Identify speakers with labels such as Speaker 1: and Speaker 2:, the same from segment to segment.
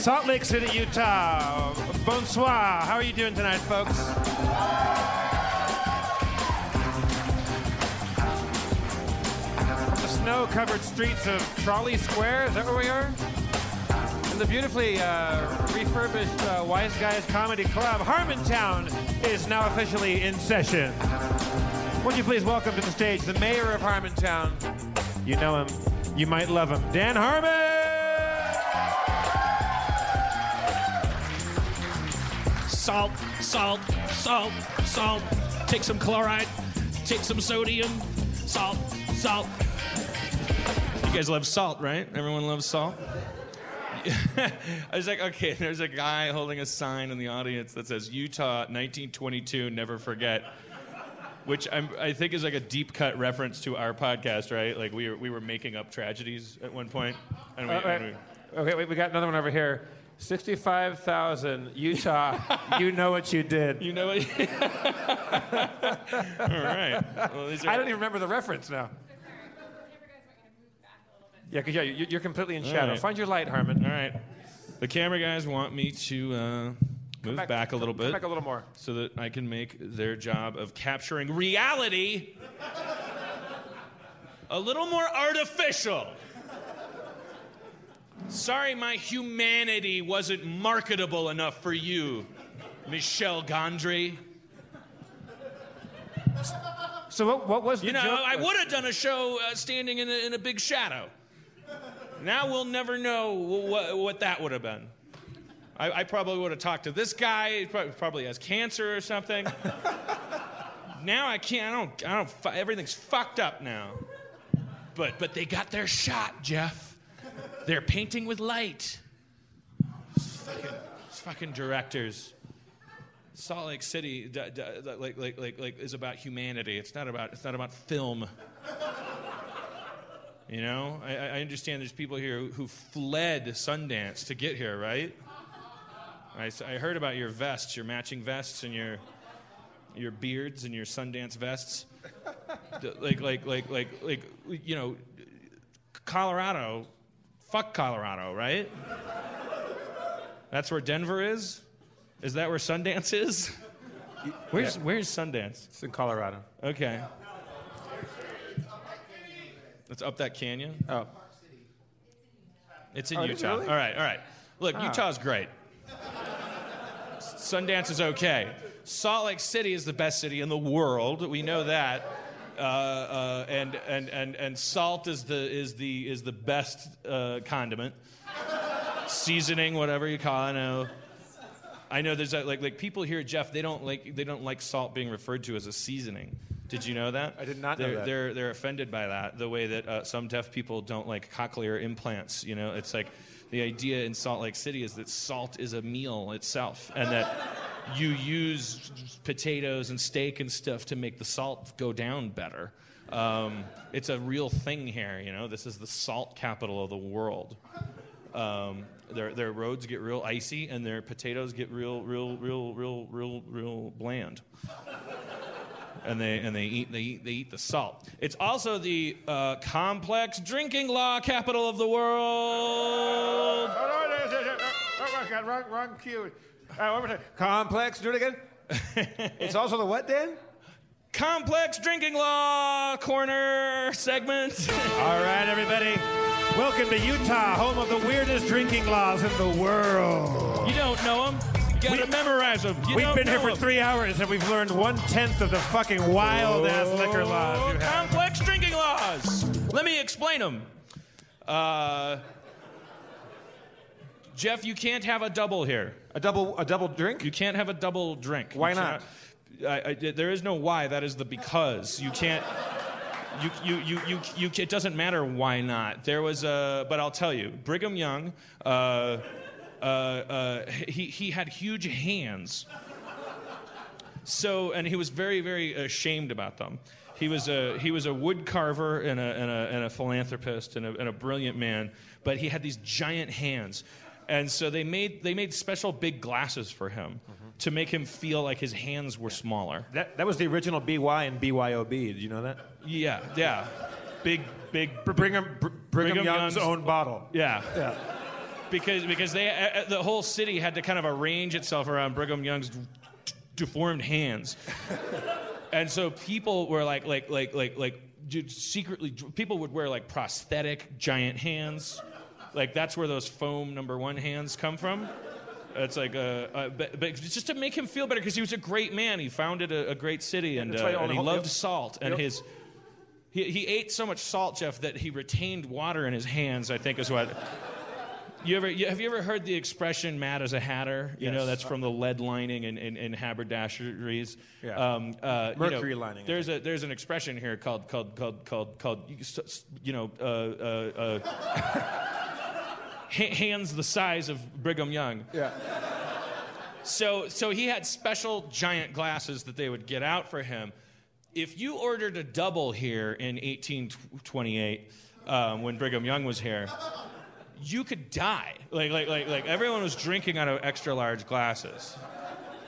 Speaker 1: Salt Lake City, Utah. Bonsoir. How are you doing tonight, folks? The snow covered streets of Trolley Square, is that where we are? The beautifully uh, refurbished uh, Wise Guys Comedy Club, Harmontown is now officially in session. Would you please welcome to the stage the mayor of Harmontown? You know him, you might love him, Dan Harmon!
Speaker 2: salt, salt, salt, salt. Take some chloride, take some sodium, salt, salt. You guys love salt, right? Everyone loves salt? I was like, okay, there's a guy holding a sign in the audience that says Utah 1922, never forget. Which I'm, I think is like a deep cut reference to our podcast, right? Like we were, we were making up tragedies at one point. And we,
Speaker 1: Uh,
Speaker 2: and we-
Speaker 1: Okay, wait, we got another one over here. 65,000, Utah. you know what you did.
Speaker 2: you know what? All right. Well, are-
Speaker 1: I don't even remember the reference now. Yeah, yeah, you- you're completely in shadow.
Speaker 2: right.
Speaker 1: Find your light, Harmon.
Speaker 2: All right. The camera guys want me to uh, move back, a little bit
Speaker 1: back a little more.
Speaker 2: so that I can make their job of capturing reality a little more artificial. Sorry, my humanity wasn't marketable enough for you, Michel Gondry.
Speaker 1: So what, what was the
Speaker 2: You know,
Speaker 1: joke?
Speaker 2: I would have done a show uh, standing in a, in a big shadow. Now we'll never know what, what that would have been. I, I probably would have talked to this guy. He probably, probably has cancer or something. now I can't. I don't. I don't. Everything's fucked up now. But but they got their shot, Jeff. They're painting with light. Fucking, fucking directors. Salt Lake City, d- d- like, like, like, like, is about humanity. It's not about, it's not about film. You know, I, I understand there's people here who, who fled Sundance to get here, right? I heard about your vests, your matching vests, and your your beards and your Sundance vests. Like, like, like, like, like, you know, Colorado, fuck Colorado, right? That's where Denver is. Is that where Sundance is? Where's Where's Sundance?
Speaker 1: It's in Colorado.
Speaker 2: Okay. It's up that canyon.
Speaker 1: Oh.
Speaker 2: It's in
Speaker 1: Oh, it is
Speaker 2: Utah.
Speaker 1: really?
Speaker 2: All right, all right. Look,
Speaker 1: Ah.
Speaker 2: Utah's great. Sundance is okay. Salt Lake City is the best city in the world. We know that. Uh, uh, and, and, and, and salt is the, is the, is the best uh, condiment. Seasoning, whatever you call it. I know. I know there's a, like like people here, Jeff. They don't like they don't like salt being referred to as a seasoning. Did you know that?
Speaker 1: I did not
Speaker 2: they're,
Speaker 1: that.
Speaker 2: They're they're offended by that. The way that uh, some deaf people don't like cochlear implants. You know, it's like the idea in Salt Lake City is that salt is a meal itself, and that you use potatoes and steak and stuff to make the salt go down better. Um, it's a real thing here. You know, this is the salt capital of the world. Um, their their roads get real icy, and their potatoes get real, real, real, real, real, real bland. And they and they eat they eat they eat the salt. It's also the uh, complex drinking law capital of the world.
Speaker 1: Oh, oh, wrong, wrong cue. Uh, one more time. Complex, do it again. it's also the what, Dan?
Speaker 2: Complex drinking law corner segment.
Speaker 1: All right, everybody. Welcome to Utah, home of the weirdest drinking laws in the world.
Speaker 2: you don't know them. Gotta
Speaker 1: We-
Speaker 2: memorize them. You
Speaker 1: We've been here
Speaker 2: for
Speaker 1: for
Speaker 2: 'em.
Speaker 1: three hours and we've learned one tenth of the fucking wild ass liquor laws you have.
Speaker 2: Complex drinking laws. Let me explain them. Uh, Jeff, you can't have a double here.
Speaker 1: A double a double drink?
Speaker 2: You can't have a double drink.
Speaker 1: Why not?
Speaker 2: I, I, there is no why. That is the because. You can't. You, you, you, you, you, it doesn't matter why not. There was a, but I'll tell you, Brigham Young, uh, uh, uh, he, he had huge hands. So, and he was very, very ashamed about them. He was a, he was a wood carver and a, and a, and a philanthropist and a, and a brilliant man, but he had these giant hands. And so they made, they made special big glasses for him to make him feel like his hands were smaller.
Speaker 1: That, that was the original BY and BYOB. Did you know that?
Speaker 2: Yeah, yeah. Big, big.
Speaker 1: Br- Brigham, Br- Brigham,
Speaker 2: Brigham
Speaker 1: Young's,
Speaker 2: Young's-
Speaker 1: own bottle.
Speaker 2: Yeah.
Speaker 1: Yeah.
Speaker 2: Because, because they, uh, uh, the whole city had to kind of arrange itself around Brigham Young's d- deformed hands. and so people were like, like, like, like, like, secretly, people would wear like prosthetic giant hands. Like, that's where those foam number one hands come from. It's like, uh, uh, but, but just to make him feel better, because he was a great man. He founded a, a great city, and, uh,
Speaker 1: why you own
Speaker 2: and he loved salt. And his, he, he ate so much salt, Jeff, that he retained water in his hands. I think is what. You ever you, have you ever heard the expression "mad as a hatter"? You know that's from the lead lining in, in, in haberdasheries.
Speaker 1: Yeah.
Speaker 2: Um, uh, you
Speaker 1: Mercury
Speaker 2: know,
Speaker 1: lining,
Speaker 2: There's a there's an expression here called called called called called you know uh, uh, uh, hands the size of Brigham Young.
Speaker 1: Yeah.
Speaker 2: So, so he had special giant glasses that they would get out for him. If you ordered a double here in 1828, um, when Brigham Young was here, you could die. Like, like, like, like everyone was drinking out of extra large glasses.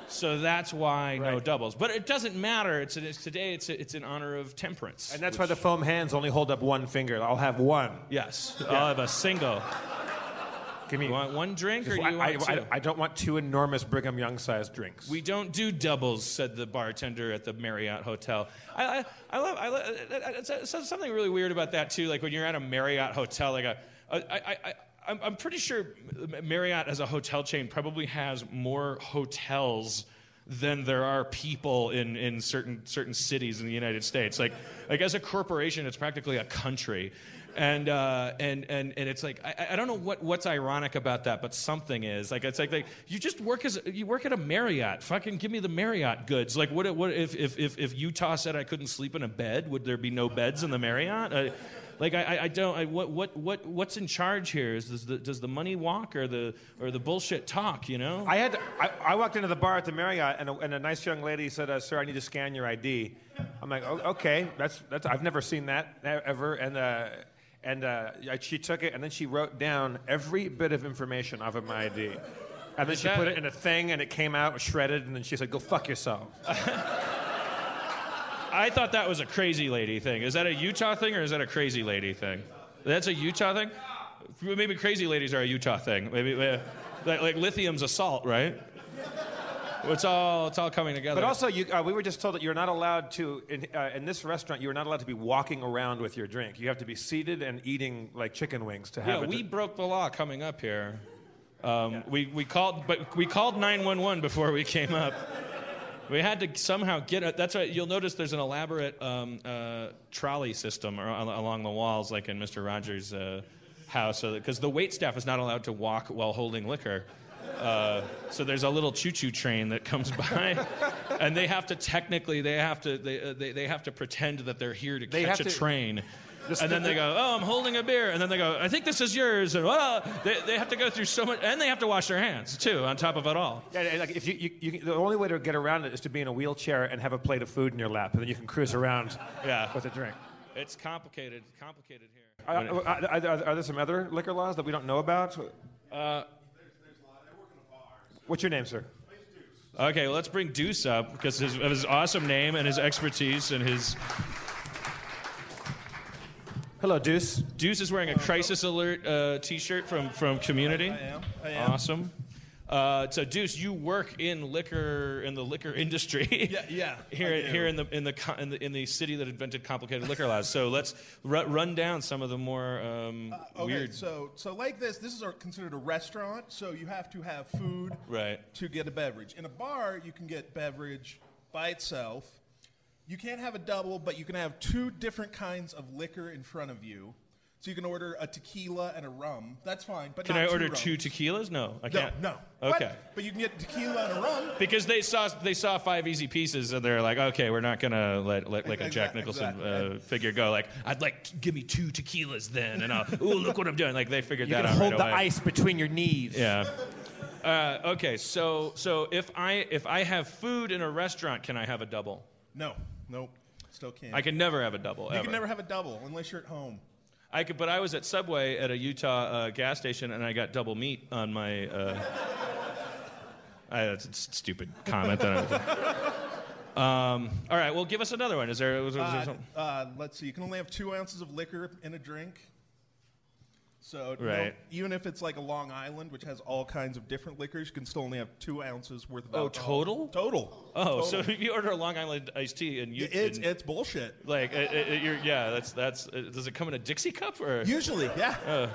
Speaker 2: So that's why no doubles. But it doesn't matter. It's, it's today. It's it's in honor of temperance.
Speaker 1: And that's why the foam hands only hold up one finger. I'll have one.
Speaker 2: yes, I'll have a single.
Speaker 1: Give me
Speaker 2: You want one drink or do you
Speaker 1: I,
Speaker 2: want
Speaker 1: I,
Speaker 2: two?
Speaker 1: I, I don't want two enormous Brigham Young sized drinks.
Speaker 2: We don't do doubles," said the bartender at the Marriott hotel. I, I, I love. I love it's, it's something really weird about that too. Like when you're at a Marriott hotel, like a, I, I, I, I'm, pretty sure Marriott as a hotel chain probably has more hotels than there are people in, in certain certain cities in the United States. Like like as a corporation, it's practically a country. And, uh, and and and it's like I, I don't know what, what's ironic about that, but something is like it's like, like you just work as you work at a Marriott. Fucking give me the Marriott goods. Like what what if if if, if Utah said I couldn't sleep in a bed, would there be no beds in the Marriott? Like I, I- I don't I, what what what what's in charge here? Is does the does the money walk or the or the bullshit talk? You know?
Speaker 1: I had to, I, I walked into the bar at the Marriott, and a, and a nice young lady said, uh, "Sir, I need to scan your ID." I'm like, oh, "Okay, that's that's I've never seen that ever." And uh, and uh, she took it, and then she wrote down every bit of information off of my ID, and then she put it in a thing, and it came out shredded, and then she said, "Go fuck yourself."
Speaker 2: I thought that was a crazy lady thing. Is that a Utah thing or is that a crazy lady thing? That's a Utah thing? Maybe crazy ladies are a Utah thing. Maybe like, like lithium's salt, right? It's all it's all coming together.
Speaker 1: But also, you, uh, we were just told that you're not allowed to, in, uh, in this restaurant, you're not allowed to be walking around with your drink. You have to be seated and eating like chicken wings to have
Speaker 2: yeah,
Speaker 1: it.
Speaker 2: we broke the law coming up here. Um, we, we called, but we called 911 before we came up. We had to somehow get it. That's right. you'll notice there's an elaborate um, uh, trolley system along the walls, like in Mr. Rogers' uh, house, because the wait staff is not allowed to walk while holding liquor. Uh, so there's a little choo-choo train that comes by, and they have to technically they have to they, uh, they, they have to pretend that they're here to
Speaker 1: They
Speaker 2: catch
Speaker 1: have
Speaker 2: a
Speaker 1: to-
Speaker 2: train. And then they go, "Oh, I'm holding a beer," and then they go, "I think this is yours," and oh, they, they have to go through so much, and they have to wash their hands too, on top of it all.
Speaker 1: Yeah, like if you, you, you, the only way to get around it is to be in a wheelchair and have a plate of food in your lap, and then you can cruise around
Speaker 2: Yeah.
Speaker 1: with a drink.
Speaker 2: It's complicated, complicated here.
Speaker 1: Are, are, are, are- there some other liquor laws that we don't know about?
Speaker 2: Uh,
Speaker 1: What's your name, sir?
Speaker 2: Okay, well, let's bring Deuce up because his, of his awesome name and his expertise and his.
Speaker 1: Hello, Deuce.
Speaker 2: Deuce is wearing a crisis alert uh, T-shirt from from Community.
Speaker 3: I am. I am.
Speaker 2: Awesome. Uh, so Deuce, you work in liquor in the liquor industry.
Speaker 3: Yeah, yeah,
Speaker 2: here, here in the in the in the in the city that invented complicated liquor laws. So let's ru- run down some of the more um,
Speaker 3: Okay,
Speaker 2: weird.
Speaker 3: so so like this, this is a, considered a restaurant, so you have to have food
Speaker 2: Right.
Speaker 3: to get a beverage. In a bar, you can get beverage by itself. You can't have a double, but you can have two different kinds of liquor in front of you. So you can order a tequila and a rum. That's fine. But
Speaker 2: Can
Speaker 3: not
Speaker 2: I
Speaker 3: two
Speaker 2: order
Speaker 3: rums.
Speaker 2: two tequilas? No, I
Speaker 3: No,
Speaker 2: can't.
Speaker 3: no.
Speaker 2: Okay.
Speaker 3: What? But you can get tequila and a rum.
Speaker 2: Because they saw they saw five easy pieces and they're like, okay, we're not gonna let, let like a Jack
Speaker 3: Exact-
Speaker 2: Nicholson
Speaker 3: exactly.
Speaker 2: uh, figure go. Like, I'd like to give me two tequilas then, and I'll ooh look what I'm doing. Like they figured
Speaker 4: You
Speaker 2: that
Speaker 4: can
Speaker 2: out
Speaker 4: hold
Speaker 2: right
Speaker 4: the
Speaker 2: away.
Speaker 4: ice between your knees.
Speaker 2: Yeah. Uh, okay, so so if I if I have food in a restaurant, can I have a double?
Speaker 3: No, nope. Still can't.
Speaker 2: I can never have a double.
Speaker 3: You
Speaker 2: ever.
Speaker 3: can never have a double unless you're at home.
Speaker 2: I could, but I was at Subway at a Utah uh, gas station, and I got double meat on my. Uh, I, that's a stupid comment. That I, um, all right, well, give us another one. Is there? Was, was there
Speaker 3: Uh,
Speaker 2: something?
Speaker 3: uh, let's see. You can only have two ounces of liquor in a drink. So you know,
Speaker 2: Right.
Speaker 3: even if it's like a Long Island, which has all kinds of different liquors, you can still only have two ounces worth of
Speaker 2: Oh,
Speaker 3: alcohol.
Speaker 2: total?
Speaker 3: Total.
Speaker 2: Oh,
Speaker 3: Total.
Speaker 2: so if you order a Long Island iced tea and you,
Speaker 3: it's
Speaker 2: and,
Speaker 3: it's bullshit.
Speaker 2: like, it, it, you're, yeah, that's that's. Uh, does it come in a Dixie cup or?
Speaker 3: Usually, yeah.
Speaker 2: Uh.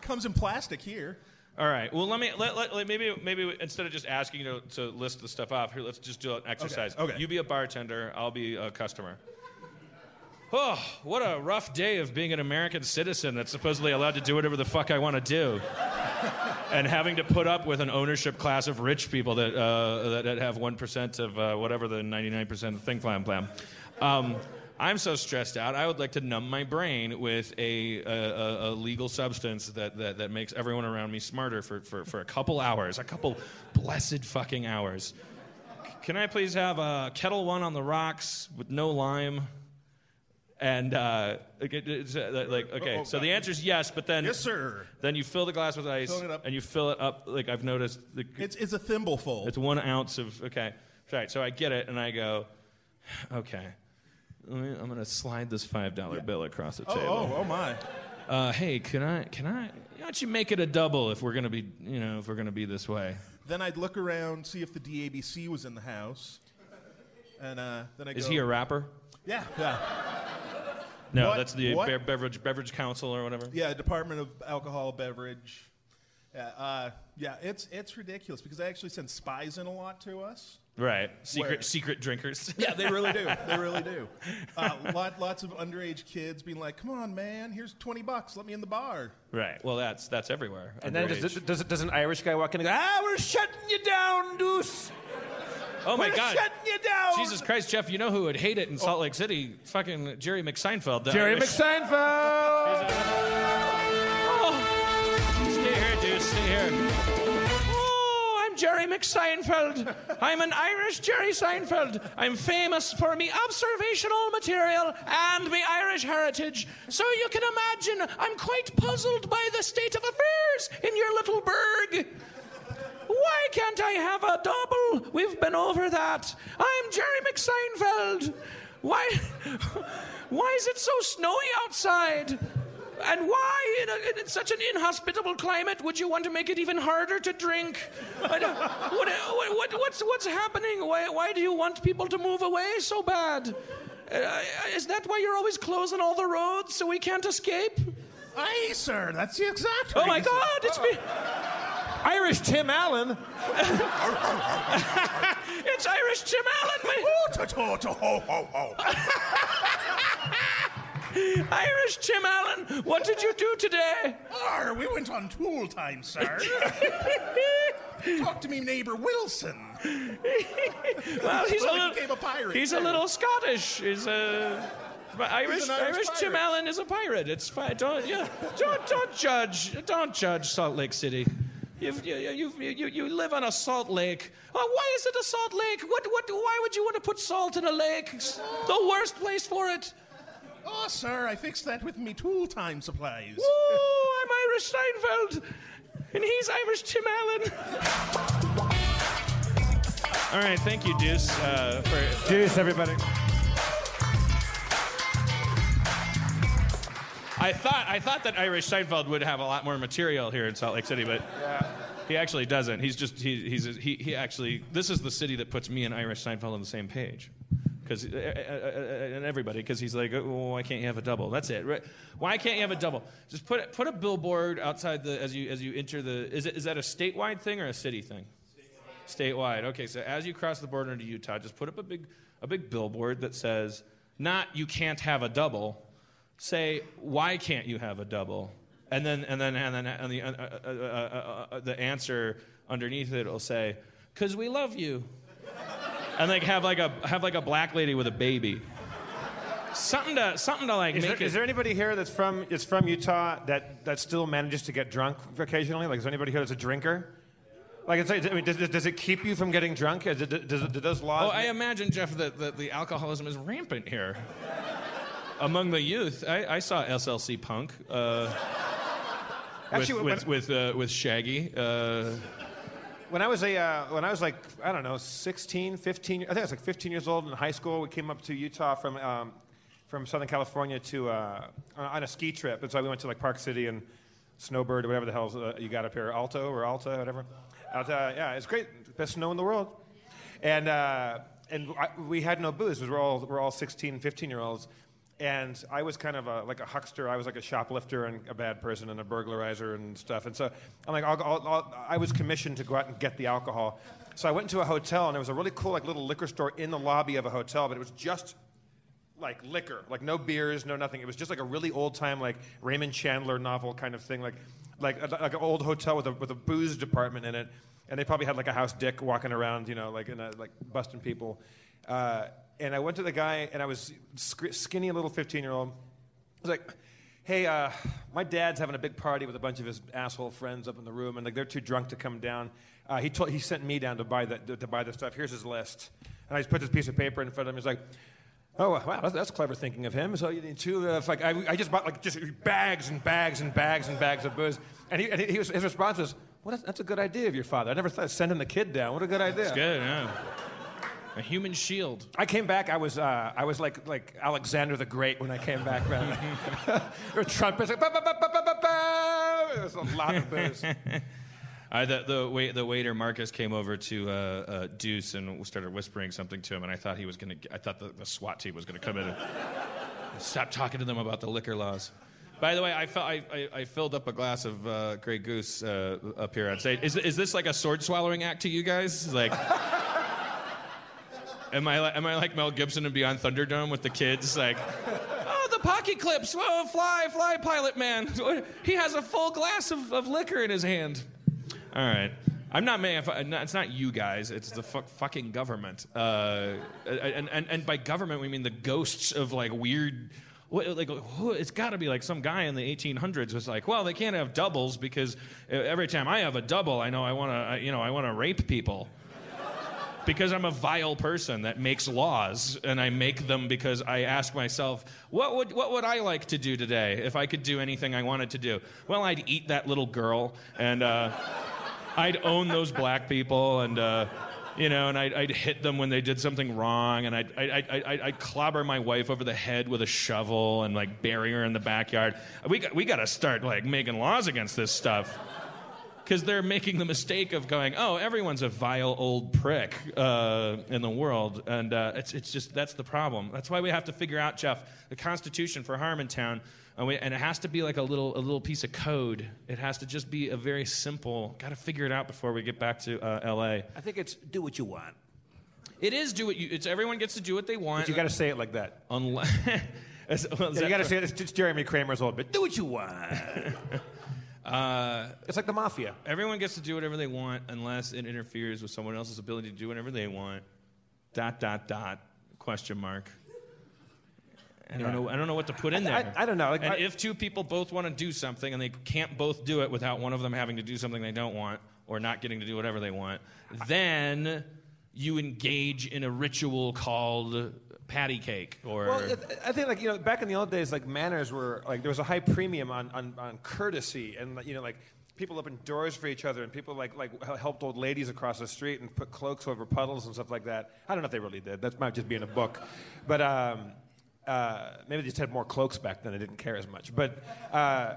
Speaker 3: Comes in plastic here.
Speaker 2: All right. Well, let me let, let, let- maybe maybe instead of just asking you to, to list the stuff off here, let's just do an exercise.
Speaker 3: okay.
Speaker 2: You be a bartender. I'll be a customer. Oh, what a rough day of being an American citizen that's supposedly allowed to do whatever the fuck I want to do, and having to put up with an ownership class of rich people that uh, that, that have one percent of uh, whatever the ninety nine percent thing plan plan. Um, I'm so stressed out. I would like to numb my brain with a, a, a, a legal substance that, that, that makes everyone around me smarter for, for, for a couple hours, a couple blessed fucking hours. Can I please have a Ketel One on the rocks with no lime? And uh, like, it- it's, like, okay, so the answer is yes, but then
Speaker 3: Yes, sir.
Speaker 2: then you fill the glass with ice,
Speaker 3: it up.
Speaker 2: and you fill it up. Like I've noticed, the,
Speaker 3: It's it's a thimbleful.
Speaker 2: it's one ounce of okay. Right. So I get it, and I go, okay. Let me, I'm gonna slide this five dollar bill across the
Speaker 3: oh,
Speaker 2: table.
Speaker 3: oh, oh my.
Speaker 2: Uh, hey, can I? Can I? Why don't you make it a double if we're gonna be, you know, if we're gonna be this way?
Speaker 3: Then I'd look around, see if the DABC was in the house, and uh, then I
Speaker 2: Is
Speaker 3: go.
Speaker 2: he a rapper?
Speaker 3: Yeah, yeah,
Speaker 2: No,
Speaker 3: What?
Speaker 2: that's the
Speaker 3: What?
Speaker 2: Be- beverage beverage council or whatever.
Speaker 3: yeah. Department of Alcohol Beverage. Yeah, uh, yeah. It's it's ridiculous because they actually send spies in a lot to us.
Speaker 2: Right. Secret
Speaker 3: Where?
Speaker 2: secret drinkers.
Speaker 3: Yeah, they really do. They really do. Uh, lot, lots of underage kids being like, "Come on, man! Here's twenty bucks. Let me in the bar."
Speaker 2: right. Well, that's that's everywhere.
Speaker 4: And then does,
Speaker 2: underage.
Speaker 4: it, does, it, does an Irish guy walk in and go, ah, we're shutting you down, Deuce.
Speaker 2: Oh my
Speaker 4: we're
Speaker 2: God.
Speaker 4: shutting you down.
Speaker 2: Jesus Christ, Jeff! You know who would hate it in Salt Lake City? Fucking Jerry McSeinfeld. the
Speaker 4: Jerry
Speaker 2: Irish-
Speaker 4: McSeinfeld.
Speaker 2: Oh, stay here, dude. Stay here. Oh, I'm Jerry McSeinfeld. I'm an Irish Jerry Seinfeld. I'm famous for me observational material and me Irish heritage. So you can imagine I'm quite puzzled by the state of affairs in your little burg. Why can't I have a double? We've been over that. I'm Jerry McSeinfeld. Why, why is it so snowy outside? And why, in, a, in such an inhospitable climate, would you want to make it even harder to drink? What, what, what- what's, what's happening? Why, why do you want people to move away so bad? Uh, is that why you're always closing all the roads so we can't escape?
Speaker 3: Aye, sir. That's the exact.
Speaker 2: Oh my. God, it's me.
Speaker 4: Irish Tim Allen.
Speaker 2: It's Irish Tim Allen.
Speaker 3: Oh.
Speaker 2: Irish Tim Allen, what did you do today?
Speaker 3: Arr, we went on tool time, sir. Talk to me neighbor Wilson.
Speaker 2: Well, he's a
Speaker 3: he
Speaker 2: little,
Speaker 3: a pirate,
Speaker 2: He's a little Scottish. He's a Irish.
Speaker 3: Irish
Speaker 2: Irish Tim. Allen is a pirate. It's fine. Don't yeah, don't don't judge. Don't judge Salt Lake City. You've, you, you, you, you live on a salt lake. Oh, why is it a salt lake? What, what, why would you want to put salt in a lake? It's the worst place for it.
Speaker 3: Oh, sir, I fixed that with me tool time supplies.
Speaker 2: Oh, I'm Irish Steinfeld, and he's Irish Tim Allen. All right, thank you, Deuce, uh, for
Speaker 4: Deuce, everybody.
Speaker 2: I thought I thought that Irish Seinfeld would have a lot more material here in Salt Lake City, but he actually doesn't. He's just he, he's he, he actually this is the city that puts me and Irish Seinfeld on the same page. Because uh, uh, uh, and everybody, because he's like, oh, why can't you have a double? That's it. Right? Why can't you have a double? Just put put a billboard outside the as you as you enter the. Is it is that a statewide thing or a city thing? Statewide. Okay, so as you cross the border into Utah, just put up a big a big billboard that says not you can't have a double, say, "Why can't you have a double?" And then and then and then and the uh, uh, uh, uh, uh, the answer underneath it will say, "Cause we love you." and like have like a have like a black lady with a baby. Something to something to like
Speaker 1: Is
Speaker 2: make
Speaker 1: there,
Speaker 2: it.
Speaker 1: is there anybody here that's from is from Utah that, that still manages to get drunk occasionally? Like, is there anybody here that's a drinker? Like, it's, I mean, does, does it keep you from getting drunk? Does, does, does, do those laws?
Speaker 2: Oh, I imagine, Jeff, that, that the alcoholism is rampant here. Among the youth, I, I saw SLC Punk uh,
Speaker 1: Actually,
Speaker 2: with, with, with, uh, with Shaggy. Uh,
Speaker 1: When I was a, uh, when I was like, I don't know, 16, 15, I think I was like 15 years old in high school. We came up to Utah from, um, from Southern California to, uh, on a ski trip. And so we went to like Park City and Snowbird or whatever the hell uh, you got up here, Alto or Alta, whatever. Alta, yeah, it's great. Best snow in the world. And, uh, and I, we had no booze because we're all, we're all 16, 15 year olds. And I was kind of a, like a huckster. I was like a shoplifter and a bad person and a burglarizer and stuff. And so I'm like, I'll, I'll, I'll, I was commissioned to go out and get the alcohol. So I went into a hotel and there was a really cool like little liquor store in the lobby of a hotel, but it was just like liquor, like no beers, no nothing. It was just like a really old time like Raymond Chandler novel kind of thing, like like like an old hotel with a with a booze department in it. And they probably had like a house dick walking around, you know, like in a, like busting people. Uh, and I went to the guy, and I was sk- skinny little 15 year old. I was like, "Hey, uh, my dad's having a big party with a bunch of his asshole friends up in the room, and like they're too drunk to come down. Uh, he told he sent me down to buy the to, buy the stuff. Here's his list." And I just put this piece of paper in front of him. He's like. Oh wow, that's, that's clever thinking of him. So you need two. Uh, like I, I just bought like just bags and bags and bags and bags of booze. And, he, and he was, his response was, "Well, that's, that's a good idea of your father. I never thought of sending the kid down. What a good idea."
Speaker 2: it's good, yeah. A human shield.
Speaker 1: I came back. I was uh, I was like like Alexander the Great when I came back. Man. were trumpets. Like, ba, ba, ba, ba, ba, ba, ba. There was a lot of booze.
Speaker 2: I, the, the, wait, the waiter Marcus came over to uh, uh, Deuce and started whispering something to him, and I thought he was going to. I thought the, the SWAT team was going to come in and stop talking to them about the liquor laws. By the way, I, I, I, I filled up a glass of uh, Grey Goose uh, up here on stage. Is, is this like a sword swallowing act to you guys? Like, am I am I like Mel Gibson and Beyond Thunderdome with the kids? Like, oh, the pocket clips. Whoa, fly, fly, pilot man. He has a full glass of, of liquor in his hand. All right. I'm not man. It's not you guys. It's the fu- fucking government. Uh, and, and and by government we mean the ghosts of like weird. What, like it's got to be like some guy in the 1800s was like, well, they can't have doubles because every time I have a double, I know I want to, you know, I want to rape people because I'm a vile person that makes laws, and I make them because I ask myself, what would what would I like to do today if I could do anything I wanted to do? Well, I'd eat that little girl, and uh, I'd own those black people, and uh, you know, and I'd, I'd hit them when they did something wrong, and I'd, I'd, I'd, I'd, clobber my wife over the head with a shovel and like bury her in the backyard. We got, we got to start like making laws against this stuff because they're making the mistake of going, oh, everyone's a vile old prick uh, in the world, and uh, it's it's just that's the problem. That's why we have to figure out, Jeff, the Constitution for Harmontown, and, we, and it has to be like a little a little piece of code. It has to just be a very simple. Got to figure it out before we get back to uh, L.A.
Speaker 1: I think it's do what you want.
Speaker 2: It is do what you. It's everyone gets to do what they want.
Speaker 1: But you got to say it like that.
Speaker 2: unless. well,
Speaker 1: Yeah, you got to say it. It's, it's Jeremy Kramer's old bit. Do what you want.
Speaker 2: Uh,
Speaker 1: it's like the mafia.
Speaker 2: Everyone gets to do whatever they want unless it interferes with someone else's ability to do whatever they want. Dot dot dot. Question mark. I don't know. I don't know what to put in
Speaker 1: I-
Speaker 2: there.
Speaker 1: I- I don't know, like,
Speaker 2: and
Speaker 1: I-
Speaker 2: if two people both want to do something and they can't both do it without one of them having to do something they don't want or not getting to do whatever they want, then you engage in a ritual called patty cake or.
Speaker 1: Well, I think like you know, back in the old days, like manners were like there was a high premium on, on, on courtesy, and you know, like people opened doors for each other, and people like like helped old ladies across the street and put cloaks over puddles and stuff like that. I don't know if they really did. That might just be in a book, but um, uh, maybe they just had more cloaks back then. They didn't care as much, but. Uh,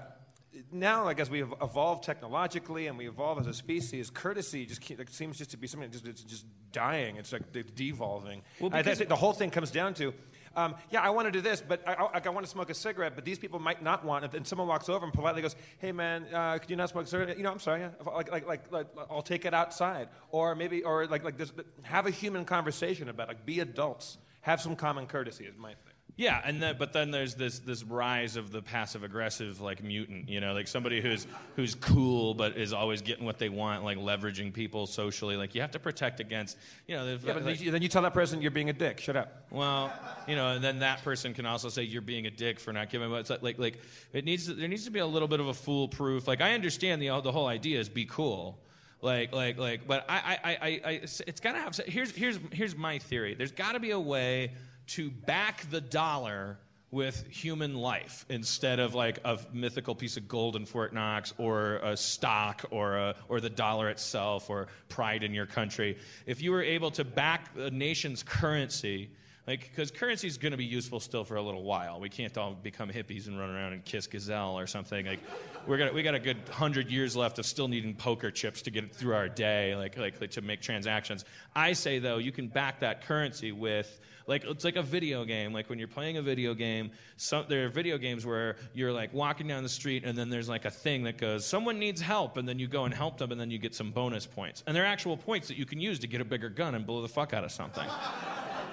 Speaker 1: now, like as we have evolved technologically and we evolve as a species, courtesy just ke- like, seems just to be something that's just, it's just dying. It's like it's devolving.
Speaker 2: Well,
Speaker 1: I the whole thing comes down to, um, yeah, I want to do this, but I, I, like, I want to smoke a cigarette, but these people might not want it. And someone walks over and politely goes, "Hey, man, uh, could you not smoke a cigarette?" You know, I'm sorry, yeah. Like, like, like, like, I'll take it outside, or maybe, or like, like this, have a human conversation about, it. like, be adults, have some common courtesy is my thing.
Speaker 2: Yeah, and then, but then there's this this rise of the passive aggressive like mutant, you know, like somebody who's who's cool but is always getting what they want, like leveraging people socially. Like you have to protect against, you know.
Speaker 4: Yeah, but
Speaker 2: like-
Speaker 4: then you- tell that person you're being a dick. Shut up.
Speaker 2: well, you know, and then that person can also say you're being a dick for not giving. It's like, like, like it needs to, there needs to be a little bit of a foolproof. Like I understand the the whole idea is be cool, like, like, like, but I, I, I, I it's, it's got to have. Here's, here's, here's my theory. There's got to be a way to back the dollar with human life instead of like a mythical piece of gold in Fort Knox or a stock or a, or the dollar itself or pride in your country. If you were able to back a nation's currency like because currency is going to be useful still for a little while. We can't all become hippies and run around and kiss gazelle or something. Like we're gonna we got a good hundred years left of still needing poker chips to get through our day, like, like like to make transactions. I say though, you can back that currency with like it's like a video game. Like when you're playing a video game, some, there are video games where you're like walking down the street and then there's like a thing that goes, someone needs help, and then you go and help them, and then you get some bonus points. And they're actual points that you can use to get a bigger gun and blow the fuck out of something.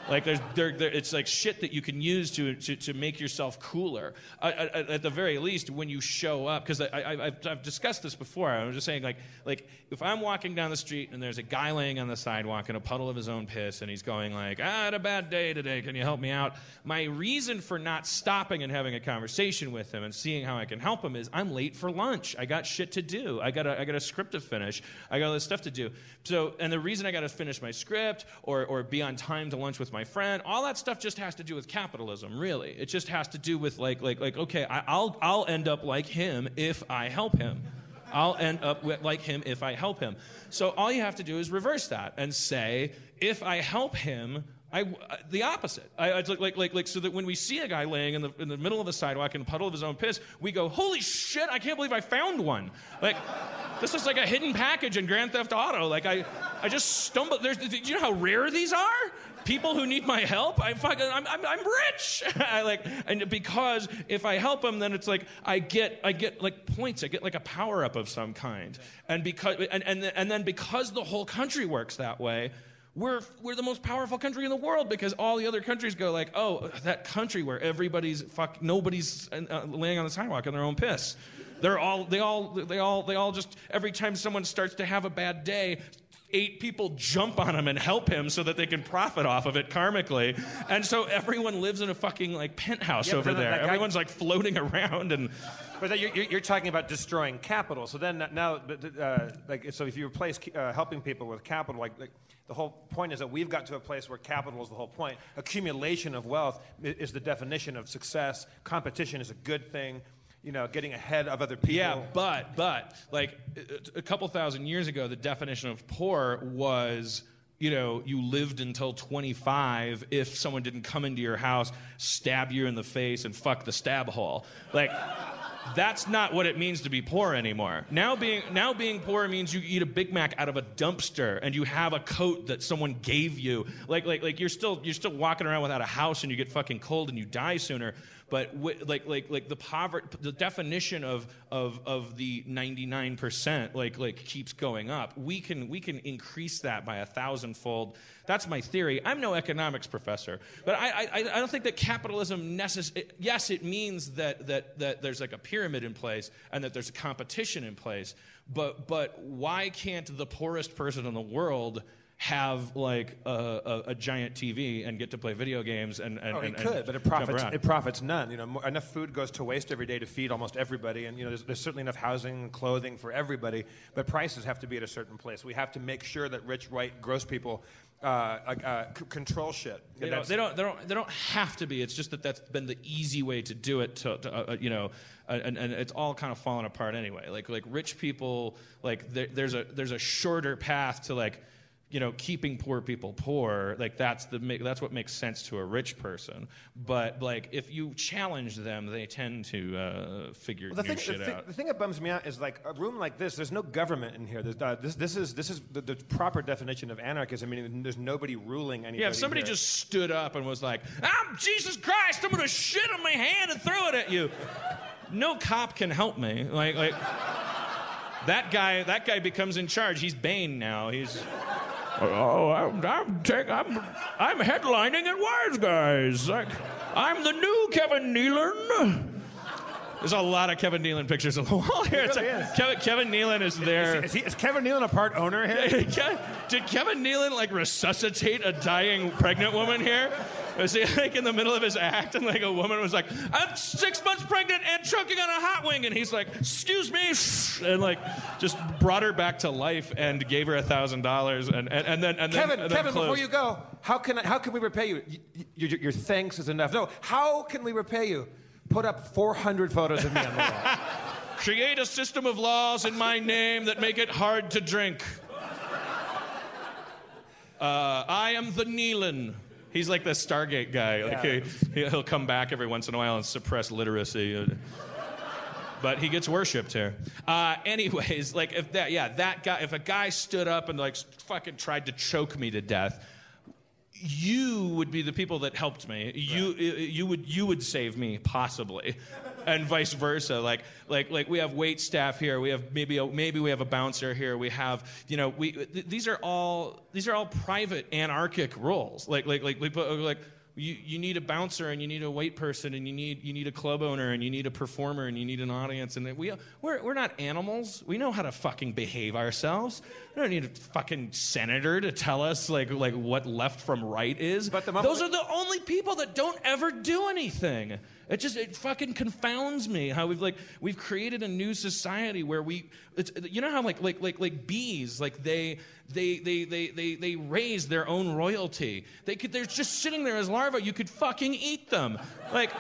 Speaker 2: Like there's, there, there, it's like shit that you can use to, to, to make yourself cooler. Uh, at, at the very least, when you show up, because I, I, I've, I've discussed this before. I was just saying, like, like if I'm walking down the street and there's a guy laying on the sidewalk in a puddle of his own piss, and he's going like, "I had a bad day today. Can you help me out?" My reason for not stopping and having a conversation with him and seeing how I can help him is I'm late for lunch. I got shit to do. I got a, I got a script to finish. I got all this stuff to do. So, and the reason I got to finish my script or, or be on time to lunch with my friend, all that stuff just has to do with capitalism, really. It just has to do with like, like, like, okay, I, I'll, I'll end up like him if I help him. I'll end up with, like him if I help him. So all you have to do is reverse that and say, if I help him, I, uh, the opposite. I, I, like, like, like, so that when we see a guy laying in the, in the middle of the sidewalk in a puddle of his own piss, we go, holy shit, I can't believe I found one. Like, this is like a hidden package in Grand Theft Auto. Like, I, I just stumbled. There's, do you know how rare these are? People who need my help, I fucking, I'm, I'm, I'm rich. I like, and because if I help them, then it's like I get, I get like points. I get like a power up of some kind. And because, and, and, and then because the whole country works that way, we're, we're the most powerful country in the world because all the other countries go like, oh, that country where everybody's fuck, nobody's uh, laying on the sidewalk in their own piss. They're all, they all, they all, they all just every time someone starts to have a bad day, eight people jump on him and help him so that they can profit off of it karmically. And so everyone lives in a fucking like penthouse
Speaker 4: Yeah,
Speaker 2: over there.
Speaker 4: guy-
Speaker 2: Everyone's like floating around and.
Speaker 4: But then you're, you're, you're talking about destroying capital. So then now, uh, like, so if you replace uh, helping people with capital, like, like the whole point is that we've got to a place where capital is the whole point. Accumulation of wealth is the definition of success. Competition is a good thing. You know, getting ahead of other people.
Speaker 2: Yeah, but but like a- couple thousand years ago, the definition of poor was you know you lived until 25 if someone didn't come into your house, stab you in the face, and fuck the stab hole. Like. That's not what it means to be poor anymore. Now being now being poor means you eat a Big Mac out of a dumpster and you have a coat that someone gave you. Like like like you're still you're still walking around without a house and you get fucking cold and you die sooner. But like like like the poverty, the definition of of of the 99% like like keeps going up. We can we can increase that by a thousandfold. That's my theory. I'm no economics professor, but I I, I don't think that capitalism necess- Yes, it means that that that there's like a pyramid in place and that there's a competition in place. But but why can't the poorest person in the world have like a, a, a giant TV and get to play video games and and,
Speaker 4: Oh,
Speaker 2: and
Speaker 4: it could,
Speaker 2: and
Speaker 4: but it profits. It profits none. You know, more, enough food goes to waste every day to feed almost everybody, and you know, there's, there's certainly enough housing and clothing for everybody. But prices have to be at a certain place. We have to make sure that rich, white, gross people uh, uh, c- control shit.
Speaker 2: They don't, they don't. They don't. They don't have to be. It's just that that's been the easy way to do it. To, to uh, uh, you know, uh, and, and it's all kind of falling apart anyway. Like like rich people. Like there, there's a there's a shorter path to like, you know, keeping poor people poor. Like that's the that's what makes sense to a rich person. But like if you challenge them, they tend to uh, figure
Speaker 4: Well, the
Speaker 2: new
Speaker 4: thing,
Speaker 2: shit
Speaker 4: the,
Speaker 2: out.
Speaker 4: the thing that bums me out is like a room like this. There's no government in here. There's, uh, this, this is this is the, the proper definition of anarchism. I mean, there's nobody ruling anybody.
Speaker 2: Yeah, if somebody
Speaker 4: here.
Speaker 2: just stood up and was like, "I'm Jesus Christ, I'm gonna shit on my hand and throw it at you," no cop can help me. Like, like that guy. That guy becomes in charge. He's Bane now. He's. Oh, I'm I'm, take, I'm I'm headlining at Wise Guys. Like, I'm the new Kevin Nealon. There's a lot of Kevin Nealon pictures on the wall here. It's
Speaker 1: really
Speaker 2: like
Speaker 1: is.
Speaker 2: Kevin, Kevin Nealon is there.
Speaker 1: Is, he, is Kevin Nealon a part owner here?
Speaker 2: Did Kevin Nealon like resuscitate a dying pregnant woman here? Was he like in the middle of his act and like a woman was like, I'm six months pregnant and choking on a hot wing. And he's like, excuse me. And like just brought her back to life and gave her a thousand dollars and and and then and then,
Speaker 1: Kevin,
Speaker 2: and then
Speaker 1: Kevin, before you go, how can I, how can we repay you? Y- y- Your, your thanks is enough. No, how can we repay you? Put up 400 photos of me on the wall.
Speaker 2: Create a system of laws in my name that make it hard to drink. Uh, I am the Nealon. He's like the Stargate guy. Like he, he'll come back every once in a while and suppress literacy. But he gets worshipped here. Uh, anyways, like if that, yeah, that guy, if a guy stood up and like fucking tried to choke me to death, you would be the people that helped me. You you would you would save me possibly, and vice versa. Like like like we have wait staff here. We have maybe a, maybe we have a bouncer here. We have you know we th- these are all these are all private anarchic roles. Like like like we put like. You, you need a bouncer and you need a wait person and you need you need a club owner and you need a performer and you need an audience and we we're, we're not animals we know how to fucking behave ourselves we don't need a fucking senator to tell us like like what left from right is
Speaker 1: But the
Speaker 2: those are the only people that don't ever do anything it just it fucking confounds me how we've like we've created a new society where we it's, you know how like like like like bees like they they they they they, they raise their own royalty. They could they're just sitting there as larvae. You could fucking eat them. Like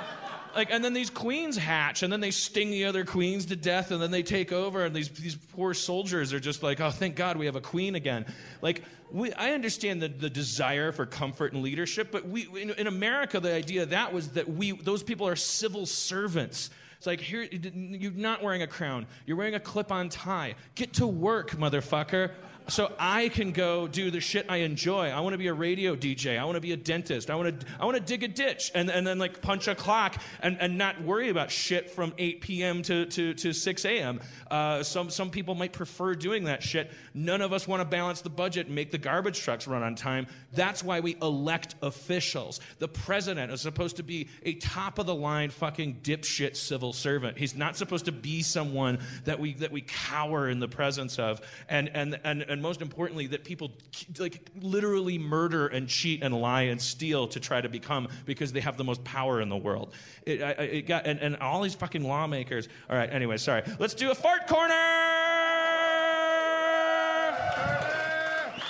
Speaker 2: like and then these queens hatch and then they sting the other queens to death and then they take over and these these poor soldiers are just like oh thank god we have a queen again like we, I understand the, the desire for comfort and leadership, but we in, in America the idea of that was that we those people are civil servants. It's like here you're not wearing a crown, you're wearing a clip-on tie. Get to work, motherfucker so I can go do the shit I enjoy. I want to be a radio DJ. I want to be a dentist. I want to I want to dig a ditch and, and then like punch a clock and, and not worry about shit from 8 p.m. to, to, to 6 a.m. Uh, some some people might prefer doing that shit. None of us want to balance the budget and make the garbage trucks run on time. That's why we elect officials. The president is supposed to be a top of the line fucking dipshit civil servant. He's not supposed to be someone that we that we cower in the presence of. And and and, and most importantly, that people like literally murder and cheat and lie and steal to try to become because they have the most power in the world. It, I, I- it got and, and all these fucking lawmakers. All right. Anyway, sorry. Let's do a fart corner.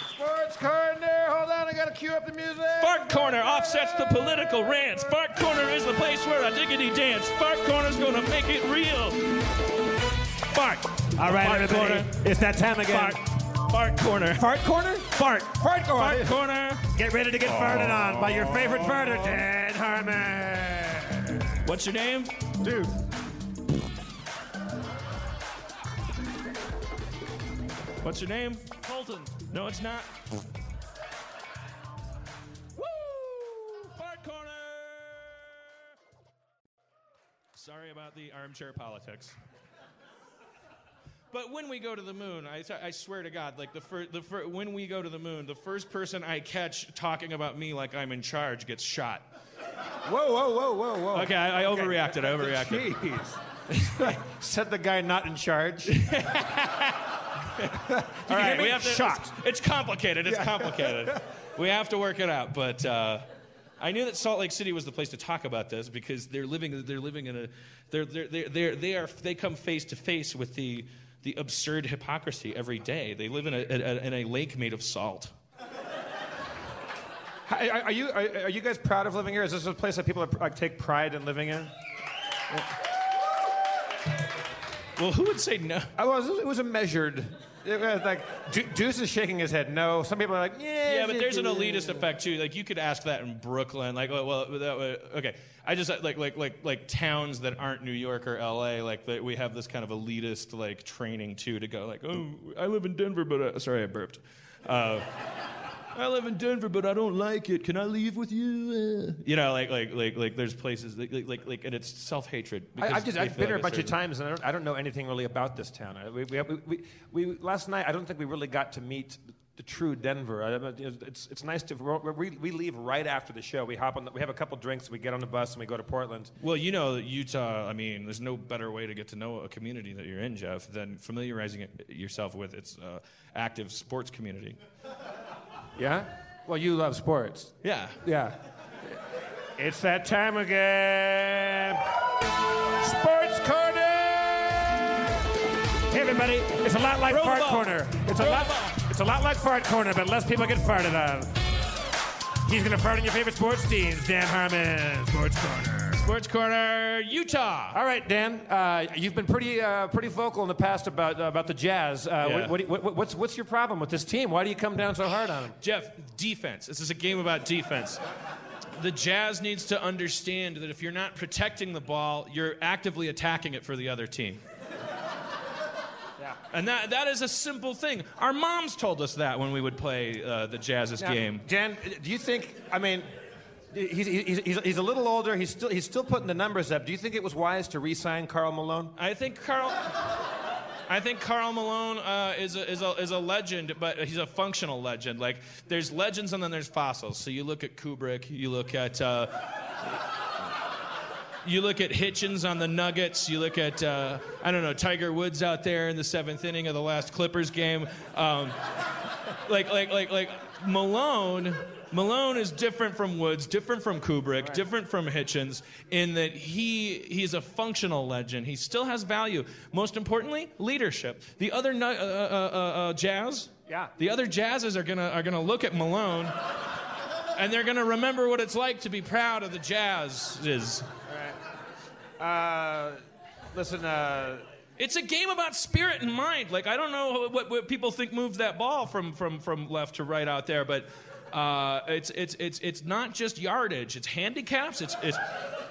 Speaker 1: Sports corner. Hold on, I gotta cue up the music.
Speaker 2: Fart Corner offsets the political rants. Fart Corner is the place where I diggity dance. Fart Corner's gonna make it real. Fart.
Speaker 5: All right,
Speaker 2: Fart
Speaker 5: everybody.
Speaker 2: Corner.
Speaker 5: It's that time again.
Speaker 2: Fart. Fart Corner.
Speaker 5: Fart corner? Fart. Fart corner.
Speaker 2: Fart Corner.
Speaker 5: Get ready to get farted on by your favorite farter, Dan Harmon.
Speaker 2: What's your name?
Speaker 1: Dude.
Speaker 2: What's your name? Colton. No, it's not. Woo! Fart Corner. Sorry about the armchair politics. But when we go to the moon, I, I swear to God, like the, fir- the fir- when we go to the moon, the first person I catch talking about me like I'm in charge gets shot.
Speaker 1: Whoa, whoa, whoa, whoa, whoa.
Speaker 2: Okay, I, I overreacted. I overreacted.
Speaker 1: Jeez. Said the guy not in charge.
Speaker 2: All right, we have to.
Speaker 1: Shocked.
Speaker 2: It's, it's complicated. It's complicated. we have to work it out. But uh, I knew that Salt Lake City was the place to talk about this because they're living. They're living in a. They're they're they're, they're they are they come face to face with the the absurd hypocrisy every day. They live in a, a in a lake made of salt.
Speaker 1: Are, are you are, are you guys proud of living here? Is this a place that people like, take pride in living in?
Speaker 2: Well, who would say no?
Speaker 1: I was. It was a measured. It was like Deuce is shaking his head. No. Some people are like, yeah.
Speaker 2: Yeah, but there's an elitist effect too. Like you could ask that in Brooklyn. Like, well, that, okay. I just like like like like towns that aren't New York or L.A. Like that we have this kind of elitist like training too to go like, oh, I live in Denver, but uh, sorry, I burped. Uh, I live in Denver, but I don't like it. Can I leave with you? Uh, You know, like like like like there's places like like like, like and it's self hatred.
Speaker 1: I, I've just I've been here a bunch of times and I don't, I don't know anything really about this town. I, we, we, we, we, we last night I don't think we really got to meet the true Denver. It's, it's nice to we, we leave right after the show. We hop on. The, we have a couple drinks. We get on the bus and we go to Portland.
Speaker 2: Well, you know, Utah, I mean, there's no better way to get to know a community that you're in, Jeff, than familiarizing it yourself with its uh, active sports community.
Speaker 1: Yeah. Well, you love sports.
Speaker 2: Yeah.
Speaker 1: Yeah.
Speaker 5: It's that time again. Sports Corner! Hey, everybody. It's a lot like
Speaker 2: Throw the
Speaker 5: Fart. Corner. It's a
Speaker 2: Throw
Speaker 5: lot.
Speaker 2: The ball.
Speaker 5: It's a lot like Fart Corner, but less people get farted on. He's gonna fart on your favorite sports teams. Dan Harmon, Sports Corner.
Speaker 2: Sports Corner, Utah.
Speaker 1: All right, Dan. Uh, you've been pretty uh, pretty vocal in the past about uh, about the Jazz. Uh,
Speaker 2: Yeah.
Speaker 1: what, what, what, what's what's your problem with this team? Why do you come down so hard on them?
Speaker 2: Jeff, defense. This is a game about defense. The Jazz needs to understand that if you're not protecting the ball, you're actively attacking it for the other team. And that, that is a simple thing. Our moms told us that when we would play uh, the Jazz's
Speaker 1: Now,
Speaker 2: game.
Speaker 1: Dan, do you think? I mean, he's, he's, he's, he's a little older. He's still he's still putting the numbers up. Do you think it was wise to re-sign Karl Malone?
Speaker 2: I think Karl. I think Karl Malone uh, is, a, is, a, is a legend, but he's a functional legend. Like, there's legends and then there's fossils. So you look at Kubrick, you look at. Uh, you look at Hitchens on the Nuggets. You look at, uh, I don't know, Tiger Woods out there in the seventh inning of the last Clippers game. Um, like, like, like, like Malone. Malone is different from Woods, different from Kubrick, different from Hitchens, in that he he's a functional legend. He still has value. Most importantly, leadership. The other uh, uh, uh, uh, Jazz,
Speaker 1: Yeah.
Speaker 2: the other Jazzes are gonna are gonna look at Malone, and they're gonna remember what it's like to be proud of the Jazzes.
Speaker 1: Uh, listen, uh,
Speaker 2: It's a game about spirit and mind. Like I don't know what, what people think moves that ball from from from left to right out there, but uh, it's it's it's it's not just yardage. It's handicaps. It's it's.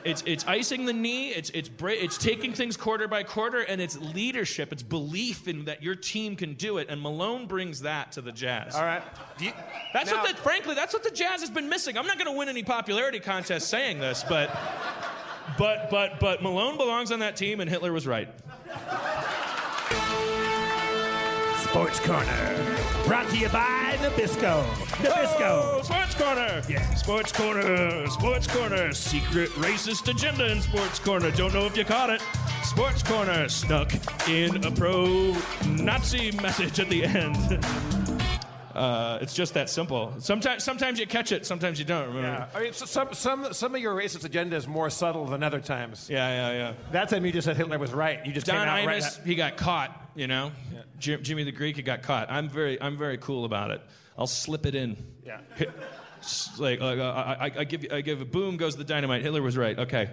Speaker 2: It's, it's icing the knee. It's it's bra- it's taking things quarter by quarter, and it's leadership. It's belief in that your team can do it. And Malone brings that to the Jazz.
Speaker 1: all right. You,
Speaker 2: That's
Speaker 1: now-
Speaker 2: what the, frankly, that's what the Jazz has been missing. I'm not going to win any popularity contest saying this, but, but, but, but Malone belongs on that team, and Hitler was right.
Speaker 5: Sports Corner. Brought to you by Nabisco. Nabisco.
Speaker 4: Oh, Sports Corner.
Speaker 5: Yeah.
Speaker 4: Sports Corner. Sports Corner. Secret racist agenda in Sports Corner. Don't know if you caught it. Sports Corner stuck in a pro-Nazi message at the end.
Speaker 2: Uh, it's just that simple. Sometimes, sometimes you catch it, sometimes you don't. Remember?
Speaker 1: I mean, so- some, some, some of your racist agenda is more subtle than other times.
Speaker 2: Yeah, yeah, yeah.
Speaker 1: That time you just said Hitler was right. You just
Speaker 2: Don
Speaker 1: came out right.
Speaker 2: Imus, he got caught. You know, Jim, Jimmy the Greek, he got caught. I'm very, I'm very cool about it. I'll slip it in.
Speaker 1: Yeah.
Speaker 2: Hit- like, like uh, I, I, I give, I give a boom goes the dynamite. Hitler was right. Okay.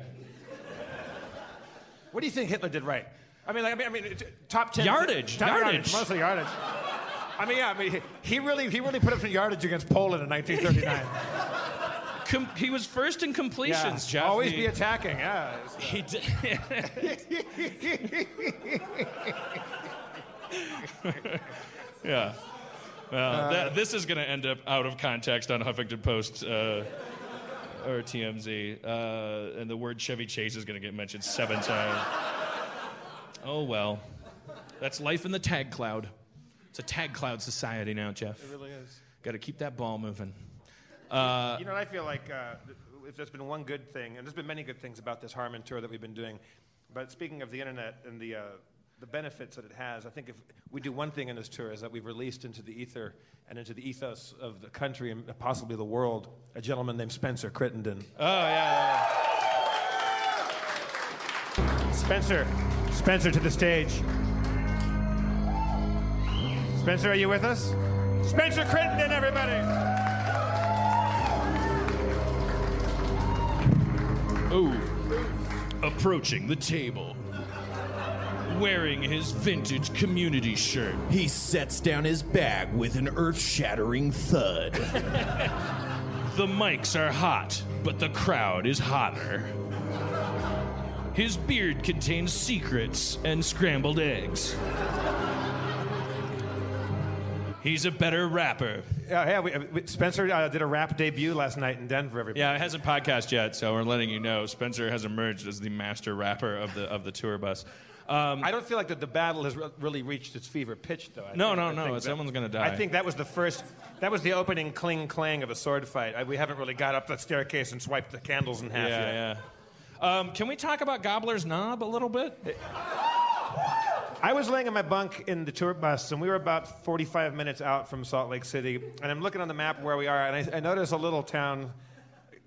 Speaker 1: What do you think Hitler did right? I mean, like, I mean, I mean, top ten
Speaker 2: Yardage,
Speaker 1: top
Speaker 2: yardage.
Speaker 1: mostly yardage. I mean, yeah, I mean, he, really, he really put up some yardage against Poland in 1939.
Speaker 2: Com- he was first in completions, Jeff.
Speaker 1: Always
Speaker 2: He-
Speaker 1: be attacking. Yeah.
Speaker 2: He did. yeah. Well, that, this is going to end up out of context on Huffington Post uh, or TMZ, uh, and the word Chevy Chase is going to get mentioned seven times. Oh well, that's life in the tag cloud. It's a tag cloud society now, Jeff. It
Speaker 1: really is.
Speaker 2: Got to keep that ball moving.
Speaker 1: you know, I feel like uh, if there's been one good thing, and there's been many good things about this Harmon tour that we've been doing, but speaking of the internet and the, uh, the benefits that it has, I think if we do one thing in this tour is that we've released into the ether and into the ethos of the country and possibly the world a gentleman named Spencer Crittenden.
Speaker 2: Oh yeah.
Speaker 5: Spencer. Spencer to the stage. Spencer, are you with us? Spencer Crittenden, everybody.
Speaker 4: Oh, approaching the table. Wearing his vintage community shirt.
Speaker 6: He sets down his bag with an earth shattering thud.
Speaker 4: The mics are hot, but the crowd is hotter. His beard contains secrets and scrambled eggs. He's a better rapper.
Speaker 1: Yeah, yeah. We, we, Spencer uh, did a rap debut last night in Denver. Everybody.
Speaker 2: Yeah, it hasn't podcast yet, so we're letting you know. Spencer has emerged as the master rapper of the of the tour bus.
Speaker 1: I don't feel like that the battle has re- really reached its fever pitch, though. I
Speaker 2: No,
Speaker 1: think-
Speaker 2: no,
Speaker 1: I
Speaker 2: no,
Speaker 1: that-
Speaker 2: someone's gonna die.
Speaker 1: I think that was the first. That was the opening cling clang of a sword fight. I, we haven't really got up the staircase and swiped the candles in half yet.
Speaker 2: Yeah, yeah. Um, can we talk about Gobbler's Knob a little bit?
Speaker 1: I was laying in my bunk in the tour bus, and we were about 45 minutes out from Salt Lake City. And I'm looking on the map where we are, and I, I notice a little town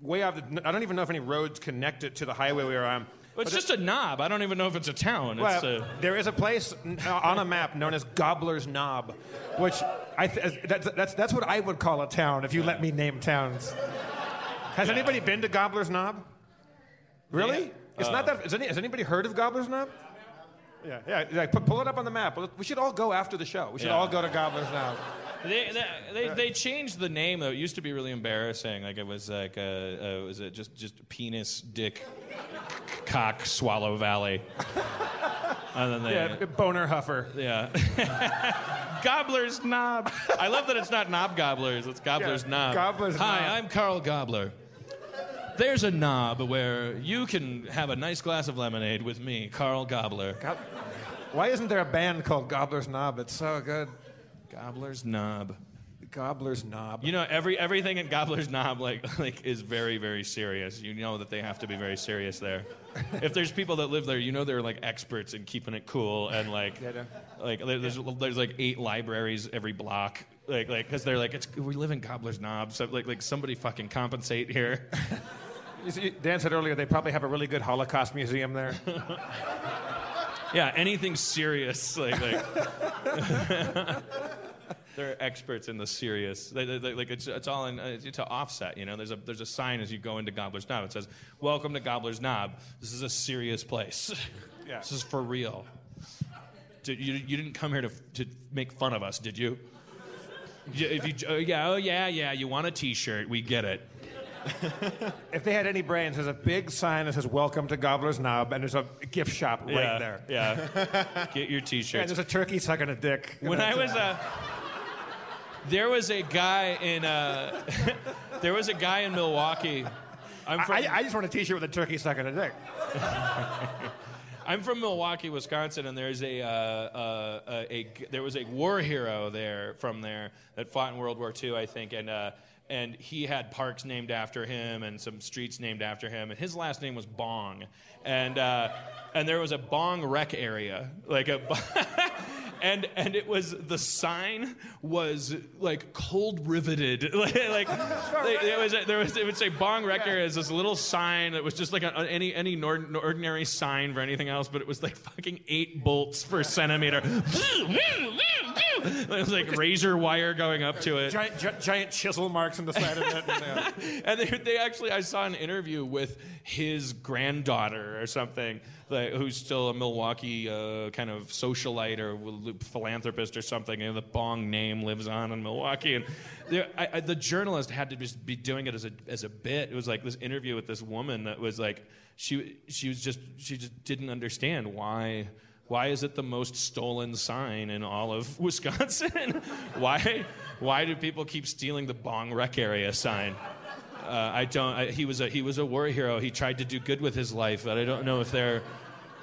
Speaker 1: way off. The, I don't even know if any roads connect it to the highway we were on.
Speaker 2: Well, it's just a knob. I don't even know if it's a town.
Speaker 1: Well,
Speaker 2: It's a,
Speaker 1: there is a place uh, on a map known as Gobbler's Knob, which I th- uh, that's, that's, that's what I would call a town if you let me name towns. Has anybody been to Gobbler's Knob? Really? It's not that. Any, has anybody heard of Gobbler's Knob? Yeah, yeah. Like, pu- pull it up on the map. We should all go after the show. We should
Speaker 2: Yeah.
Speaker 1: all go to Gobbler's Knob.
Speaker 2: They, they, they, they changed the name though. It used to be really embarrassing. Like it was like uh, uh, was it just just penis, dick, cock, swallow valley. and then they
Speaker 1: Yeah, boner huffer.
Speaker 2: yeah. Gobbler's knob. I love that it's not knob gobblers. It's Gobbler's
Speaker 1: Yeah,
Speaker 2: knob.
Speaker 1: Gobbler's
Speaker 2: Hi,
Speaker 1: knob.
Speaker 2: I'm Carl Gobbler. There's a knob where you can have a nice glass of lemonade with me, Carl Gobbler.
Speaker 1: Gob- Why isn't there a band called Gobbler's Knob? It's so good.
Speaker 2: Gobbler's knob.
Speaker 1: Gobbler's Knob.
Speaker 2: You know, every everything in Gobbler's Knob like like is very very serious. You know that they have to be very serious there. if there's people that live there, you know they're like experts in keeping it cool and like
Speaker 1: Yeah,
Speaker 2: like there- there's there's like eight libraries every block. Like like because they're like it's we live in Gobbler's Knob, so like like somebody fucking compensate here.
Speaker 1: See, Dan said earlier they probably have a really good Holocaust museum there.
Speaker 2: yeah, anything serious like like. They're experts in the serious. They, they, they- like it's, it's all in. It's, it's an offset. You know, there's a there's a sign as you go into Gobbler's Knob. It says, "Welcome to Gobbler's Knob. This is a serious place.
Speaker 1: Yeah.
Speaker 2: this is for real. Did, you you didn't come here to to make fun of us, did you? You- If you, oh, yeah, oh yeah, yeah. You want a T-shirt? We get it.
Speaker 1: If they had any brains, there's a big sign that says "Welcome to Gobbler's Knob," and there's a gift shop right
Speaker 2: yeah,
Speaker 1: there.
Speaker 2: Yeah. Get your
Speaker 1: And
Speaker 2: T-shirts.
Speaker 1: there's a turkey sucking a dick.
Speaker 2: when I was uh, there was a guy in uh, there was a guy in Milwaukee. I'm from,
Speaker 1: I, I just want a T-shirt with a turkey sucking a dick.
Speaker 2: I'm from Milwaukee, Wisconsin, and there's a, uh, uh, a, a there was a war hero there from there that fought in World War II, I think, and uh, and he had parks named after him and some streets named after him, and his last name was Bong, and uh, and there was a Bong rec area, like a. And, and it was the sign was like cold riveted like, like, it was there was it would say bong wrecker as this little sign that was just like a, any any nor- ordinary sign for anything else but it was like fucking eight bolts per centimeter it was like razor wire going up to it.
Speaker 1: Giant, gi- giant chisel marks on the side of it. And,
Speaker 2: and they, they actually i saw an interview with his granddaughter or something like, who's still a milwaukee uh, kind of socialite or philanthropist or something and the bong name lives on in milwaukee. And I, I, the journalist had to just be doing it as a, as a bit. It was like this interview with this woman that was like she, she was just she just didn't understand why why is it the most stolen sign in all of Wisconsin? why, why do people keep stealing the Bong Rec area sign? Uh, I don't. I, he was a he was a war hero. He tried to do good with his life, but I don't know if they're.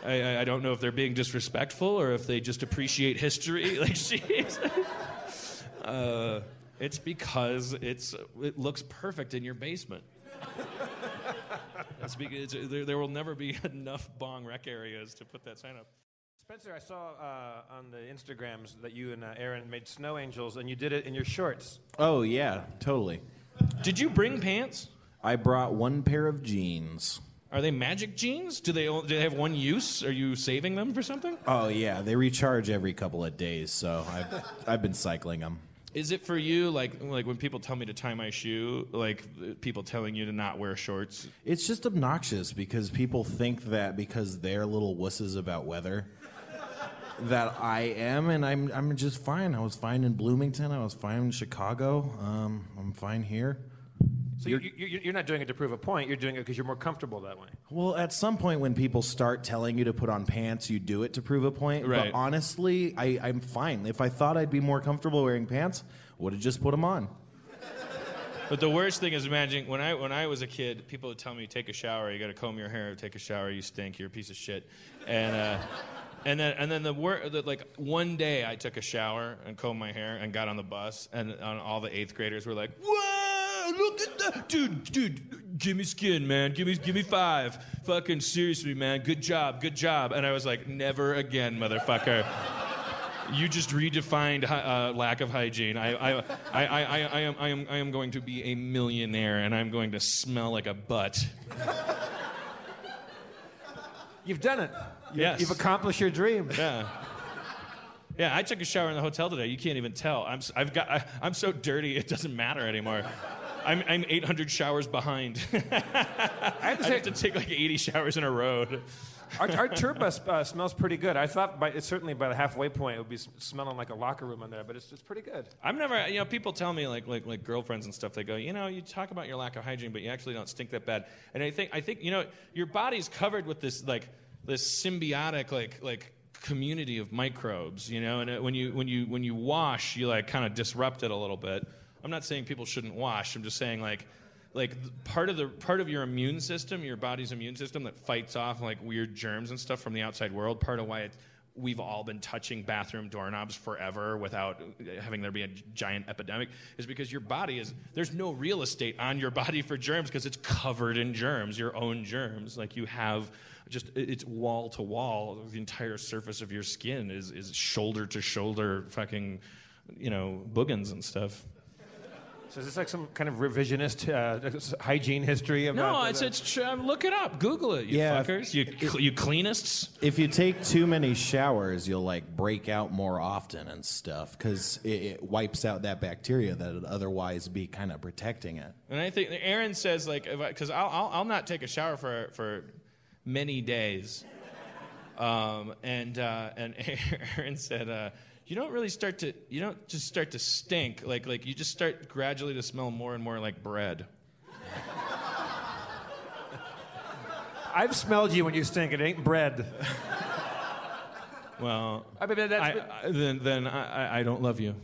Speaker 2: I- I, don't know if they're being disrespectful or if they just appreciate history. Like. Uh, it's because it's it looks perfect in your basement. It's because it's, there, there will never be enough bong rec areas to put that sign up.
Speaker 1: Spencer, I saw uh, on the Instagrams that you and uh, Aaron made snow angels, and you did it in your shorts.
Speaker 6: Oh, yeah, totally.
Speaker 2: Did you bring pants?
Speaker 6: I brought one pair of jeans.
Speaker 2: Are they magic jeans? Do they do they have one use? Are you saving them for something?
Speaker 6: Oh, yeah, they recharge every couple of days, so I've, I've been cycling them.
Speaker 2: Is it for you like like when people tell me to tie my shoe, like people telling you to not wear shorts?
Speaker 6: It's just obnoxious because people think that because they're little wusses about weather, that I am, and I'm I'm just fine. I was fine in Bloomington. I was fine in Chicago. Um, I'm fine here.
Speaker 1: So you're, you're, you're not doing it to prove a point. You're doing it because you're more comfortable that way.
Speaker 6: Well, at some point when people start telling you to put on pants, you do it to prove a point.
Speaker 2: Right.
Speaker 6: But honestly, I, I'm fine. If I thought I'd be more comfortable wearing pants, would have just put them on.
Speaker 2: But the worst thing is imagining when I when I was a kid, people would tell me take a shower, you got to comb your hair, take a shower, you stink, you're a piece of shit, and uh, And then, and then the, the like one day I took a shower and combed my hair and got on the bus and, and all the eighth graders were like, "Whoa, look at that, dude, dude, give me skin, man, give me, give me five, fucking seriously, man, good job, good job." And I was like, "Never again, motherfucker." You just redefined uh, lack of hygiene. I, I, I, I, I, am, I, am, I am going to be a millionaire and I'm going to smell like a butt.
Speaker 1: You've done it. You-
Speaker 2: Yes.
Speaker 1: You've accomplished your dream.
Speaker 2: Yeah. Yeah, I took a shower in the hotel today. You can't even tell. I'm, I've got, I, I'm so dirty, it doesn't matter anymore. I'm, I'm 800 showers behind.
Speaker 1: I have to
Speaker 2: I
Speaker 1: say,
Speaker 2: have to take like 80 showers in a row.
Speaker 1: our, our tour bus uh, smells pretty good. I thought by, it's certainly by the halfway point it would be smelling like a locker room in there, but it's, it's pretty good.
Speaker 2: I've never, you know, people tell me like, like, like girlfriends and stuff. They go, you know, you talk about your lack of hygiene, but you actually don't stink that bad. And I think, I think, you know, your body's covered with this like, this symbiotic like, like community of microbes, you know. And it, when you, when you, when you wash, you like kind of disrupt it a little bit. I'm not saying people shouldn't wash. I'm just saying like, like part of the part of your immune system, your body's immune system that fights off like weird germs and stuff from the outside world. Part of why it, we've all been touching bathroom doorknobs forever without having there be a giant epidemic is because your body is there's no real estate on your body for germs because it's covered in germs, your own germs. Like you have just it's wall to wall. The entire surface of your skin is is shoulder to shoulder fucking you know boogans and stuff.
Speaker 1: So is this like some kind of revisionist uh, hygiene history? About
Speaker 2: No, it's it's tr- look it up, Google it, you
Speaker 6: Yeah.
Speaker 2: fuckers, you cl- you cleanists.
Speaker 6: If you take too many showers, you'll like break out more often and stuff because it, it wipes out that bacteria that would otherwise be kind of protecting it.
Speaker 2: And I think Aaron says like because I'll, I'll I'll not take a shower for for many days, um, and uh, and Aaron said. Uh, you don't really start to you don't just start to stink like like you just start gradually to smell more and more like bread.
Speaker 1: I've smelled you when you stink. It ain't bread.
Speaker 2: Well,
Speaker 1: I mean, that's,
Speaker 2: I, I, then then I, I- don't love you.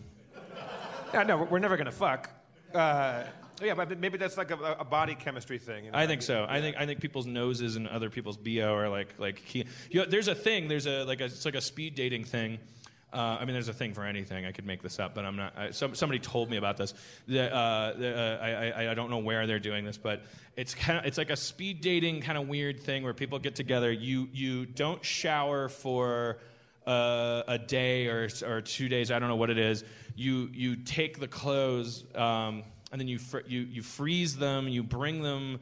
Speaker 1: Yeah, no, we're never gonna fuck. Uh, yeah, but maybe that's like a, a body chemistry thing. you know?
Speaker 2: I think so. I think I think people's noses and other people's bo are like like key. You know, there's a thing. There's a like a it's like a speed dating thing. Uh, I mean, there's a thing for anything. I could make this up, but I'm not. I, some, somebody told me about this. The, uh, the, uh, I, I, don't know where they're doing this, but it's kind of it's like a speed dating kind of weird thing where people get together. You you don't shower for uh, a day or or two days. I don't know what it is. You you take the clothes um, and then you fr- you you freeze them. You bring them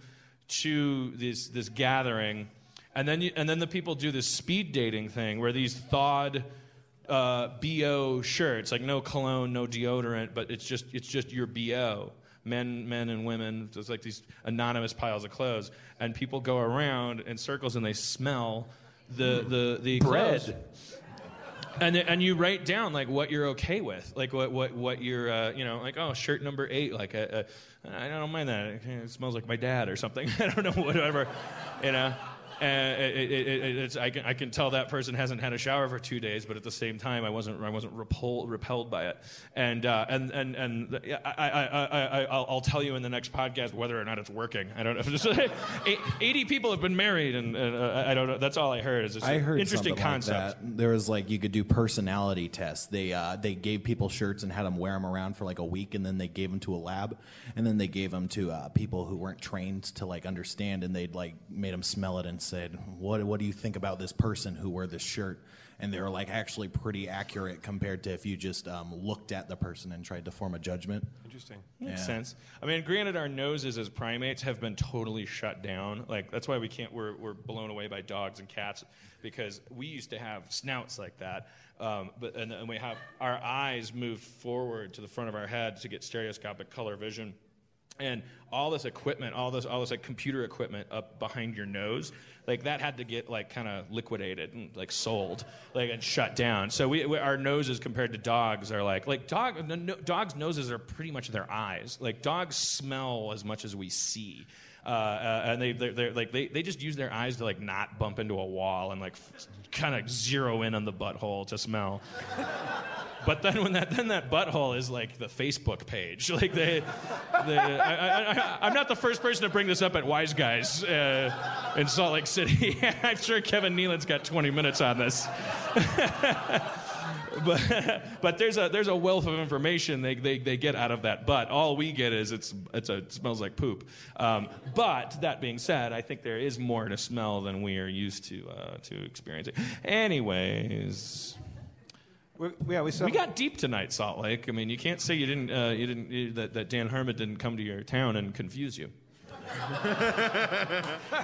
Speaker 2: to this this gathering, and then you, and then the people do this speed dating thing where these thawed uh, bo shirts, like no cologne, no deodorant, but it's just it's just your bo. Men, men and women, it's like these anonymous piles of clothes, and people go around in circles and they smell the the the
Speaker 1: Bread.
Speaker 2: clothes. And, and you write down like what you're okay with, like what what what you're uh, you know like oh shirt number eight like i don't mind that it smells like my dad or something I don't know whatever you know and it, it, it, it's, I can I can tell that person hasn't had a shower for two days but at the same time I wasn't I wasn't repul, repelled by it and uh, and and and the- I, I, I, I I'll, I'll tell you in the next podcast whether or not it's working I don't know Just- Eight- eighty people have been married and, and uh, I don't know that's all I heard is
Speaker 6: I heard
Speaker 2: interesting concept.
Speaker 6: Like that. There was like you could do personality tests. They uh, they gave people shirts and had them wear them around for like a week, and then they gave them to a lab, and then they gave them to uh, people who weren't trained to like understand, and they'd like made them smell it and said, "What what do you think about this person who wore this shirt?" And they were like actually pretty accurate compared to if you just um, looked at the person and tried to form a judgment.
Speaker 1: Interesting.
Speaker 2: Makes
Speaker 6: Yeah.
Speaker 2: sense. I mean, granted, our noses as primates have been totally shut down. Like that's why we can't. We're we're blown away by dogs and cats because we used to have snouts like that. Um, but and, and we have our eyes moved forward to the front of our head to get stereoscopic color vision. And all this equipment, all this, all this like computer equipment up behind your nose, like that had to get like kind of liquidated and like sold, like and shut down. So we, we our noses compared to dogs are like like dog no, dogs' noses are pretty much their eyes. Like dogs smell as much as we see. Uh, uh, and they they're like they, they just use their eyes to like not bump into a wall and like f- kind of zero in on the butthole to smell. But then when that then that butthole is like the Facebook page, like they, they I, am not the first person to bring this up at Wise Guys uh, in Salt Lake City. I'm sure Kevin Nealon's got 20 minutes on this. but but there's a there's a wealth of information they, they, they get out of that But All we get is it's it's a, it smells like poop. Um, but that being said, I think there is more to smell than we are used to uh, to experiencing. Anyways.
Speaker 1: We, yeah, we,
Speaker 2: we got deep tonight, Salt Lake. I mean, you can't say you didn't, uh, you didn't you, that, that Dan Harmon didn't come to your town and confuse you.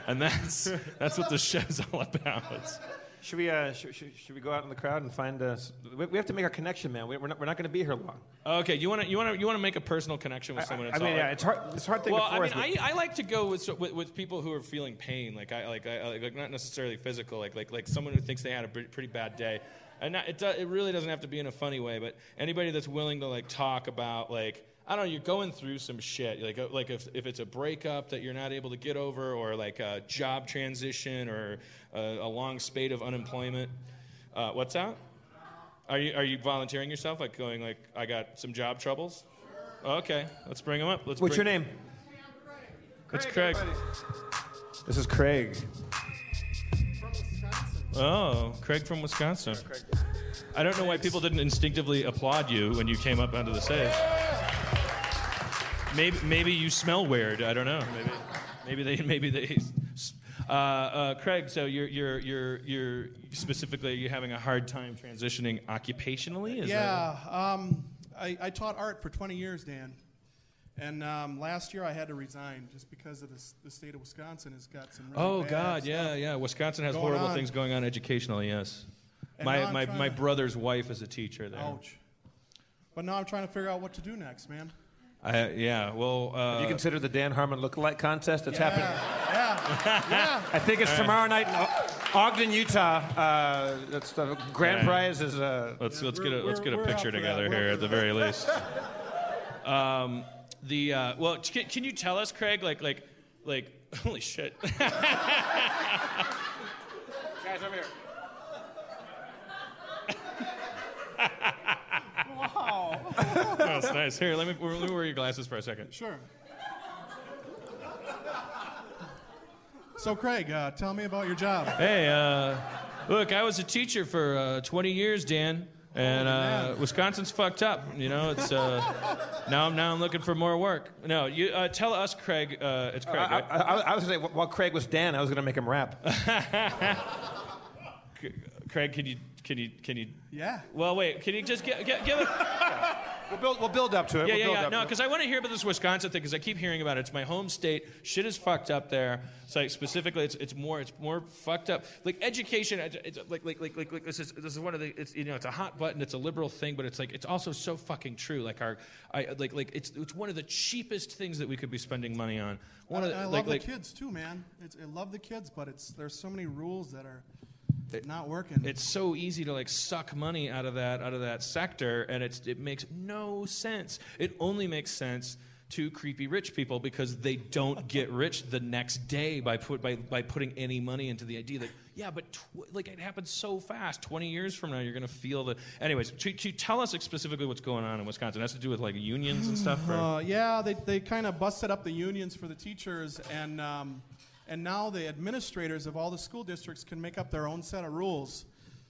Speaker 2: and that's that's what the show's all about.
Speaker 1: Should we, uh, should, should, should, we go out in the crowd and find us? We, we have to make our connection, man. We, are not, we're not going to be here long.
Speaker 2: Okay, you want to you want to you want to make a personal connection with someone?
Speaker 1: I, I mean, yeah, it's hard. It's hard thing
Speaker 2: well,
Speaker 1: I
Speaker 2: mean, I, I like to go with, with, with people who are feeling pain, like I like I, like not necessarily physical, like like like someone who thinks they had a pretty bad day and not, it, it really doesn't have to be in a funny way, but anybody that's willing to like talk about like I don't know, you're going through some shit. Like, uh, like if, if it's a breakup that you're not able to get over, or like a job transition, or a, a long spate of unemployment. Uh, what's that? Are you, are you volunteering yourself? Like going like, I got some job troubles? Okay, let's bring them up. Let's
Speaker 1: What's
Speaker 2: bring...
Speaker 1: your name?
Speaker 2: It's Craig.
Speaker 1: This is Craig.
Speaker 2: Oh, Craig from Wisconsin. I don't know why people didn't instinctively applaud you when you came up onto the stage. Maybe, maybe you smell weird. I don't know. Maybe, maybe they, maybe they. Uh, uh, Craig, so you're, you're, you're, you're specifically, are you having a hard time transitioning occupationally?
Speaker 7: Is yeah, um, I, I, taught art for 20 years, Dan. And um, last year I had to resign just because of this, the state of Wisconsin has got some. Really
Speaker 2: oh God, yeah, yeah. Wisconsin has horrible on. things going on educationally. Yes. And my my, my to... brother's wife is a teacher there.
Speaker 7: Ouch. But now I'm trying to figure out what to do next, man.
Speaker 2: I, yeah, well. Uh,
Speaker 1: Have you consider the Dan Harmon lookalike contest that's
Speaker 7: yeah,
Speaker 1: happening?
Speaker 7: Yeah, yeah.
Speaker 1: I think it's tomorrow night in Ogden, Utah. Uh, that's the grand right. prize is. Uh,
Speaker 2: let's let's get a let's get a picture together here at the very least. Um, the uh, well, can, can, you tell us, Craig? Like, like, like, holy shit! Guys,
Speaker 1: over here.
Speaker 7: Wow.
Speaker 2: That's nice. Here, let me, let me wear your glasses for a second.
Speaker 7: Sure. So, Craig, uh, tell me about your job.
Speaker 2: Hey, uh, look, I was a teacher for uh, 20 years, Dan. And uh, Wisconsin's fucked up. You know, it's uh, now. I'm now I'm looking for more work. No, you uh, tell us, Craig. Uh, it's Craig.
Speaker 1: I, I, I, I was gonna say while Craig was Dan, I was gonna make him rap.
Speaker 2: Craig, can you can you can you?
Speaker 7: Yeah.
Speaker 2: Well, wait. Can you just get get give it?
Speaker 1: We'll build, we'll build up to it.
Speaker 2: Yeah,
Speaker 1: we'll
Speaker 2: yeah, yeah. No, because I want to hear about this Wisconsin thing because I keep hearing about it. It's my home state. Shit is fucked up there. It's like specifically, it's, it's more it's more fucked up. Like education, it's like like like like, like this is this is one of the it's you know it's a hot button. It's a liberal thing, but it's like it's also so fucking true. Like our I like like it's it's one of the cheapest things that we could be spending money on. One
Speaker 7: I,
Speaker 2: of the,
Speaker 7: I
Speaker 2: like,
Speaker 7: love
Speaker 2: like,
Speaker 7: the kids too, man. It's, I love the kids, but it's there's so many rules that are it, not working.
Speaker 2: It's so easy to like suck money out of that out of that sector, and it's it makes no sense. It only makes sense to creepy rich people because they don't get rich the next day by put by, by putting any money into the idea that yeah but tw- like it happens so fast 20 years from now you're going to feel the anyways to, to tell us specifically what's going on in wisconsin it has to do with like unions and stuff
Speaker 7: uh, yeah they, they kind of busted up the unions for the teachers and um, and now the administrators of all the school districts can make up their own set of rules.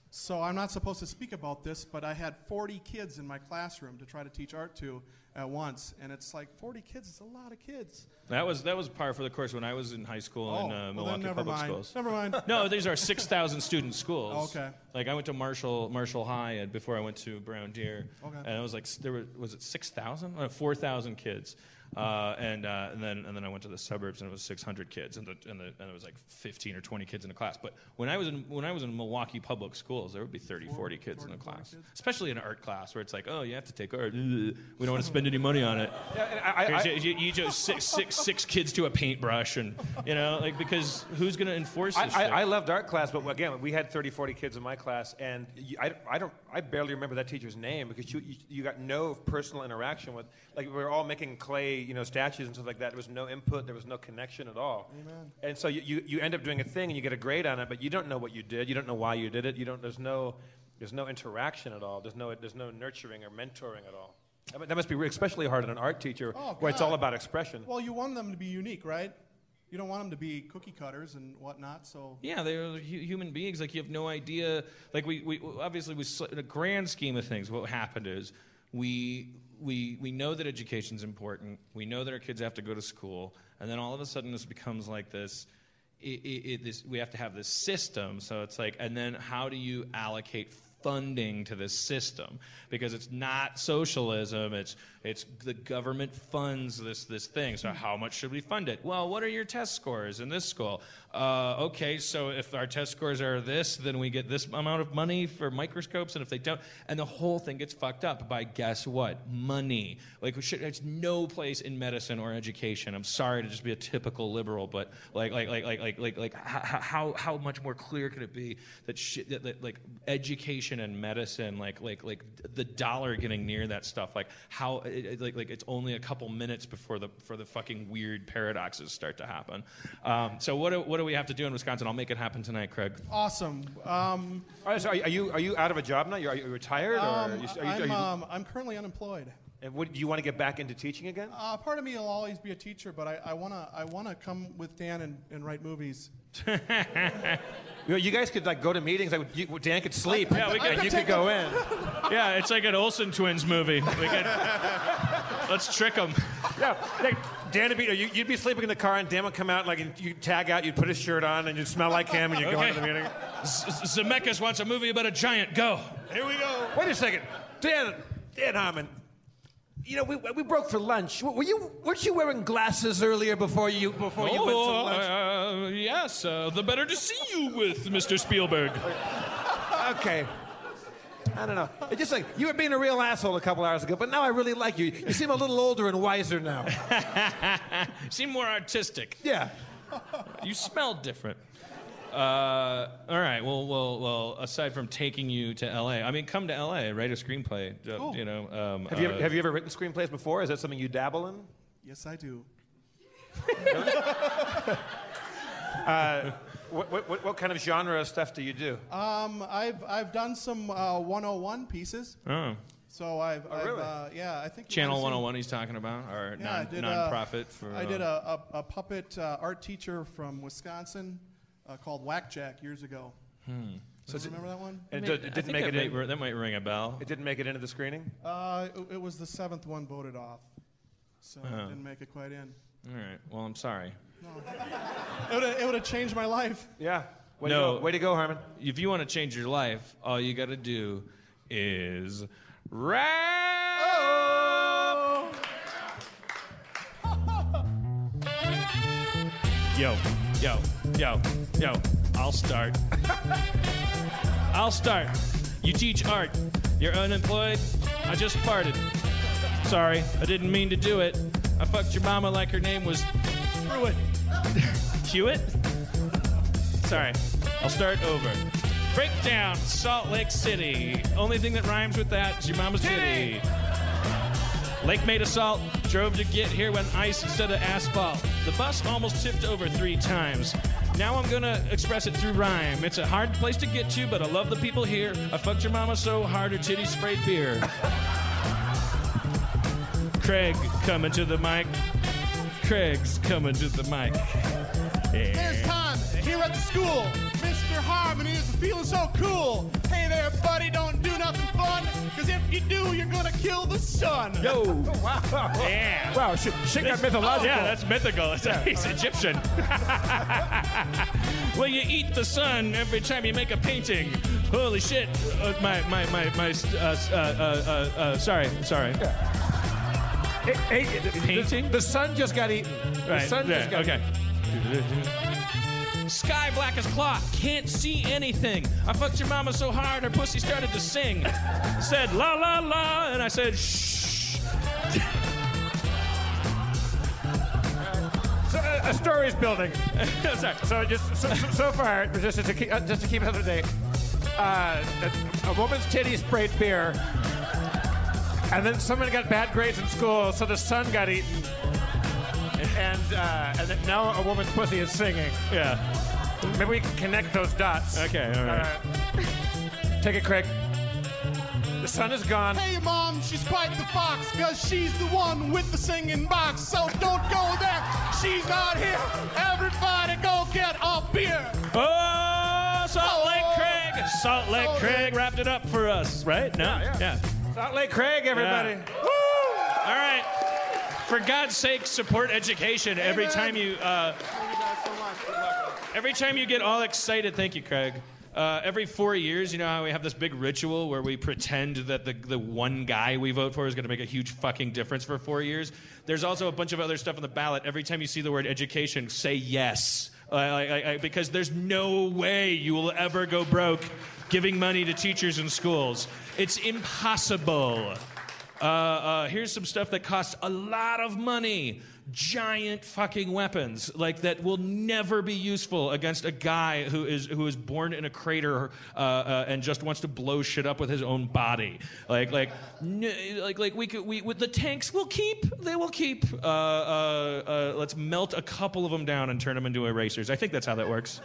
Speaker 7: So I'm not supposed to speak about this, but I had 40 kids in my classroom to try to teach art to at once, and it's like 40 kids is a lot of kids.
Speaker 2: That was that was par for the course when I was in high school
Speaker 7: oh,
Speaker 2: in uh,
Speaker 7: well
Speaker 2: Milwaukee
Speaker 7: never
Speaker 2: Public
Speaker 7: mind.
Speaker 2: Schools.
Speaker 7: Never mind.
Speaker 2: No, these are 6,000 student schools.
Speaker 7: Oh, okay.
Speaker 2: Like I went to Marshall Marshall High before I went to Brown Deer,
Speaker 7: okay.
Speaker 2: and it was like there were was it 6,000? Uh, 4,000 kids. Uh, and, uh, and, then, and then I went to the suburbs and it was 600 kids and, the, and, the, and it was like 15 or 20 kids in a class. But when I was in, when I was in Milwaukee public schools, there would be 30, 40 kids 40, in a class, kids. especially in an art class where it's like, oh, you have to take art. We don't want to spend spend any money on it.
Speaker 1: Yeah, and I- I-
Speaker 2: you, you just six, six, six kids to a paintbrush, and you know, like because who's going to enforce
Speaker 1: I,
Speaker 2: this?
Speaker 1: I,
Speaker 2: shit?
Speaker 1: I loved art class, but again, we had 30, 40 kids in my class, and I, I don't, I barely remember that teacher's name because you, you, you got no personal interaction with, like we were all making clay, you know, statues and stuff like that. There was no input, there was no connection at all.
Speaker 7: Amen.
Speaker 1: And so you, you, you end up doing a thing and you get a grade on it, but you don't know what you did, you don't know why you did it, you don't, there's no, there's no interaction at all, there's no, there's no nurturing or mentoring at all. I mean, that must be especially hard on an art teacher
Speaker 7: Oh,
Speaker 1: where it's all about expression.
Speaker 7: Well, you want them to be unique, right? You don't want them to be cookie cutters and whatnot. So
Speaker 2: Yeah, they're hu- human beings. Like you have no idea. Like we, we obviously we s- in a grand scheme of things, what happened is we we we know that education's important. We know that our kids have to go to school, and then all of a sudden this becomes like this. It, it, it, this we have to have this system. So it's like, and then how do you allocate funding to this system? Because it's not socialism. It's it's the government funds this this thing. So how much should we fund it? Well, what are your test scores in this school? Uh, okay, so if our test scores are this, then we get this amount of money for microscopes, and if they don't, and the whole thing gets fucked up by guess what? Money. Like should, there's no place in medicine or education. I'm sorry to just be a typical liberal, but like like like like like like, like how, how how much more clear could it be that shit that, that like education and medicine, like like like the dollar getting near that stuff, like how it, it- like like it's only a couple minutes before the for the fucking weird paradoxes start to happen. Um, so what do, what do we have to do in Wisconsin? I'll make it happen tonight, Craig.
Speaker 7: awesome. Um,
Speaker 1: All right, so are, are you are you out of a job now? You're, are you retired, or
Speaker 7: um,
Speaker 1: are you, are you,
Speaker 7: I'm,
Speaker 1: are you,
Speaker 7: um, I'm currently unemployed.
Speaker 1: And what, do you want to get back into teaching again?
Speaker 7: Uh, part of me will always be a teacher, but I, I wanna I wanna come with Dan and, and write movies.
Speaker 1: You, know, you guys could like go to meetings. Like, you, Dan could sleep,
Speaker 2: Yeah, we could-
Speaker 1: you could go in.
Speaker 2: Yeah, it's like an Olsen twins movie. We could, let's trick them.
Speaker 1: Yeah, like Dan would be. You, you'd be sleeping in the car, and Dan would come out, like, and you'd tag out. You'd put his shirt on, and you'd smell like him, and you'd go
Speaker 2: Okay.
Speaker 1: into the meeting.
Speaker 2: Z- Zemeckis wants a movie about a giant. Go.
Speaker 1: Here we go. Wait a second, Dan. Dan Harmon. You know, we, we broke for lunch. Were you weren't you wearing glasses earlier before you before you went to
Speaker 2: Oh,
Speaker 1: lunch?
Speaker 2: uh, yes, uh, the better to see you with, Mr. Spielberg.
Speaker 1: Okay. I don't know. It's just like you were being a real asshole a couple hours ago, but now I really like you. You seem a little older and wiser now.
Speaker 2: Seem more artistic.
Speaker 1: Yeah.
Speaker 2: You smell different. Uh, all right. Well, well, well. Aside from taking you to L.A., I mean, come to L.A. Write a screenplay. uh,
Speaker 7: Cool.
Speaker 2: You know. Um,
Speaker 1: Have you,
Speaker 2: uh,
Speaker 1: ever, have you ever written screenplays before? Is that something you dabble in?
Speaker 7: Yes, I do.
Speaker 1: What, what, what, what kind of genre of stuff do you do?
Speaker 7: Um, I've I've done some uh, 101 pieces.
Speaker 2: Oh,
Speaker 7: So I've, I've
Speaker 1: really?
Speaker 7: uh, yeah, I think you
Speaker 2: Channel
Speaker 7: might have seen-
Speaker 2: 101. He's talking about, or
Speaker 7: Yeah, I
Speaker 2: non,
Speaker 7: did, uh,
Speaker 2: non-profit for.
Speaker 7: I did
Speaker 2: uh,
Speaker 7: a, a, a puppet uh, art teacher from Wisconsin uh, called Whackjack years ago. Hmm. So remember that one?
Speaker 1: And
Speaker 2: I
Speaker 1: it, didn't make
Speaker 2: that
Speaker 1: it
Speaker 2: might,
Speaker 1: in.
Speaker 2: that might ring a bell.
Speaker 1: It didn't make it into the screening.
Speaker 7: Uh, it, it was the seventh one voted off, so it didn't make it quite in.
Speaker 2: All right. Well, I'm sorry.
Speaker 7: It would have, it would have changed my life.
Speaker 1: Yeah. Way
Speaker 2: No.
Speaker 1: To go. Way to go, Harmon.
Speaker 2: If you want to change your life, all you got to do is rap. Yo, yo, yo, yo. I'll start. I'll start. You teach art. You're unemployed. I just farted. Sorry, I didn't mean to do it. I fucked your mama like her name was
Speaker 7: Pruitt.
Speaker 2: Hewitt? Sorry, I'll start over. Breakdown, Salt Lake City. Only thing that rhymes with that is your mama's titty. Lake made of salt, drove to get here when ice instead of asphalt. The bus almost tipped over three times. Now I'm gonna express it through rhyme. It's a hard place to get to, but I love the people here. I fucked your mama so hard her titties sprayed beer. Craig coming to the mic. Craig's coming to the mic.
Speaker 7: There's time here at the school. Mr. Harmony is feeling so cool. Hey there, buddy, don't do nothing fun. Cause if you do, you're gonna kill the sun.
Speaker 2: Yo.
Speaker 1: Wow.
Speaker 2: Yeah.
Speaker 1: Wow. Shit, shit got mythological.
Speaker 2: Yeah, that's mythical. It's, He's Egyptian. well, you eat the sun every time you make a painting. Holy shit! Uh, my my my my. Uh, uh, uh, uh, uh, sorry, sorry.
Speaker 1: Hey, hey, the-
Speaker 2: Painting?
Speaker 1: The, the sun just got eaten.
Speaker 2: Right.
Speaker 1: The sun
Speaker 2: yeah,
Speaker 1: just got eaten.
Speaker 2: okay sky black as cloth. Can't see anything. I fucked your mama so hard her pussy started to sing. said la la la, and I said shh.
Speaker 4: so, uh, a building.
Speaker 2: Sorry.
Speaker 4: So just so, so far, just to keep, uh, just to keep it day. uh, a, a woman's titty sprayed beer, and then someone got bad grades in school, so the son got eaten and uh, and then now a woman's pussy is singing.
Speaker 2: Yeah.
Speaker 4: Maybe we can connect those dots.
Speaker 2: Okay, all right.
Speaker 4: Uh, take it, Craig. The sun is gone.
Speaker 7: Hey, mom, she's quite the fox, cause she's the one with the singing box. So don't go there, she's not here. Everybody go get a beer.
Speaker 2: Oh, Salt Lake Craig. Salt Lake
Speaker 7: Salt
Speaker 2: Craig
Speaker 7: Lake.
Speaker 2: wrapped it up for us, right? No?
Speaker 4: yeah. Salt Lake Craig, everybody.
Speaker 2: Yeah. All right. For God's sake, support education every time you. Uh, every time you get all excited, thank you, Craig. Uh, every four years, you know how we have this big ritual where we pretend that the, the one guy we vote for is going to make a huge fucking difference for four years? There's also a bunch of other stuff on the ballot. Every time you see the word education, say yes. Uh, I, I, I, because there's no way you will ever go broke giving money to teachers in schools. It's impossible. Uh, uh, here's some stuff that costs a lot of money. Giant fucking weapons, like that will never be useful against a guy who is who is born in a crater uh, uh, and just wants to blow shit up with his own body. Like like n- like like we could we with the tanks will keep they will keep. Uh, uh, let's melt a couple of them down and turn them into erasers. I think that's how that works.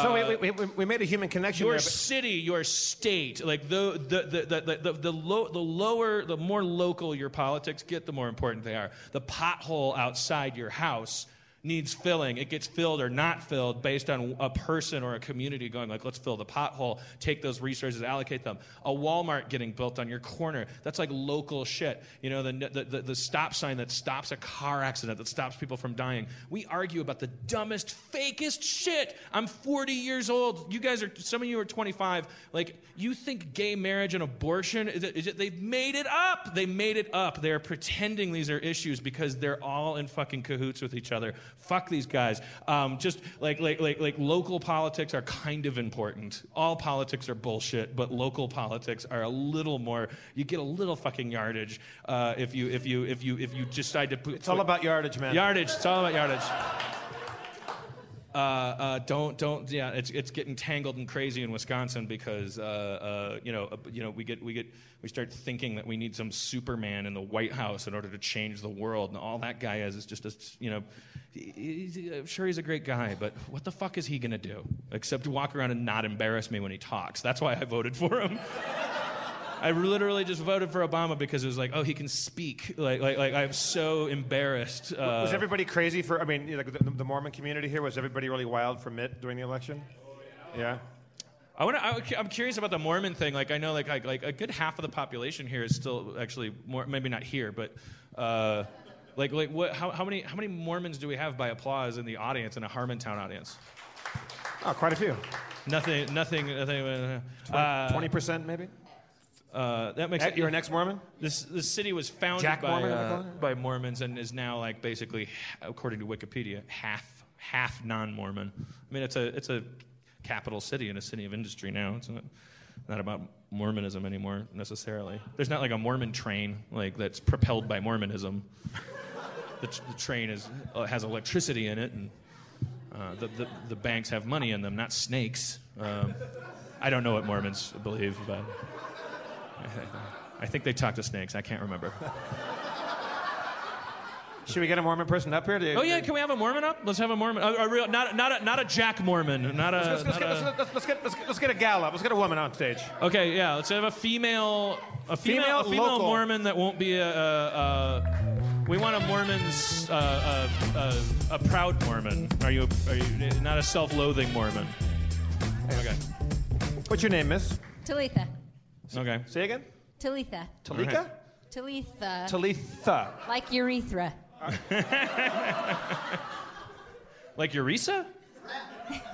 Speaker 1: So we, uh, we, we, we made a human connection
Speaker 2: your
Speaker 1: there.
Speaker 2: city, your state, like the the the the the, the, the, low, the lower, the more local your politics get, the more important they are. The pothole outside your house needs filling. It gets filled or not filled based on a person or a community going like, let's fill the pothole, take those resources, allocate them. A Walmart getting built on your corner, that's like local shit. You know, the, the, the, stop sign that stops a car accident, that stops people from dying. We argue about the dumbest, fakest shit. I'm 40 years old. You guys are, some of you are 25. Like, you think gay marriage and abortion, is it, is it, they've made it up. They made it up. They're pretending these are issues because they're all in fucking cahoots with each other. Fuck these guys. Um, just like, like, like, like local politics are kind of important. All politics are bullshit, but local politics are a little more, you get a little fucking yardage uh, if, you, if, you, if, you, if you decide to put.
Speaker 1: it's all about yardage, man.
Speaker 2: Yardage. It's all about yardage. Uh, uh, don't don't yeah. It's it's getting tangled and crazy in Wisconsin because uh, uh, you know uh, you know we get we get we start thinking that we need some Superman in the White House in order to change the world, and all that guy is is just a you know. I'm sure he's a great guy, but what the fuck is he gonna do except walk around and not embarrass me when he talks? That's why I voted for him. I literally just voted for Obama because it was like, oh, he can speak. Like, like, like I'm so embarrassed. Uh,
Speaker 1: was everybody crazy for? I mean, know, the, the Mormon community here was everybody really wild for Mitt during the election? Yeah.
Speaker 2: I want to. I'm curious about the Mormon thing. Like, I know, like, like, like a good half of the population here is still actually more. Maybe not here, but, uh, like, like, what? How, how many? How many Mormons do we have by applause in the audience in a Harmontown audience?
Speaker 1: Oh, quite a few.
Speaker 2: Nothing. Nothing. Nothing. Uh,
Speaker 1: Twenty percent, maybe.
Speaker 2: Uh, that makes.
Speaker 1: You're an ex-Mormon.
Speaker 2: This this city was founded
Speaker 1: Jack
Speaker 2: by
Speaker 1: Mormon,
Speaker 2: uh, by Mormons and is now like basically, according to Wikipedia, half half non-Mormon. I mean, it's a it's a capital city and a city of industry now. It's not not about Mormonism anymore necessarily. There's not like a Mormon train like that's propelled by Mormonism. the, the train is uh, has electricity in it and. Uh, the, the, the banks have money in them, not snakes. Um, I don't know what Mormons believe, but I think they talk to snakes. I can't remember.
Speaker 1: Should we get a Mormon person up here? To,
Speaker 2: Oh yeah, can we have a Mormon up? Let's have a Mormon. A, a real, not not a, not a Jack Mormon. Not a.
Speaker 1: Let's, let's,
Speaker 2: not
Speaker 1: get,
Speaker 2: a-
Speaker 1: let's, let's, let's get, let's, get, let's get a gal up. Let's get a woman on stage.
Speaker 2: okay, yeah. Let's have a female. A female.
Speaker 1: Female
Speaker 2: a female. Mormon that won't be a. a, a we want a Mormon's uh, a, a, a proud Mormon. Are you are you not a self-loathing Mormon? Okay.
Speaker 1: What's your name, Miss?
Speaker 8: Talitha.
Speaker 2: Okay.
Speaker 1: Say again.
Speaker 8: Talitha.
Speaker 1: Talika.
Speaker 8: Talitha.
Speaker 1: Talitha.
Speaker 8: like urethra.
Speaker 2: Like Eureka?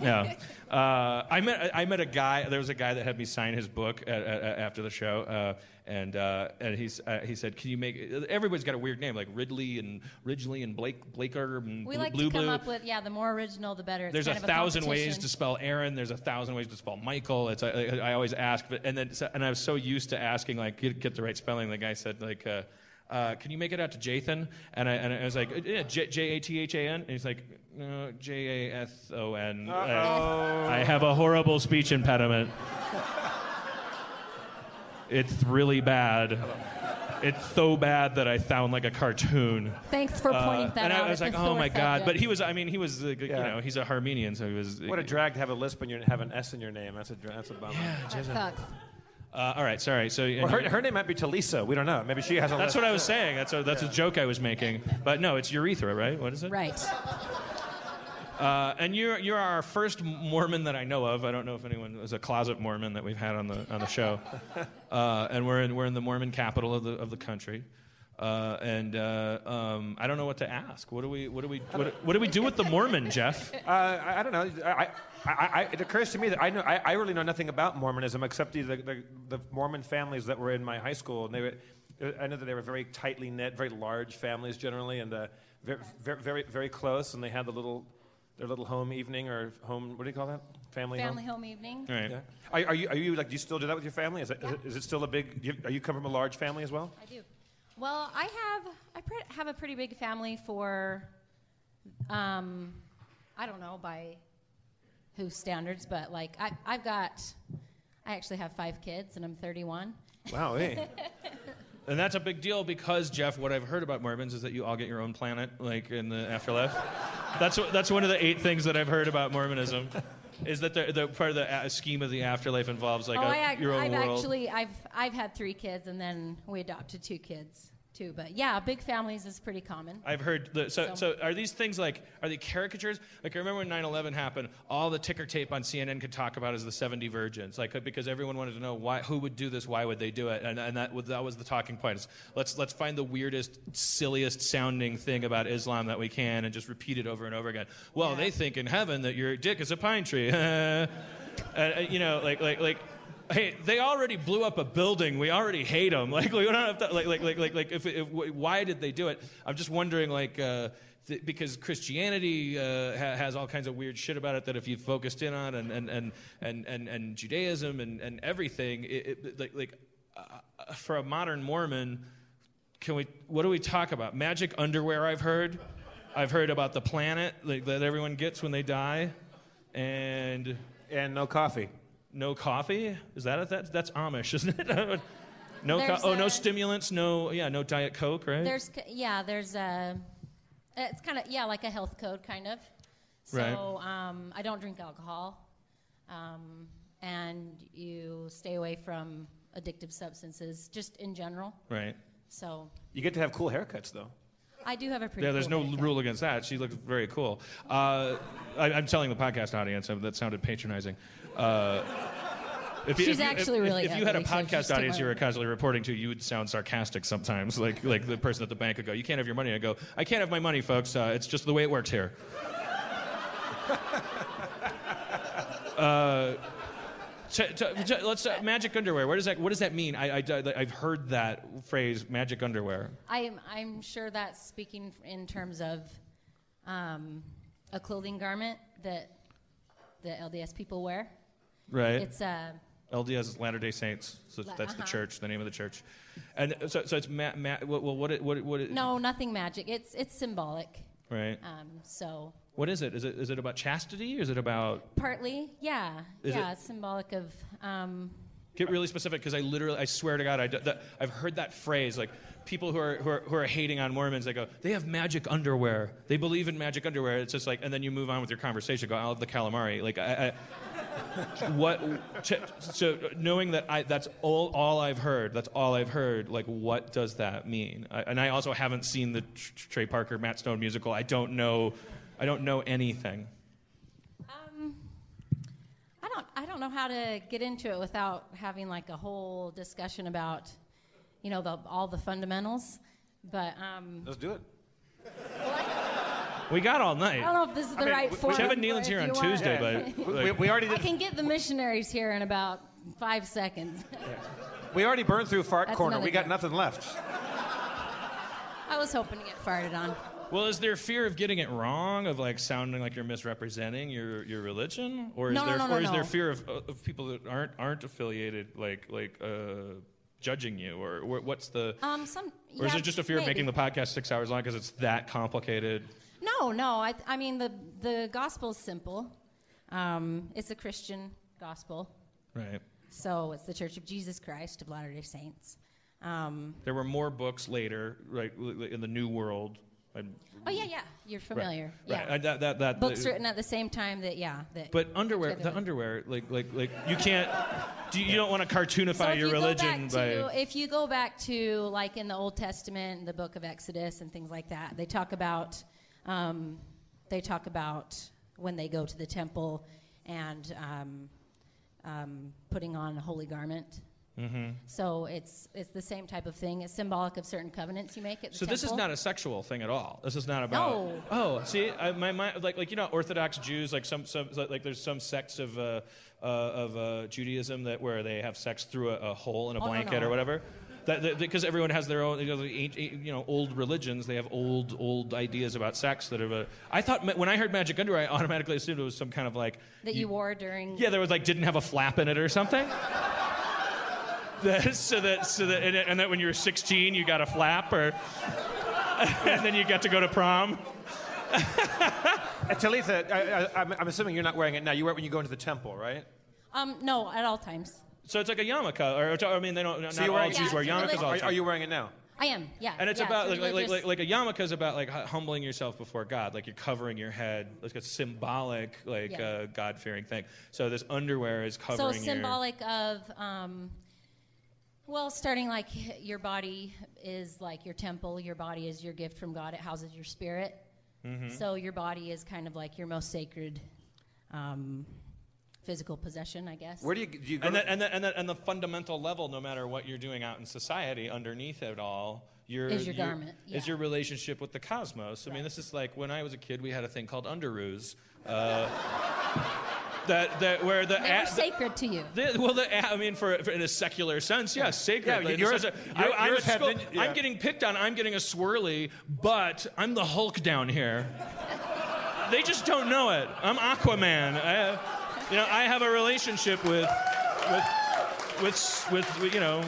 Speaker 2: Yeah. Uh, I met I met a guy. There was a guy that had me sign his book at, at, at- after the show, uh, and uh, and he's uh, he said, "Can you make?" Everybody's got a weird name, like Ridley and Ridgely and Blake Blaker and
Speaker 8: We
Speaker 2: Blue
Speaker 8: like
Speaker 2: Blue.
Speaker 8: to come
Speaker 2: Blue.
Speaker 8: up with yeah, the more original, the better. It's
Speaker 2: There's a thousand ways to spell Aaron. There's a thousand ways to spell Michael. It's I, I always ask, but and then and I was so used to asking like get, get the right spelling. The guy said like. Uh, Uh, can you make it out to Jathan? And I, and I was like, yeah, J A T H A N. And he's like, no, J A S O N. I have a horrible speech impediment. it's really bad. It's so bad that I sound like a cartoon.
Speaker 8: Thanks for pointing
Speaker 2: Uh,
Speaker 8: that
Speaker 2: and
Speaker 8: out.
Speaker 2: And I was like, oh my god! But he was, I mean, he was, uh, you
Speaker 1: Yeah.
Speaker 2: know, he's a Armenian, so he was.
Speaker 1: What a drag to have a lisp and you have an S in your name. That's a dra- that's a bummer.
Speaker 8: That sucks.
Speaker 2: Uh, all right, sorry. So
Speaker 1: Well, her, her name might be Talisa. We don't know. Maybe she has a
Speaker 2: that's
Speaker 1: lisp.
Speaker 2: what I was saying. That's a, that's a joke I was making. But no, it's urethra, right? What is it?
Speaker 8: Right.
Speaker 2: Uh, and you're you're our first Mormon that I know of. I don't know if anyone is a closet Mormon that we've had on the on the show. Uh, and we're in we're in the Mormon capital of the of the country. Uh, and uh, um, I don't know what to ask. What do we what do we what, what do we do with the Mormon, Jeff?
Speaker 1: Uh, I, I don't know. I, I, I, it occurs to me that I know I, I really know nothing about Mormonism except the, the, the Mormon families that were in my high school, and they were. I know that they were very tightly knit, very large families generally, and uh, very, very, very, very close. And they had the little, their little home evening or home. What do you call that? Family,
Speaker 8: Family
Speaker 1: home.
Speaker 8: home evening.
Speaker 2: All right.
Speaker 1: Yeah. Are, are you? Are you like? Do you still do that with your family? Is it, is it, is it still a big? do you- Are you come from a large family as well?
Speaker 8: I do. Well, I have I pre- have a pretty big family for, um, I don't know by whose standards, but like I I've got, I actually have five kids and I'm 31.
Speaker 1: Wow. Hey.
Speaker 2: And that's a big deal because Jeff, what I've heard about Mormons is that you all get your own planet, like in the afterlife. that's that's one of the eight things that I've heard about Mormonism, is that the, the part of the uh, scheme of the afterlife involves like
Speaker 8: oh,
Speaker 2: a,
Speaker 8: I
Speaker 2: your own
Speaker 8: I've
Speaker 2: world.
Speaker 8: actually I've I've had three kids and then we adopted two kids too. But yeah, big families is pretty common.
Speaker 2: I've heard the, so,
Speaker 8: So-
Speaker 2: so are these things like are they caricatures? Like I remember when 9/11 happened, all the ticker tape on CNN could talk about is the 70 virgins, like because everyone wanted to know why who would do this, why would they do it, and, and that was, that was the talking point. Is let's let's find the weirdest, silliest sounding thing about Islam that we can and just repeat it over and over again. Well, they think in heaven that your dick is a pine tree, uh, uh, you know, like like like. Hey, they already blew up a building. We already hate them. Like, we don't have to. Like, like, like, like, like if, if, why did they do it? I'm just wondering, like, uh, th- because Christianity uh, ha- has all kinds of weird shit about it that if you focused in on, and and and and and, and Judaism and, and everything, it, it, like, like uh, for a modern Mormon, can we? What do we talk about? Magic underwear. I've heard. I've heard about the planet like, that everyone gets when they die, and
Speaker 1: and no coffee.
Speaker 2: No coffee. Is that it? That, that's Amish, isn't it? no. Co-
Speaker 8: There's,
Speaker 2: oh, no
Speaker 8: uh,
Speaker 2: stimulants. No. Yeah. No diet coke. Right.
Speaker 8: There's yeah, there's a it's kind of yeah like a health code kind of. So
Speaker 2: Right.
Speaker 8: um, I don't drink alcohol, um, and you stay away from addictive substances just in general.
Speaker 2: right.
Speaker 8: So
Speaker 1: You get to have cool haircuts though.
Speaker 8: I do have a pretty.
Speaker 2: Yeah. There's
Speaker 8: cool
Speaker 2: no
Speaker 8: haircut.
Speaker 2: rule against that. She looks very cool. Uh, I, I'm telling the podcast audience uh, that sounded patronizing. Uh, if you-
Speaker 8: She's
Speaker 2: if
Speaker 8: actually
Speaker 2: if-
Speaker 8: really
Speaker 2: If, you had a
Speaker 8: ugly, so
Speaker 2: podcast audience you were constantly reporting to, you would sound sarcastic sometimes. Like like the person at the bank would go, "You can't have your money." I go, "I can't have my money, folks. Uh, it's just the way it works here." uh, t- t- t- let's uh, magic underwear. Where does that? What does that mean? I, I, I've heard that phrase, magic underwear.
Speaker 8: I'm I'm sure that's speaking in terms of um, a clothing garment that the LDS people wear.
Speaker 2: Right.
Speaker 8: It's uh,
Speaker 2: LDS is Latter Day Saints, so that's the
Speaker 8: uh-huh.
Speaker 2: church, the name of the church, and so, so it's ma- ma- well, what it, what it, what it,
Speaker 8: no nothing magic. It's it's symbolic.
Speaker 2: right?
Speaker 8: Um, so
Speaker 2: What is it? Is it is it about chastity? Is it about
Speaker 8: partly, yeah,
Speaker 2: Is
Speaker 8: yeah,
Speaker 2: it-
Speaker 8: it's symbolic of. Um,
Speaker 2: get really specific? Because I literally, I swear to God, I that, I've heard that phrase like. People who are, who, are, who are hating on Mormons, they go, they have magic underwear. They believe in magic underwear. It's just like, and then you move on with your conversation. Go, I love the calamari. Like, I, I, what? ch- So knowing that I, that's all, all I've heard. That's all I've heard. Like, what does that mean? I, and I also haven't seen the Tr- Tr- Trey Parker Matt Stone musical. I don't know. I don't know anything.
Speaker 8: um, I don't I don't know how to get into it without having like a whole discussion about, you know, the, all the fundamentals. But um,
Speaker 1: Let's do it.
Speaker 2: We got all night.
Speaker 8: I don't know if this is the
Speaker 1: mean,
Speaker 8: right
Speaker 1: we- we-
Speaker 8: forum.
Speaker 2: Kevin Nealon's here on
Speaker 8: you want-
Speaker 2: Tuesday,
Speaker 1: Yeah.
Speaker 2: but
Speaker 1: We,
Speaker 2: like,
Speaker 1: we already
Speaker 8: I can get the missionaries here in about five seconds.
Speaker 1: We already burned through fart
Speaker 8: That's
Speaker 1: corner. We got
Speaker 8: joke.
Speaker 1: nothing left.
Speaker 8: I was hoping to get farted on.
Speaker 2: Well, is there fear of getting it wrong, of like sounding like you're misrepresenting your, your religion, or is
Speaker 8: No,
Speaker 2: there
Speaker 8: no, no,
Speaker 2: or is there fear of, of people that aren't aren't affiliated, like like uh, judging you, or, or what's the?
Speaker 8: Um, some.
Speaker 2: or is it just a fear of making the podcast six hours long because it's that complicated?
Speaker 8: No, no. I, I mean, the the gospel is simple. Um, it's a Christian gospel,
Speaker 2: Right.
Speaker 8: so it's the Church of Jesus Christ of Latter Day Saints. Um,
Speaker 2: There were more books later, right, in the New World. And,
Speaker 8: oh yeah, yeah. You're familiar.
Speaker 2: Right.
Speaker 8: Yeah.
Speaker 2: And that, that, that,
Speaker 8: Books written at the same time that yeah. That
Speaker 2: But underwear,
Speaker 8: together.
Speaker 2: the underwear, like, like, like, you can't. Do you, you don't want to cartoonify
Speaker 8: So
Speaker 2: your
Speaker 8: you
Speaker 2: religion
Speaker 8: back
Speaker 2: by.
Speaker 8: to, if you go back to like in the Old Testament, the Book of Exodus, and things like that, they talk about um, they talk about when they go to the temple and um, um, putting on a holy garment.
Speaker 2: Mhm.
Speaker 8: So it's it's the same type of thing. It's symbolic of certain covenants you make at the
Speaker 2: So this is not a sexual thing at all. This is not about.
Speaker 8: No.
Speaker 2: Oh, see, I, my mind, like like you know, Orthodox Jews, like some some like there's some sects of uh, uh, of uh, Judaism that where they have sex through a, a hole in a
Speaker 8: Oh,
Speaker 2: blanket
Speaker 8: no.
Speaker 2: or whatever. Because everyone has their own, you know, you old religions. They have old old ideas about sex that are. Uh, I thought when I heard magic underwear, I automatically assumed it was some kind of like.
Speaker 8: that you wore during.
Speaker 2: Yeah, there was like didn't have a flap in it or something. That- so that so that and, and that when you were 16 you got a flap or and then you got to go to prom.
Speaker 1: Uh, Talitha, I, I, I'm, I'm assuming you're not wearing it now. You wear it when you go into the temple, right?
Speaker 8: Um, no, at all times.
Speaker 2: So it's like a yarmulke, or, or I mean, they don't.
Speaker 1: So you're
Speaker 2: all
Speaker 1: wearing-
Speaker 2: Jews
Speaker 8: Yeah,
Speaker 2: wear
Speaker 8: it's
Speaker 2: yarmulkes all
Speaker 1: Are,
Speaker 2: the time.
Speaker 1: are you wearing it now?
Speaker 8: I am. Yeah.
Speaker 2: And it's
Speaker 8: yeah,
Speaker 2: about
Speaker 8: a
Speaker 2: like, like, like, like, like a yarmulke is about like humbling yourself before God, like you're covering your head, like a symbolic, like
Speaker 8: Yeah.
Speaker 2: uh, God fearing thing. So this underwear is covering.
Speaker 8: so
Speaker 2: covering your.
Speaker 8: symbolic of um, well starting like your body is like your temple your body is your gift from god it houses your spirit
Speaker 2: Mm-hmm.
Speaker 8: so your body is kind of like your most sacred um, physical possession i guess
Speaker 1: Where do you, do you go?
Speaker 2: And
Speaker 1: to-
Speaker 2: the, and, the, and, the, and the fundamental level, no matter what you're doing out in society, underneath it all, your,
Speaker 8: Is your garment, yeah.
Speaker 2: is your relationship with the cosmos. I mean, this is like when I was a kid, we had a thing called underoos. Uh, that, that where the,
Speaker 8: they
Speaker 2: a-
Speaker 8: were
Speaker 2: the-
Speaker 8: sacred to you
Speaker 2: the- well, the, I mean, for, for in a secular sense, yes, sacred.
Speaker 1: Yeah, yours-
Speaker 2: a-
Speaker 1: your-
Speaker 2: I, am
Speaker 1: yours
Speaker 2: at
Speaker 1: had been- yeah.
Speaker 2: I'm getting picked on. I'm getting a swirly, but I'm the Hulk down here. they just don't know it. I'm Aquaman. I have, you know, I have a relationship with, with, with, with, with you know.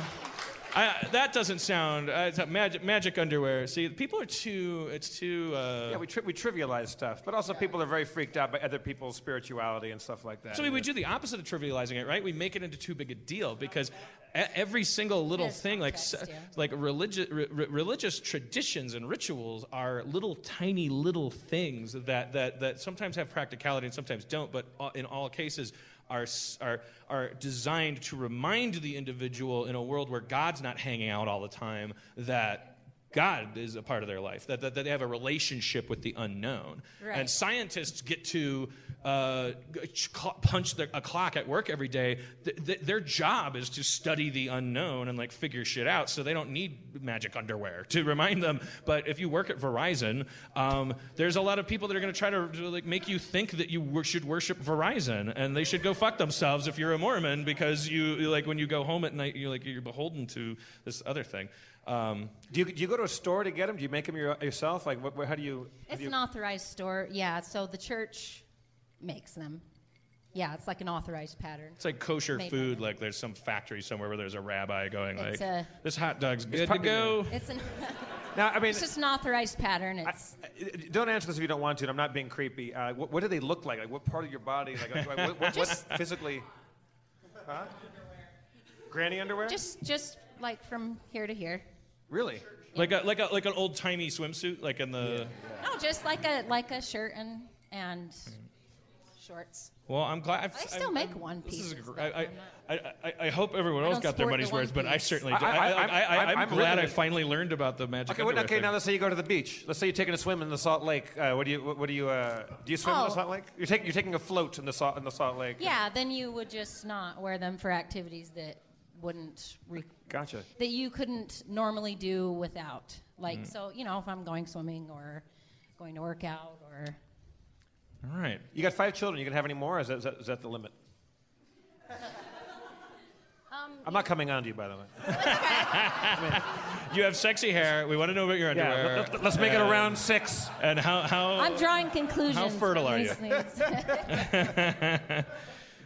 Speaker 2: I, that doesn't sound uh, it's magic, magic underwear. See, people are too. It's too. Uh,
Speaker 1: yeah, we, tri- we trivialize stuff, but also people are very freaked out by other people's spirituality and stuff like that.
Speaker 2: So we, we do the opposite of trivializing it, right? We make it into too big a deal because e- every single little
Speaker 8: There's
Speaker 2: thing, like
Speaker 8: context,
Speaker 2: s-
Speaker 8: yeah.
Speaker 2: like religious re- re- religious traditions and rituals, are little tiny little things that that that sometimes have practicality and sometimes don't, but uh, in all cases. Are, are, are designed to remind the individual in a world where God's not hanging out all the time that God is a part of their life, that, that, that they have a relationship with the unknown.
Speaker 8: Right.
Speaker 2: And scientists get to uh, g- ch- cl- punch their, a clock at work every day. Th- th- their job is to study the unknown and like figure shit out. So they don't need magic underwear to remind them. But if you work at Verizon, um, there's a lot of people that are going to try to to, like make you think that you wor- should worship Verizon and they should go fuck themselves if you're a Mormon because you like when you go home at night you're like you're beholden to this other thing. Um,
Speaker 1: Do you, do you go to a store to get them? Do you make them your, yourself? Like, what, what- how do you? how
Speaker 8: it's
Speaker 1: do you
Speaker 8: an authorized store yeah so the church makes them yeah it's like an authorized pattern
Speaker 2: It's like kosher
Speaker 8: Made
Speaker 2: food. Like there's some factory somewhere where there's a rabbi going
Speaker 8: It's
Speaker 2: like,
Speaker 8: a-
Speaker 2: "This hot dog's good to go."
Speaker 8: it's an
Speaker 1: now, I mean,
Speaker 8: it's just an authorized pattern it's
Speaker 1: Uh, Don't answer this if you don't want to. and I'm not being creepy. Uh, what, what do they look like? Like, what part of your body? Like, like, what, what, what physically? Huh? Granny underwear?
Speaker 8: just just like from here to here
Speaker 1: really?
Speaker 2: Like a like a like an old timey swimsuit, like in the.
Speaker 8: No, just like a like a shirt and and shorts.
Speaker 2: Well, I'm glad. I've,
Speaker 8: I still
Speaker 2: I'm-
Speaker 8: make
Speaker 2: I'm-
Speaker 8: one
Speaker 2: This is
Speaker 8: pieces,
Speaker 2: gr- I,
Speaker 8: I'm
Speaker 2: I, I, I hope everyone else
Speaker 8: don't
Speaker 2: got their
Speaker 8: sport the
Speaker 2: money's
Speaker 8: one
Speaker 2: worth, but I
Speaker 8: piece.
Speaker 2: certainly
Speaker 1: I-
Speaker 2: do.
Speaker 1: I-
Speaker 2: I,
Speaker 1: I'm-
Speaker 2: I, I,
Speaker 1: I'm-
Speaker 2: I'm
Speaker 1: I'm
Speaker 2: glad I
Speaker 1: riveted.
Speaker 2: finally learned about the magic
Speaker 1: Okay, well,
Speaker 2: underwear
Speaker 1: okay.
Speaker 2: thing.
Speaker 1: Now let's say you go to the beach. Let's say you're taking a swim in the Salt Lake. Uh, what do you? What, what do you? Uh, do you swim in the
Speaker 8: Oh.
Speaker 1: Salt Lake? You're taking you're taking a float in the salt in the Salt Lake.
Speaker 8: Yeah, then you would just not wear them for activities that wouldn't re-
Speaker 1: Gotcha.
Speaker 8: that you couldn't normally do without. Like
Speaker 2: Mm.
Speaker 8: so, you know, if I'm going swimming or going to work out or
Speaker 2: All right.
Speaker 1: You got five children. You can have any more? Is that, is that, is that the limit?
Speaker 8: um,
Speaker 1: I'm not coming on to you, by the way.
Speaker 2: You have sexy hair. We want to know about your
Speaker 1: Yeah,
Speaker 2: underwear.
Speaker 1: let- let's make it around six.
Speaker 2: And how how
Speaker 8: I'm drawing conclusions.
Speaker 2: how fertile are you?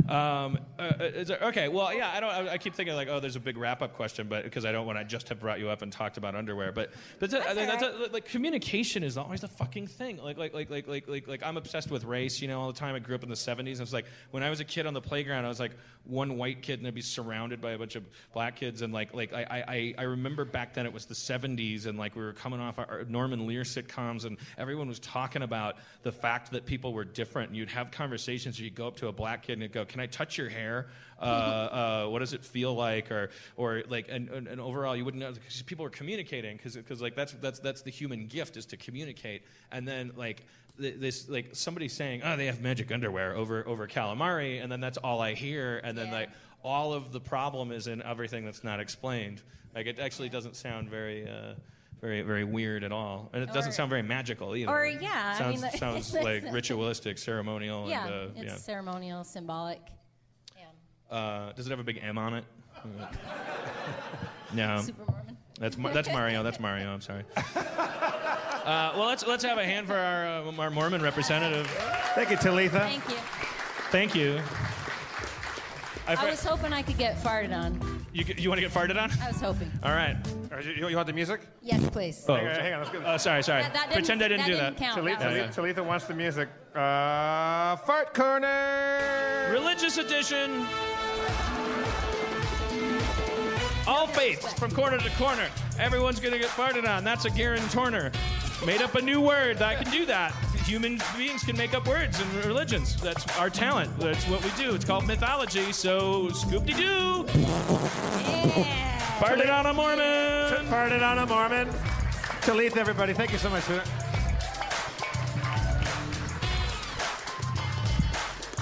Speaker 2: Um, uh, is there, okay, well, yeah, I don't. I, I keep thinking like, oh, there's a big wrap-up question, but because I don't want to just have brought you up and talked about underwear, but but that's,
Speaker 8: That's
Speaker 2: that's a- like communication is always the fucking thing. Like like like like like like like I'm obsessed with race, you know, all the time. I grew up in the '70s. I was like, when I was a kid on the playground, I was like one white kid, and I'd be surrounded by a bunch of black kids, and like like I I, I- remember back then it was the '70s, and like we were coming off our Norman Lear sitcoms, and everyone was talking about the fact that people were different, and you'd have conversations where you'd go up to a black kid and you'd go, "Can I touch your hair? Uh, uh, what does it feel like?" Or or like and, and, overall you wouldn't know because people were communicating because like that's that's that's the human gift is to communicate, and then like th- this like somebody saying, "Oh, they have magic underwear over over calamari," and then that's all I hear, and then
Speaker 8: Yeah.
Speaker 2: like all of the problem is in everything that's not explained. Like it actually doesn't sound very. Uh, very, very weird at all, and it doesn't sound very magical either.
Speaker 8: or, yeah, I
Speaker 2: sounds
Speaker 8: mean,
Speaker 2: sounds like ritualistic, ceremonial,
Speaker 8: Yeah,
Speaker 2: and uh,
Speaker 8: it's
Speaker 2: yeah.
Speaker 8: ceremonial, symbolic. Yeah.
Speaker 2: Uh, does it have a big M on it? no.
Speaker 8: Super Mormon.
Speaker 2: That's that's Mario. That's Mario. I'm sorry. Uh, well, let's let's have a hand for our uh, our Mormon representative.
Speaker 1: Thank you, Talitha.
Speaker 8: Thank you.
Speaker 2: Thank you.
Speaker 8: I
Speaker 2: fr-
Speaker 8: was hoping I could get farted on.
Speaker 2: You you want to get farted on?
Speaker 8: I was hoping.
Speaker 2: All right.
Speaker 1: You, you want the music?
Speaker 8: Yes, please.
Speaker 2: Oh,
Speaker 1: Hang on, hang on, let's go.
Speaker 2: oh, sorry, sorry.
Speaker 8: That- that didn't-
Speaker 2: Pretend I didn't
Speaker 8: that
Speaker 2: do
Speaker 8: didn't
Speaker 2: that.
Speaker 8: count.
Speaker 1: Talitha,
Speaker 8: That was-
Speaker 2: Yeah, yeah.
Speaker 1: Talitha wants the music. Uh, fart corner.
Speaker 2: Religious edition. All faiths from corner to corner. Everyone's gonna get farted on. That's a Garen Torner. Made up a new word. I can do that. Human beings can make up words and religions. That's our talent. That's what we do. It's called mythology. So scoop de doo.
Speaker 8: Yeah.
Speaker 2: Farted on a Mormon.
Speaker 1: Farted on a Mormon. Talitha, everybody, thank you so much for that.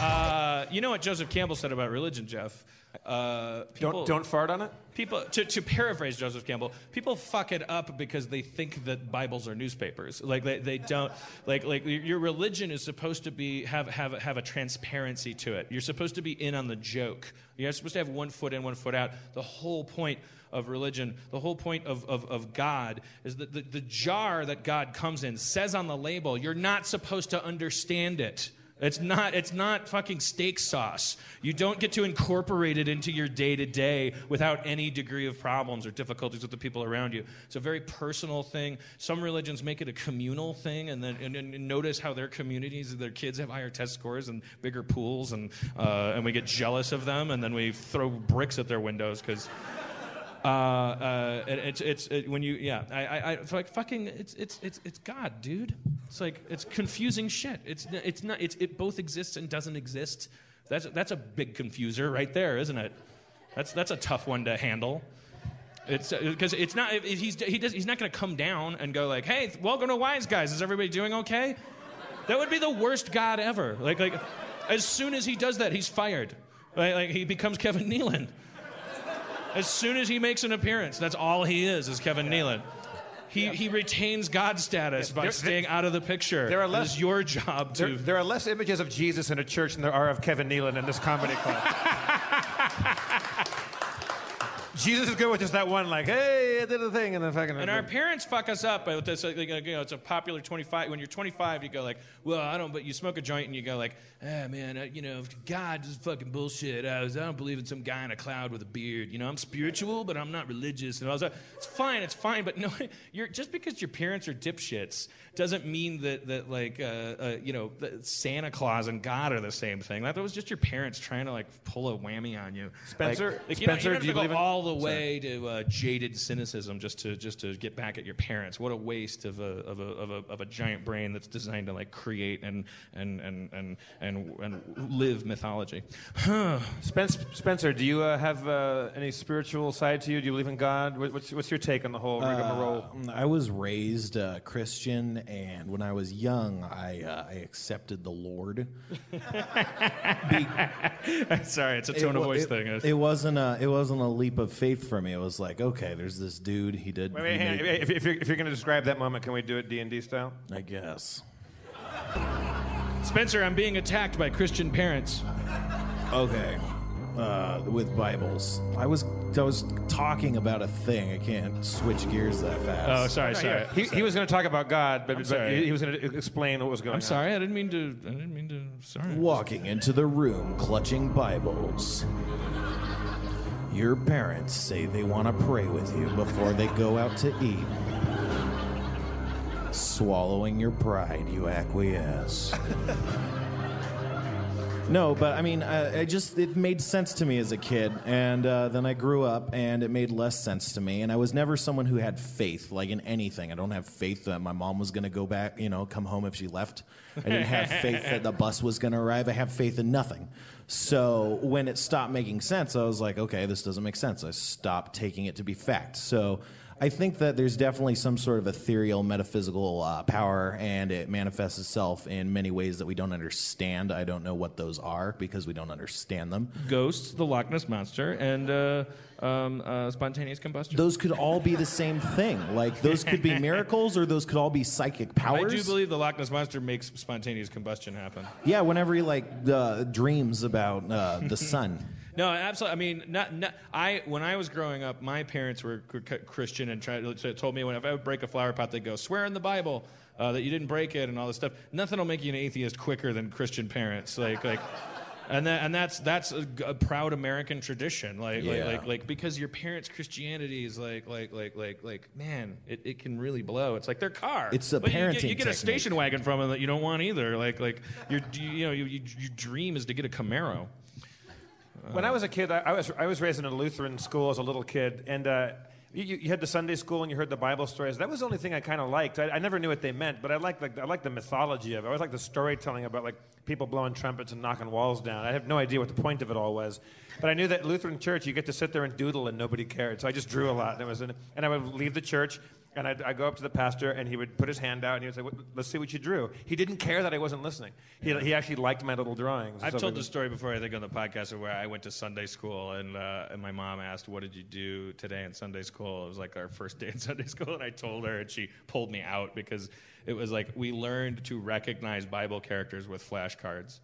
Speaker 2: Uh, you know what Joseph Campbell said about religion, Jeff? Uh, people,
Speaker 1: Don't, don't fart on it?
Speaker 2: People, to, to paraphrase Joseph Campbell, people fuck it up because they think that Bibles are newspapers. Like they, they don't, like like your religion is supposed to be have have have a transparency to it. You're supposed to be in on the joke. You're supposed to have one foot in, one foot out. The whole point of religion, the whole point of, of, of God is that the, the jar that God comes in says on the label, you're not supposed to understand it. It's not, it's not fucking steak sauce. You don't get to incorporate it into your day to day without any degree of problems or difficulties with the people around you. It's a very personal thing. Some religions make it a communal thing, and then and, and notice how their communities, their kids have higher test scores and bigger pools, and, uh, and we get jealous of them, and then we throw bricks at their windows because. Uh, uh, it, it's it's it, when you yeah I, I, I it's like fucking it's it's it's it's God, dude. It's like it's confusing shit. It's it's not it's it both exists and doesn't exist. That's that's a big confuser right there, isn't it? That's that's a tough one to handle. It's because it's not it- he's he does he's not to come down and go like, hey, welcome to Wise Guys. Is everybody doing okay? That would be the worst God ever. Like like as soon as he does that, he's fired. Like, like he becomes Kevin Nealon. As soon as he makes an appearance, that's all he is, is Kevin Nealon. He, he retains God status by
Speaker 1: There-
Speaker 2: staying out of the picture.
Speaker 1: there are less-
Speaker 2: is your job to.
Speaker 1: There, there are less images of Jesus in a church than there are of Kevin Nealon in this comedy club. Jesus is good with just that one, like, hey, I did a thing, and then fucking.
Speaker 2: and our parents fuck us up with this. Like, you know, it's a popular 25. When you're 25, you go like, well, I don't. But you smoke a joint and you go like, ah, man, uh, you know, God is fucking bullshit. I, was, I don't believe in some guy in a cloud with a beard. You know, I'm spiritual, but I'm not religious. And all that. It's fine. It's fine. But no, you're just because your parents are dipshits doesn't mean that that like uh, uh, you know Santa Claus and God are the same thing. That was just your parents trying to like pull a whammy on you.
Speaker 1: Spencer-
Speaker 2: like, like, you
Speaker 1: Spencer,
Speaker 2: you don't
Speaker 1: do you believe in-
Speaker 2: all the way to uh, jaded cynicism just to just to get back at your parents. What a waste of a of a, of a, of a giant brain that's designed to like create and and and and and, and live mythology.
Speaker 1: Spence, Spencer, do you uh, have uh, any spiritual side to you? Do you believe in God? What's, what's your take on the whole rigmarole?
Speaker 6: Um, I was raised uh, Christian, and when I was young, I, uh, I accepted the Lord.
Speaker 2: Sorry, it's a tone of voice
Speaker 6: it,
Speaker 2: thing.
Speaker 6: It wasn't a it wasn't a leap of faith for me. It was like, okay, there's this dude. He did.
Speaker 1: Wait, wait,
Speaker 6: he
Speaker 1: hang
Speaker 6: made-
Speaker 1: if, if you're, if you're going to describe that moment, can we do it D and D style?
Speaker 6: I guess.
Speaker 2: Spencer, I'm being attacked by Christian parents.
Speaker 6: Okay. Uh, with Bibles, I was I was talking about a thing. I can't switch gears that fast.
Speaker 2: Oh, sorry, sorry.
Speaker 1: He, he was going to talk about God, but, but he, he was going to explain what was going on.
Speaker 2: I'm sorry. I didn't mean to. I didn't mean to. Sorry.
Speaker 6: Walking into the room clutching Bibles. Your parents say they want to pray with you before they go out to eat. Swallowing your pride, you acquiesce. No, but I mean, I, I just it made sense to me as a kid, and uh, then I grew up, and it made less sense to me. And I was never someone who had faith, like in anything. I don't have faith that my mom was going to go back, you know, come home if she left. I didn't have faith that the bus was going to arrive. I have faith in nothing. So when it stopped making sense, I was like, okay, this doesn't make sense. I stopped taking it to be fact. So. I think that there's definitely some sort of ethereal metaphysical uh, power, and it manifests itself in many ways that we don't understand. I don't know what those are because we don't understand them.
Speaker 2: Ghosts, the Loch Ness monster, and uh, um, uh, spontaneous combustion.
Speaker 6: Those could all be the same thing. Like those could be miracles, or those could all be psychic powers.
Speaker 2: I do believe the Loch Ness monster makes spontaneous combustion happen.
Speaker 6: Yeah, whenever he like uh, dreams about uh, the sun.
Speaker 2: No, absolutely. I mean, not, not, I when I was growing up, my parents were c- Christian and tried, so told me whenever I would break a flower pot, they'd go, "Swear in the Bible uh, that you didn't break it," and all this stuff. Nothing will make you an atheist quicker than Christian parents. Like, like. And, that, and that's that's a, a proud American tradition, like,
Speaker 6: Yeah.
Speaker 2: like like like because your parents' Christianity is like like like like like man, it, it can really blow. It's like their car.
Speaker 6: It's a
Speaker 2: But you get-
Speaker 6: parenting
Speaker 2: You get, a station wagon from them that you don't want either. Like like your you know you, you, your dream is to get a Camaro.
Speaker 1: When I was a kid, I, I was I was raised in a Lutheran school as a little kid, and uh, you, you- had the Sunday school and you heard the Bible stories. That was the only thing I kind of liked. I, I never knew what they meant, but I liked like I liked the mythology of it. I always liked the storytelling about like people blowing trumpets and knocking walls down. I have no idea what the point of it all was, but I knew that Lutheran church you get to sit there and doodle and nobody cared. So I just drew a lot, and it was an, and I would leave the church. And I'd, I'd go up to the pastor, and he would put his hand out, and he would say, "Let's see what you drew." He didn't care that I wasn't listening. He, he actually liked my little drawings.
Speaker 2: I've told the story before, I think, on the podcast, where I went to Sunday school and, uh, and my mom asked, What did you do today in Sunday school? It was like our first day in Sunday school, and I told her, and she pulled me out because it was like we learned to recognize Bible characters with flashcards.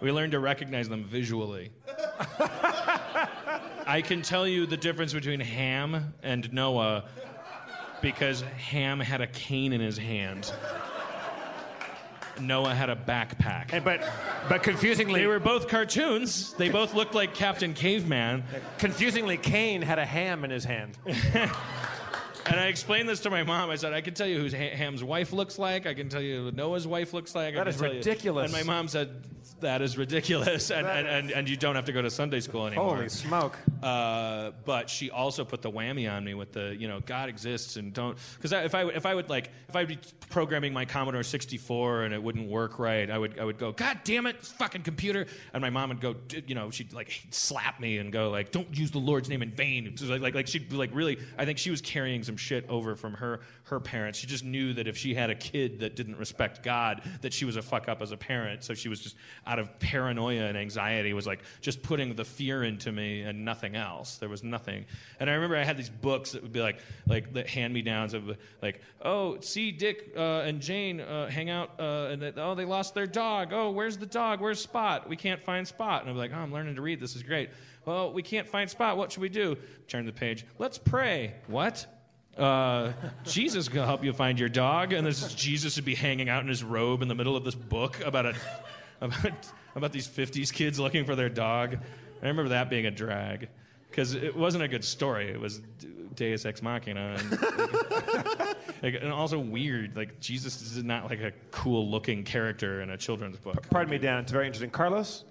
Speaker 2: We learned to recognize them visually. I can tell you the difference between Ham and Noah because Ham had a cane in his hand. Noah had a backpack.
Speaker 1: And but but confusingly,
Speaker 2: They were both cartoons. They both looked like Captain Caveman.
Speaker 1: confusingly, Cain had a ham in his hand.
Speaker 2: And I explained this to my mom. I said, I can tell you who Ham's wife looks like. I can tell you who Noah's wife looks like. I
Speaker 1: That
Speaker 2: can tell you-"
Speaker 1: ridiculous.
Speaker 2: And my mom said, that is ridiculous. And, and, and, and you don't have to go to Sunday school anymore.
Speaker 1: Holy smoke!
Speaker 2: Uh, but she also put the whammy on me with the, you know, God exists and don't. Because if I if I would like if I would be programming my Commodore 64 and it wouldn't work right, I would I would go, God damn it, fucking computer, and my mom would go, "D- you know, she'd like slap me and go like, Don't use the Lord's name in vain. Like like like she'd like really. I think she was carrying some shit over from her her parents. She just knew that if she had a kid that didn't respect God, that she was a fuck up as a parent. So she was just out of paranoia and anxiety was like just putting the fear into me and nothing else. There was nothing. And I remember I had these books that would be like like the hand me downs of like oh see Dick uh, and Jane uh, hang out uh, and they, oh they lost their dog. Oh where's the dog? Where's Spot? We can't find Spot. And I'm like oh I'm learning to read. This is great. Well we can't find Spot. What should we do? Turn the page. Let's pray. What? Uh, Jesus can help you find your dog, and this Jesus would be hanging out in his robe in the middle of this book about a about about these '50s kids looking for their dog. I remember that being a drag because it wasn't a good story. It was Deus Ex Machina, and, like, and also weird. Like Jesus is not like a cool-looking character in a children's book.
Speaker 1: Pardon me, Dan. It's very interesting. Carlos,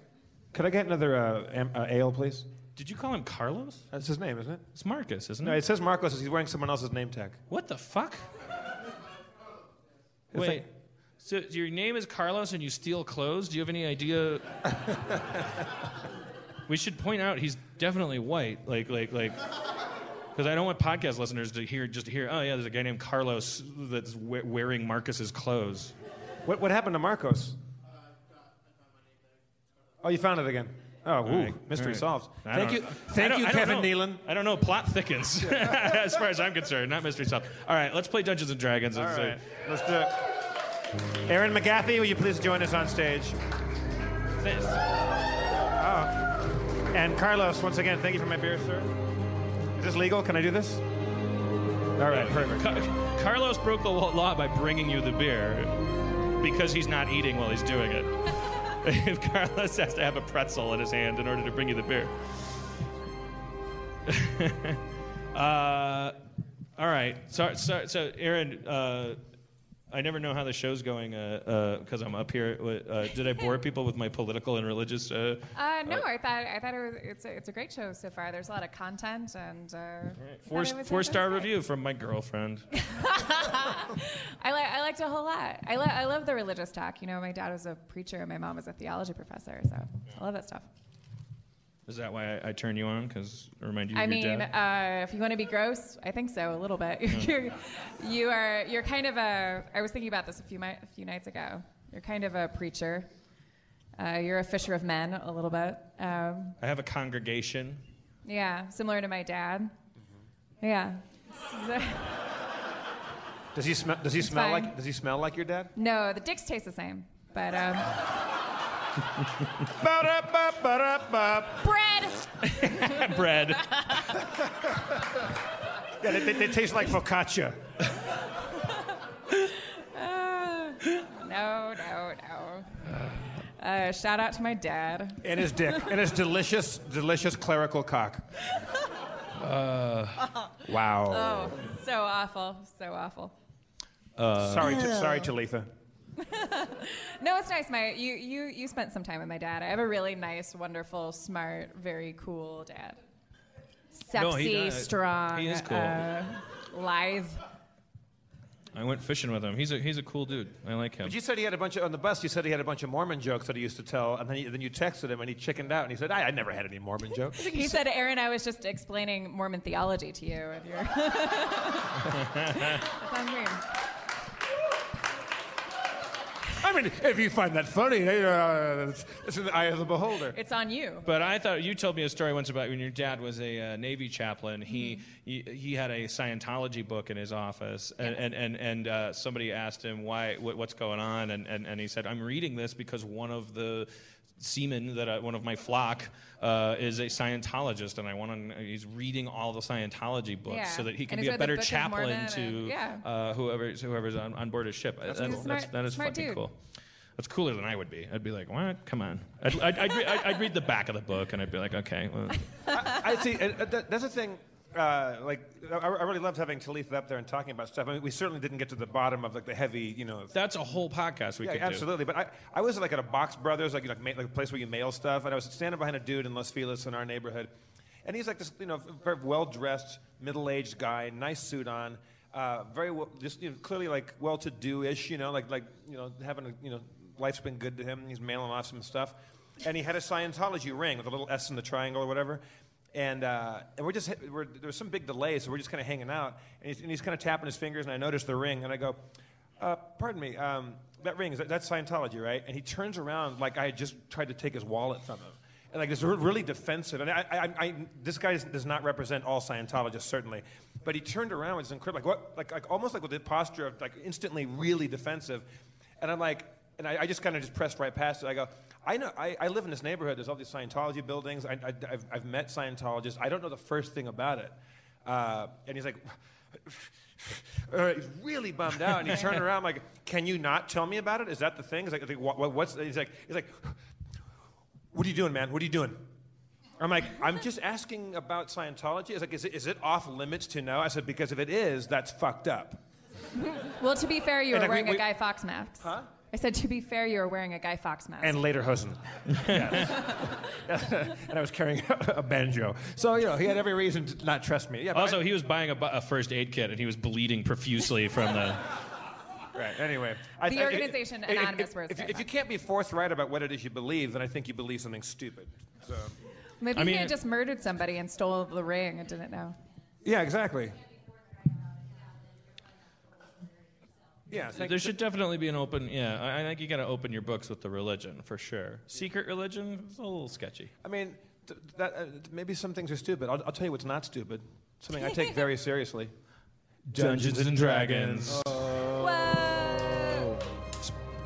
Speaker 1: could I get another uh, am- uh, ale, please?
Speaker 2: Did you call him Carlos?
Speaker 1: That's his name, isn't it?
Speaker 2: It's Marcus, isn't
Speaker 1: No,
Speaker 2: it?
Speaker 1: it says Marcos. He's wearing someone else's name tag.
Speaker 2: What the fuck?
Speaker 1: It's
Speaker 2: Wait.
Speaker 1: like-
Speaker 2: so your name is Carlos and you steal clothes? Do you have any idea? we should point out he's definitely white. Like, like, like. Because I don't want podcast listeners to hear just to hear. Oh yeah, there's a guy named Carlos that's we- wearing Marcus's clothes.
Speaker 1: What, what happened to Marcos? Oh, you found it again. Oh,
Speaker 2: right,
Speaker 1: mystery
Speaker 2: right.
Speaker 1: solved.
Speaker 2: I
Speaker 1: Thank you, thank you, Kevin. Nealon.
Speaker 2: I don't know. Plot thickens, as far as I'm concerned. Not mystery solved. All right, let's play Dungeons and Dragons.
Speaker 1: All
Speaker 2: uh,
Speaker 1: let's do it. Aaron McGathey, will you please join us on stage?
Speaker 2: this.
Speaker 1: And Carlos, once again, thank you for my beer, sir. Is this legal? Can I do this? All right, perfect.
Speaker 2: Ca- Carlos broke the law by bringing you the beer because he's not eating while he's doing it. If Carlos has to have a pretzel in his hand in order to bring you the beer. uh, all right. So, so, so Aaron, uh, I never know how the show's going uh, uh, because I'm up here. Uh, did I bore people with my political and religious?
Speaker 9: Uh, uh no, I thought I thought it was, it's a, it's a great show so far. There's a lot of content and right.
Speaker 2: four, four star review from my girlfriend.
Speaker 9: I like I liked a whole lot. I lo- I love the religious talk. You know, my dad was a preacher and my mom was a theology professor, so I love that stuff.
Speaker 2: Is that why I, I turn you on? Because remind you
Speaker 9: I
Speaker 2: of
Speaker 9: mean,
Speaker 2: your dad?
Speaker 9: uh, if you want to be gross, I think so a little bit. you're, you are you're kind of a. I was thinking about this a few mi- a few nights ago. You're kind of a preacher. Uh, you're a fisher of men a little bit. Um,
Speaker 2: I have a congregation.
Speaker 9: yeah, similar to my dad. Yeah.
Speaker 1: Does he smell? Does he
Speaker 9: It's
Speaker 1: smell
Speaker 9: fine.
Speaker 1: like? Does he smell like your dad?
Speaker 9: no, the dicks taste the same, but um, bread.
Speaker 2: Bread.
Speaker 1: Yeah, they, they, they taste like focaccia.
Speaker 9: Uh, no, no, no. Uh, shout out to my dad.
Speaker 1: And his dick. And his delicious, delicious clerical cock.
Speaker 2: Uh,
Speaker 1: wow.
Speaker 9: Oh, so awful, so awful.
Speaker 2: Uh,
Speaker 1: sorry, to, sorry, Talitha.
Speaker 9: No, it's nice. My you you you spent some time with my dad. I have a really nice, wonderful, smart, very cool dad. Sexy,
Speaker 2: No, he does.
Speaker 9: strong,
Speaker 2: He is cool.
Speaker 9: uh, lithe.
Speaker 2: I went fishing with him. He's a he's a cool dude. I like him.
Speaker 1: But you said he had a bunch of, on the bus, you said he had a bunch of Mormon jokes that he used to tell, and then, he, then you texted him and he chickened out and he said, I, I never had any Mormon jokes.
Speaker 9: He said, "Aaron, I was just explaining Mormon theology to you." If you're that sounds weird.
Speaker 1: I mean, if you find that funny, uh, it's, it's in the eye of the beholder.
Speaker 9: It's on you.
Speaker 2: But I thought you told me a story once about when your dad was a uh, Navy chaplain. He, he he had a Scientology book in his office, and and and, and uh, somebody asked him why what, what's going on, and, and and he said, "I'm reading this because one of the seamen that I, one of my flock uh, is a Scientologist, and I want to. He's reading all the Scientology books
Speaker 9: Yeah.
Speaker 2: so that he can
Speaker 9: And
Speaker 2: be a better chaplain to
Speaker 9: and- yeah.
Speaker 2: uh, whoever's whoever's on, on board his ship.
Speaker 9: That's
Speaker 2: That's,
Speaker 9: cool.
Speaker 2: that's, that is
Speaker 9: smart
Speaker 2: fucking
Speaker 9: dude.
Speaker 2: cool. That's cooler than I would be. I'd be like, what? Come on. I'd, I'd, I'd, re- I'd, I'd read the back of the book and I'd be like, okay. Well.
Speaker 1: I, I see. uh, that, that's the thing. Uh, like, I, I really loved having Talitha up there and talking about stuff. I mean, we certainly didn't get to the bottom of like the heavy, you know.
Speaker 2: That's a whole podcast we
Speaker 1: yeah,
Speaker 2: could do.
Speaker 1: absolutely. But I, I was like at a Box Brothers, like, you know, like, like a place where you mail stuff, and I was standing behind a dude in Los Feliz in our neighborhood, and he's like this, you know, very well dressed, middle aged guy, nice suit on, uh, very well, just you know, clearly like well to do ish, you know, like like you know having a, you know life's been good to him. He's mailing off some stuff, and he had a Scientology ring with a little S in the triangle or whatever. And, uh, and we're just, we're, some big delay, so we're just kind of hanging out. And he's, and he's kind of tapping his fingers, and I notice the ring, and I go, uh, pardon me, um, that ring, is that, that's Scientology, right? And he turns around like I had just tried to take his wallet from him. And like, it's really defensive. And I, I, I, this guy does- does not represent all Scientologists, certainly. But he turned around, with this incredible, like, what, like, like almost like with the posture of like instantly really defensive. And I'm like, and I, I just kind of just pressed right past it. I go, I know, I, I live in this neighborhood. There's all these Scientology buildings. I, I, I've, I've met Scientologists. I don't know the first thing about it. Uh, and he's like, uh, he's really bummed out. And he turned around like, can you not tell me about it? Is that the thing? He's like, what, what- what's, he's like, he's like, what are you doing, man? What are you doing? I'm like, I'm just asking about Scientology. It's like, is it, is it off limits to know? I said, because if it is, that's fucked up.
Speaker 9: Well, to be fair, you
Speaker 1: And
Speaker 9: were
Speaker 1: like, we-
Speaker 9: wearing a Guy Fawkes mask.
Speaker 1: Huh?
Speaker 9: I said, to be fair, you were wearing a Guy Fawkes mask.
Speaker 1: And Lederhosen. and I was carrying a banjo. So, you know, he had every reason to not trust me. Yeah, but
Speaker 2: Also, he was buying a, bu- a first aid kit and he was bleeding profusely from the.
Speaker 1: Right. Anyway,
Speaker 9: The organization
Speaker 1: if- if-
Speaker 9: Anonymous
Speaker 1: If,
Speaker 9: was
Speaker 1: if,
Speaker 9: very
Speaker 1: if you can't be forthright about what it is you believe, then I think you believe something stupid. So.
Speaker 9: Maybe
Speaker 2: I
Speaker 9: he
Speaker 2: mean-
Speaker 9: had just murdered somebody and stole the ring and didn't know.
Speaker 1: Yeah, exactly. Yeah,
Speaker 2: There should definitely be an open. Yeah, I, I think you got to open your books with the religion for sure. Secret religion is a little sketchy.
Speaker 1: I mean, th- that, uh, maybe some things are stupid. I'll, I'll tell you what's not stupid. Something I take very seriously.
Speaker 2: Dungeons and Dragons.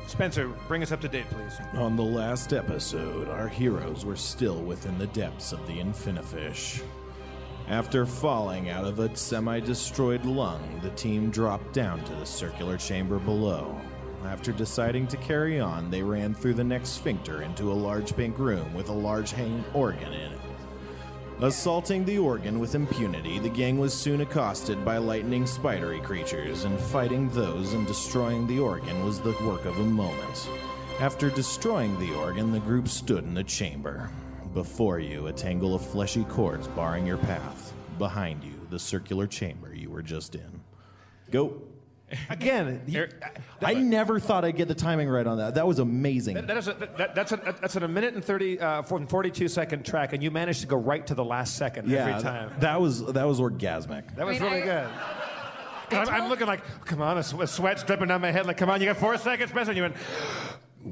Speaker 1: Spencer, bring us up to date, please.
Speaker 6: On the last episode, our heroes were still within the depths of the Infinifish. After falling out of a semi destroyed lung, the team dropped down to the circular chamber below. After deciding to carry on, they ran through the next sphincter into a large pink room with a large hanging organ in it. Assaulting the organ with impunity, the gang was soon accosted by lightning spidery creatures, and fighting those and destroying the organ was the work of a moment. After destroying the organ, the group stood in the chamber. Before you, a tangle of fleshy cords barring your path. Behind you, the circular chamber you were just in. Go.
Speaker 1: Again, you-
Speaker 6: I never thought I'd get the timing right on that. That was amazing.
Speaker 1: That, that is a, that, that's, a, that's a minute and 30, uh, 42 second track, and you managed to go right to the last second
Speaker 6: yeah,
Speaker 1: every time.
Speaker 6: that was that was orgasmic.
Speaker 1: That was
Speaker 9: I mean,
Speaker 1: really
Speaker 9: I-
Speaker 1: good. 'Cause I'm, I'm looking like, come on, a sw- a sweat's dripping down my head. Like, come on, you got four seconds, Spencer. And you went,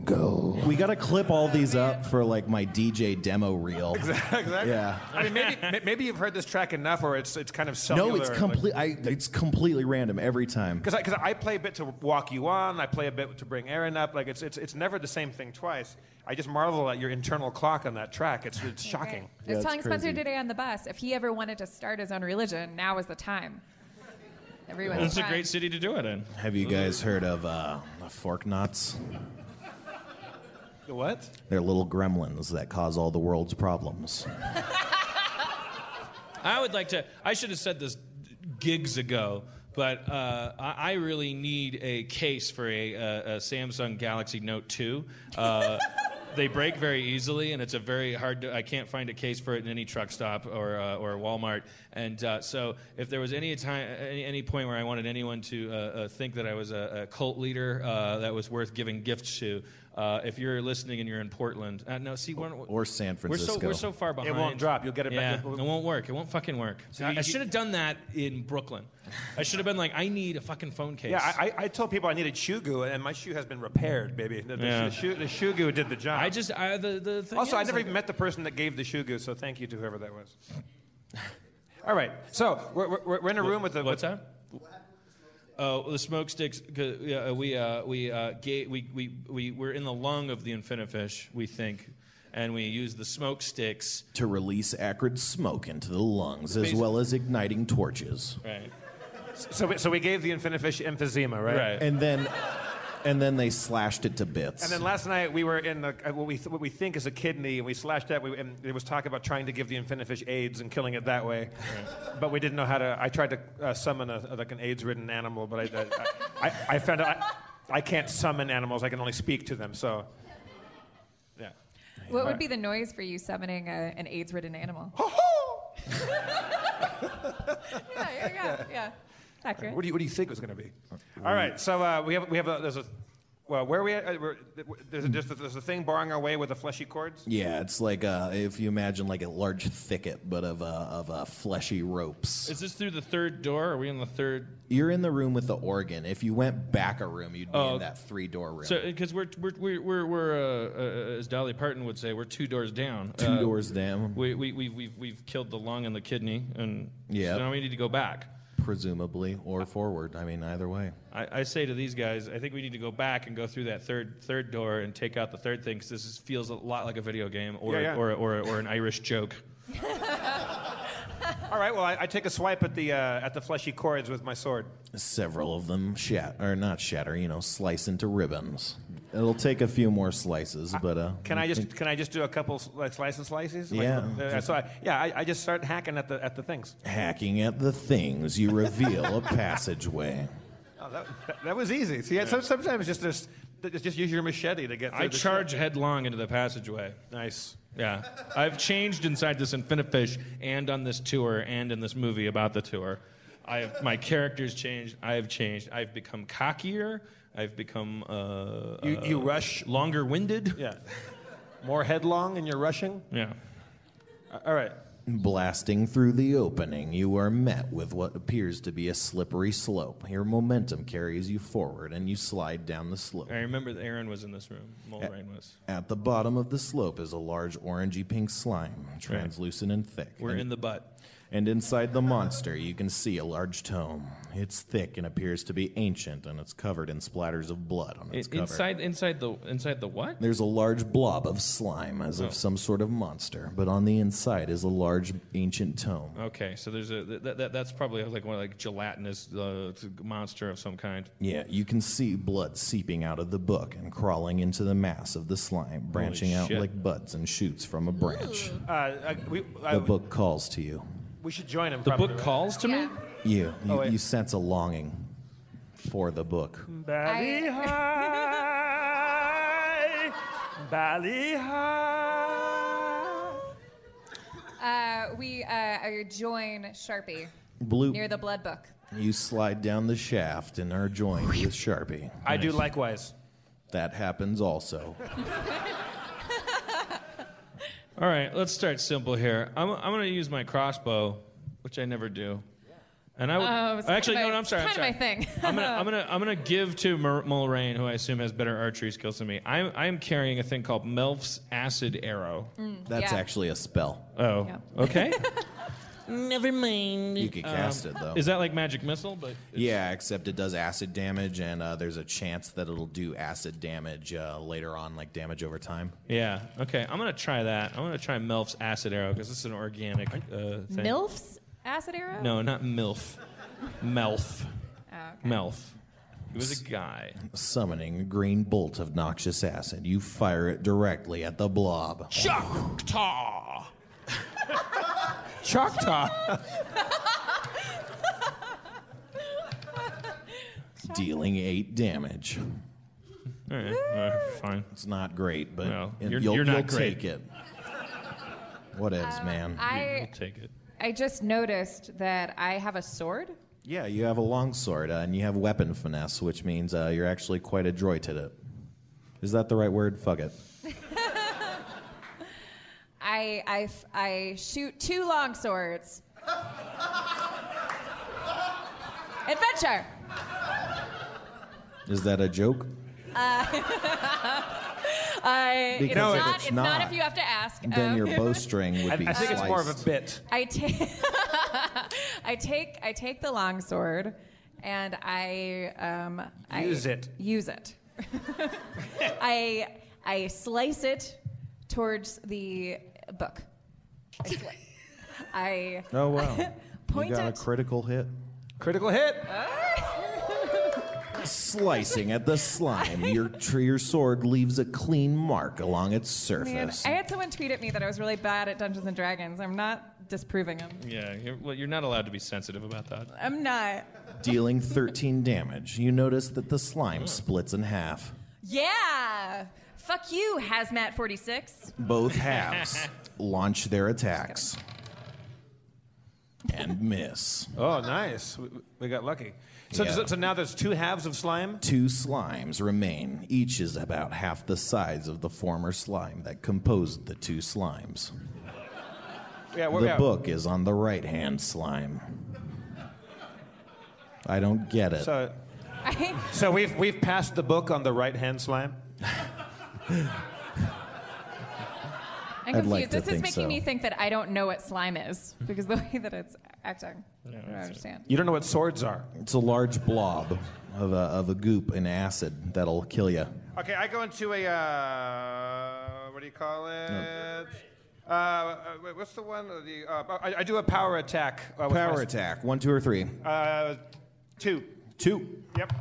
Speaker 6: Go. We got to clip all these up for like my DJ demo reel.
Speaker 1: exactly.
Speaker 6: Yeah.
Speaker 1: I mean, maybe, maybe you've heard this track enough, or it's, it's kind of cellular.
Speaker 6: No, it's complete. I, it's completely random every time.
Speaker 1: Because I, 'cause I play a bit to walk you on, I play a bit to bring Aaron up. Like, it's, it's, it's never the same thing twice. I just marvel at your internal clock on that track. It's, it's shocking.
Speaker 9: I was
Speaker 6: it's
Speaker 9: telling Spencer today on the bus, if he ever wanted to start his own religion, now is the time. Everyone's
Speaker 2: It's a great city to do it in.
Speaker 6: Have you guys heard of uh, fork knots?
Speaker 1: The what?
Speaker 6: They're little gremlins that cause all the world's problems.
Speaker 2: I would like to. I should have said this gigs ago, but uh, I, I really need a case for a, a, a Samsung Galaxy Note 2. Uh, they break very easily, and it's a very hard. To, I can't find a case for it in any truck stop or uh, or Walmart. And uh, so, if there was any time, any, any point where I wanted anyone to uh, uh, think that I was a, a cult leader uh, that was worth giving gifts to. Uh, if you're listening and you're in Portland, uh, no, see, we're,
Speaker 6: Or San Francisco,
Speaker 2: we're so
Speaker 6: Francisco.
Speaker 2: we're so far behind.
Speaker 1: It won't drop. You'll get it
Speaker 2: yeah,
Speaker 1: back.
Speaker 2: It won't work. It won't fucking work. I, I should have done that in Brooklyn. I should have been like, I need a fucking phone case.
Speaker 1: Yeah, I, I I told people I needed shoe goo, and my shoe has been repaired, baby. The, the,
Speaker 2: Yeah.
Speaker 1: the shoe, the shoe goo did the job.
Speaker 2: I just I, the the thing
Speaker 1: also, I never
Speaker 2: like-
Speaker 1: even met the person that gave the shoe goo, so thank you to whoever that was. All right, so we're, we're, we're in a room with the.
Speaker 2: What's
Speaker 1: with,
Speaker 2: that? Oh, the smoke sticks. 'cause, yeah, we uh, we uh, ga- we we we we're in the lung of the infinifish, we think, and we use the smoke sticks.
Speaker 6: to release acrid smoke into the lungs, as well as igniting torches.
Speaker 2: Right.
Speaker 1: So, we, so we gave the Infinifish emphysema, right?
Speaker 2: Right.
Speaker 6: And then, and then they slashed it to bits.
Speaker 1: And then last night we were in the, uh, what, we th- what we think is a kidney, and we slashed that. We, and there was talk about trying to give the Infinifish AIDS and killing it that way, but we didn't know how to. I tried to uh, summon a, like an AIDS-ridden animal, but I, I, I, I found out I, I can't summon animals. I can only speak to them. So, yeah.
Speaker 9: What would be the noise for you summoning a, an AIDS-ridden animal? yeah, yeah, yeah, yeah. Accurate.
Speaker 1: What do you What do you think it was going to be? All right. So uh, we have we have a, there's a well where are we at? Uh, we're, there's a, just a, there's a thing barring our way with the fleshy cords.
Speaker 6: yeah, it's like uh, if you imagine like a large thicket, but of uh, of uh, fleshy ropes.
Speaker 2: Is this through the third door? Are we in the third?
Speaker 6: You're in the room with the organ. If you went back a room, you'd be
Speaker 2: Oh,
Speaker 6: in that three door room.
Speaker 2: So, because we're we're we're we're, we're uh, uh, as Dolly Parton would say, we're two doors down.
Speaker 6: Two
Speaker 2: Uh,
Speaker 6: doors down,
Speaker 2: We we we we've we've killed the lung and the kidney, and
Speaker 6: Yeah.
Speaker 2: so now we need to go back.
Speaker 6: Presumably, or forward. I mean, either way.
Speaker 2: I, I say to these guys, I think we need to go back and go through that third third door and take out the third thing because this is, feels a lot like a video game or
Speaker 1: Yeah, yeah.
Speaker 2: Or, or or an Irish joke.
Speaker 1: All right. Well, I, I take a swipe at the uh, at the fleshy cords with my sword.
Speaker 6: Several of them shat or not shatter, you know, slice into ribbons. It'll take a few more slices, but uh,
Speaker 1: Can I just can I just do a couple like slice and slices? Like,
Speaker 6: Yeah.
Speaker 1: uh, so I, yeah, I, I just start hacking at the at the things.
Speaker 6: hacking at the things, you reveal a passageway.
Speaker 1: Oh, that, that, that was easy. See, so- sometimes just just just use your machete to get. Through
Speaker 2: I
Speaker 1: the
Speaker 2: charge headlong into the passageway.
Speaker 1: Nice.
Speaker 2: Yeah, I've changed inside this Infinifish and on this tour and in this movie about the tour. I have my characters changed. I have changed. I've become cockier. I've become uh,
Speaker 1: You-
Speaker 2: uh,
Speaker 1: you rush-
Speaker 2: longer winded.
Speaker 1: Yeah. More headlong in your rushing.
Speaker 2: Yeah.
Speaker 1: Uh, All right.
Speaker 6: Blasting through the opening, you are met with what appears to be a slippery slope. Your momentum carries you forward, and you slide down the slope.
Speaker 2: I remember that Aaron was in this room. Mulrain was.
Speaker 6: At the bottom of the slope is a large orangey pink slime, translucent and thick.
Speaker 2: We're
Speaker 6: and,
Speaker 2: in the butt.
Speaker 6: And inside the monster, you can see a large tome. It's thick and appears to be ancient, and it's covered in splatters of blood on its
Speaker 2: I-
Speaker 6: cover.
Speaker 2: inside, inside the, inside the what?
Speaker 6: There's a large blob of slime, as
Speaker 2: Oh.
Speaker 6: of some sort of monster, but on the inside is a large ancient tome.
Speaker 2: Okay, so there's a that, that, that's probably like one like gelatinous uh, monster of some kind.
Speaker 6: Yeah, you can see blood seeping out of the book and crawling into the mass of the slime, branching out
Speaker 2: shit.
Speaker 6: like buds and shoots from a branch.
Speaker 1: Uh, uh, we, uh,
Speaker 6: The book calls to you.
Speaker 1: We should join him.
Speaker 2: The
Speaker 1: probably,
Speaker 2: book calls to me.
Speaker 6: You, you,
Speaker 1: Oh, wait.
Speaker 6: you sense a longing for the book.
Speaker 4: Bali Ha'i, Bali Ha'i.
Speaker 9: Uh, we uh, join Sharpie
Speaker 6: Blue,
Speaker 9: near the blood book.
Speaker 6: you slide down the shaft and are joined with Sharpie.
Speaker 1: I do likewise.
Speaker 6: That happens also.
Speaker 2: All right, let's start simple here. I'm, I'm going to use my crossbow, which I never do. And I would,
Speaker 9: Oh, it's
Speaker 2: actually
Speaker 9: kind
Speaker 2: no,
Speaker 9: of
Speaker 2: no,
Speaker 9: my-
Speaker 2: I'm sorry. I'm
Speaker 9: kind
Speaker 2: sorry.
Speaker 9: of my thing.
Speaker 2: I'm gonna, I'm gonna, I'm gonna give to Mur- Mulrain, who I assume has better archery skills than me. I'm, I'm carrying a thing called Melf's Acid Arrow.
Speaker 6: Mm, That's
Speaker 9: Yeah.
Speaker 6: actually a spell.
Speaker 2: Oh,
Speaker 9: Yeah.
Speaker 2: okay. Never mind.
Speaker 6: You could cast it, though.
Speaker 2: Is that like magic missile? But it's-
Speaker 6: Yeah, except it does acid damage, and uh, there's a chance that it'll do acid damage uh, later on, like damage over time.
Speaker 2: Yeah. Okay. I'm gonna try that. I'm gonna try Melf's Acid Arrow because this is an organic uh, thing.
Speaker 9: MILF's acid arrow?
Speaker 2: No, not Milf. Melf.
Speaker 9: Oh, okay.
Speaker 2: Melf. He was a guy.
Speaker 6: Summoning a green bolt of noxious acid, you fire it directly at the blob,
Speaker 2: Choctaw. Choctaw.
Speaker 6: dealing eight damage.
Speaker 2: All right. uh, fine.
Speaker 6: It's not great, but
Speaker 2: Well,
Speaker 6: it-
Speaker 2: you're-
Speaker 6: you'll,
Speaker 2: you're not
Speaker 6: you'll
Speaker 2: great.
Speaker 6: take it. What is, man?
Speaker 2: We'll
Speaker 9: I
Speaker 2: take it.
Speaker 9: I just noticed that I have a sword.
Speaker 6: Yeah, you have a long sword, uh, and you have weapon finesse, which means uh, you're actually quite adroit at it. Is that the right word? Fuck it.
Speaker 9: I I f- I shoot two long swords. Adventure.
Speaker 6: Is that a joke?
Speaker 9: I, it's
Speaker 6: Because
Speaker 9: not.
Speaker 6: it's
Speaker 9: It's not.
Speaker 6: not,
Speaker 9: if you have to ask.
Speaker 6: Then
Speaker 9: Um,
Speaker 6: your bowstring would
Speaker 1: I,
Speaker 6: be
Speaker 1: I think it's more of a bit.
Speaker 9: I take I take I take the long sword and I um I
Speaker 1: Use it.
Speaker 9: Use it. I I slice it towards the book. I, sli- I
Speaker 6: Oh wow!
Speaker 9: Point
Speaker 6: you got
Speaker 9: it.
Speaker 6: a critical hit.
Speaker 1: Critical hit.
Speaker 6: Slicing at the slime, your tr- your sword leaves a clean mark along its
Speaker 9: Man,
Speaker 6: surface.
Speaker 9: I had someone tweet at me that I was really bad at Dungeons and Dragons. I'm not disproving him.
Speaker 2: Yeah. You're, well, you're not allowed to be sensitive about that.
Speaker 9: I'm not.
Speaker 6: Dealing 13 damage, you notice that the slime splits in half.
Speaker 9: Yeah. Fuck you, Hazmat 46.
Speaker 6: Both halves launch their attacks and miss.
Speaker 1: Oh, nice. We, we got lucky. So,
Speaker 6: Yeah.
Speaker 1: so, so now there's two halves of slime.
Speaker 6: Two slimes remain. Each is about half the size of the former slime that composed the two slimes.
Speaker 1: Yeah, where
Speaker 6: The
Speaker 1: we at?
Speaker 6: book is on the right hand slime. I don't get it.
Speaker 1: So,
Speaker 9: I,
Speaker 1: so we've we've passed the book on the right hand slime.
Speaker 9: I'm confused.
Speaker 6: like
Speaker 9: this is making
Speaker 6: so.
Speaker 9: me think that I don't know what slime is because the way that it's acting. I don't understand.
Speaker 1: You don't know what swords are.
Speaker 6: It's a large blob of a, of a goop and acid that'll kill you.
Speaker 1: Okay, I go into a uh, what do you call it? Uh, Uh, wait, what's the one? The uh, I, I do a power attack. Uh,
Speaker 6: Power
Speaker 1: my-
Speaker 6: attack. One, two, or three.
Speaker 1: Uh, two.
Speaker 6: Two.
Speaker 1: Yep.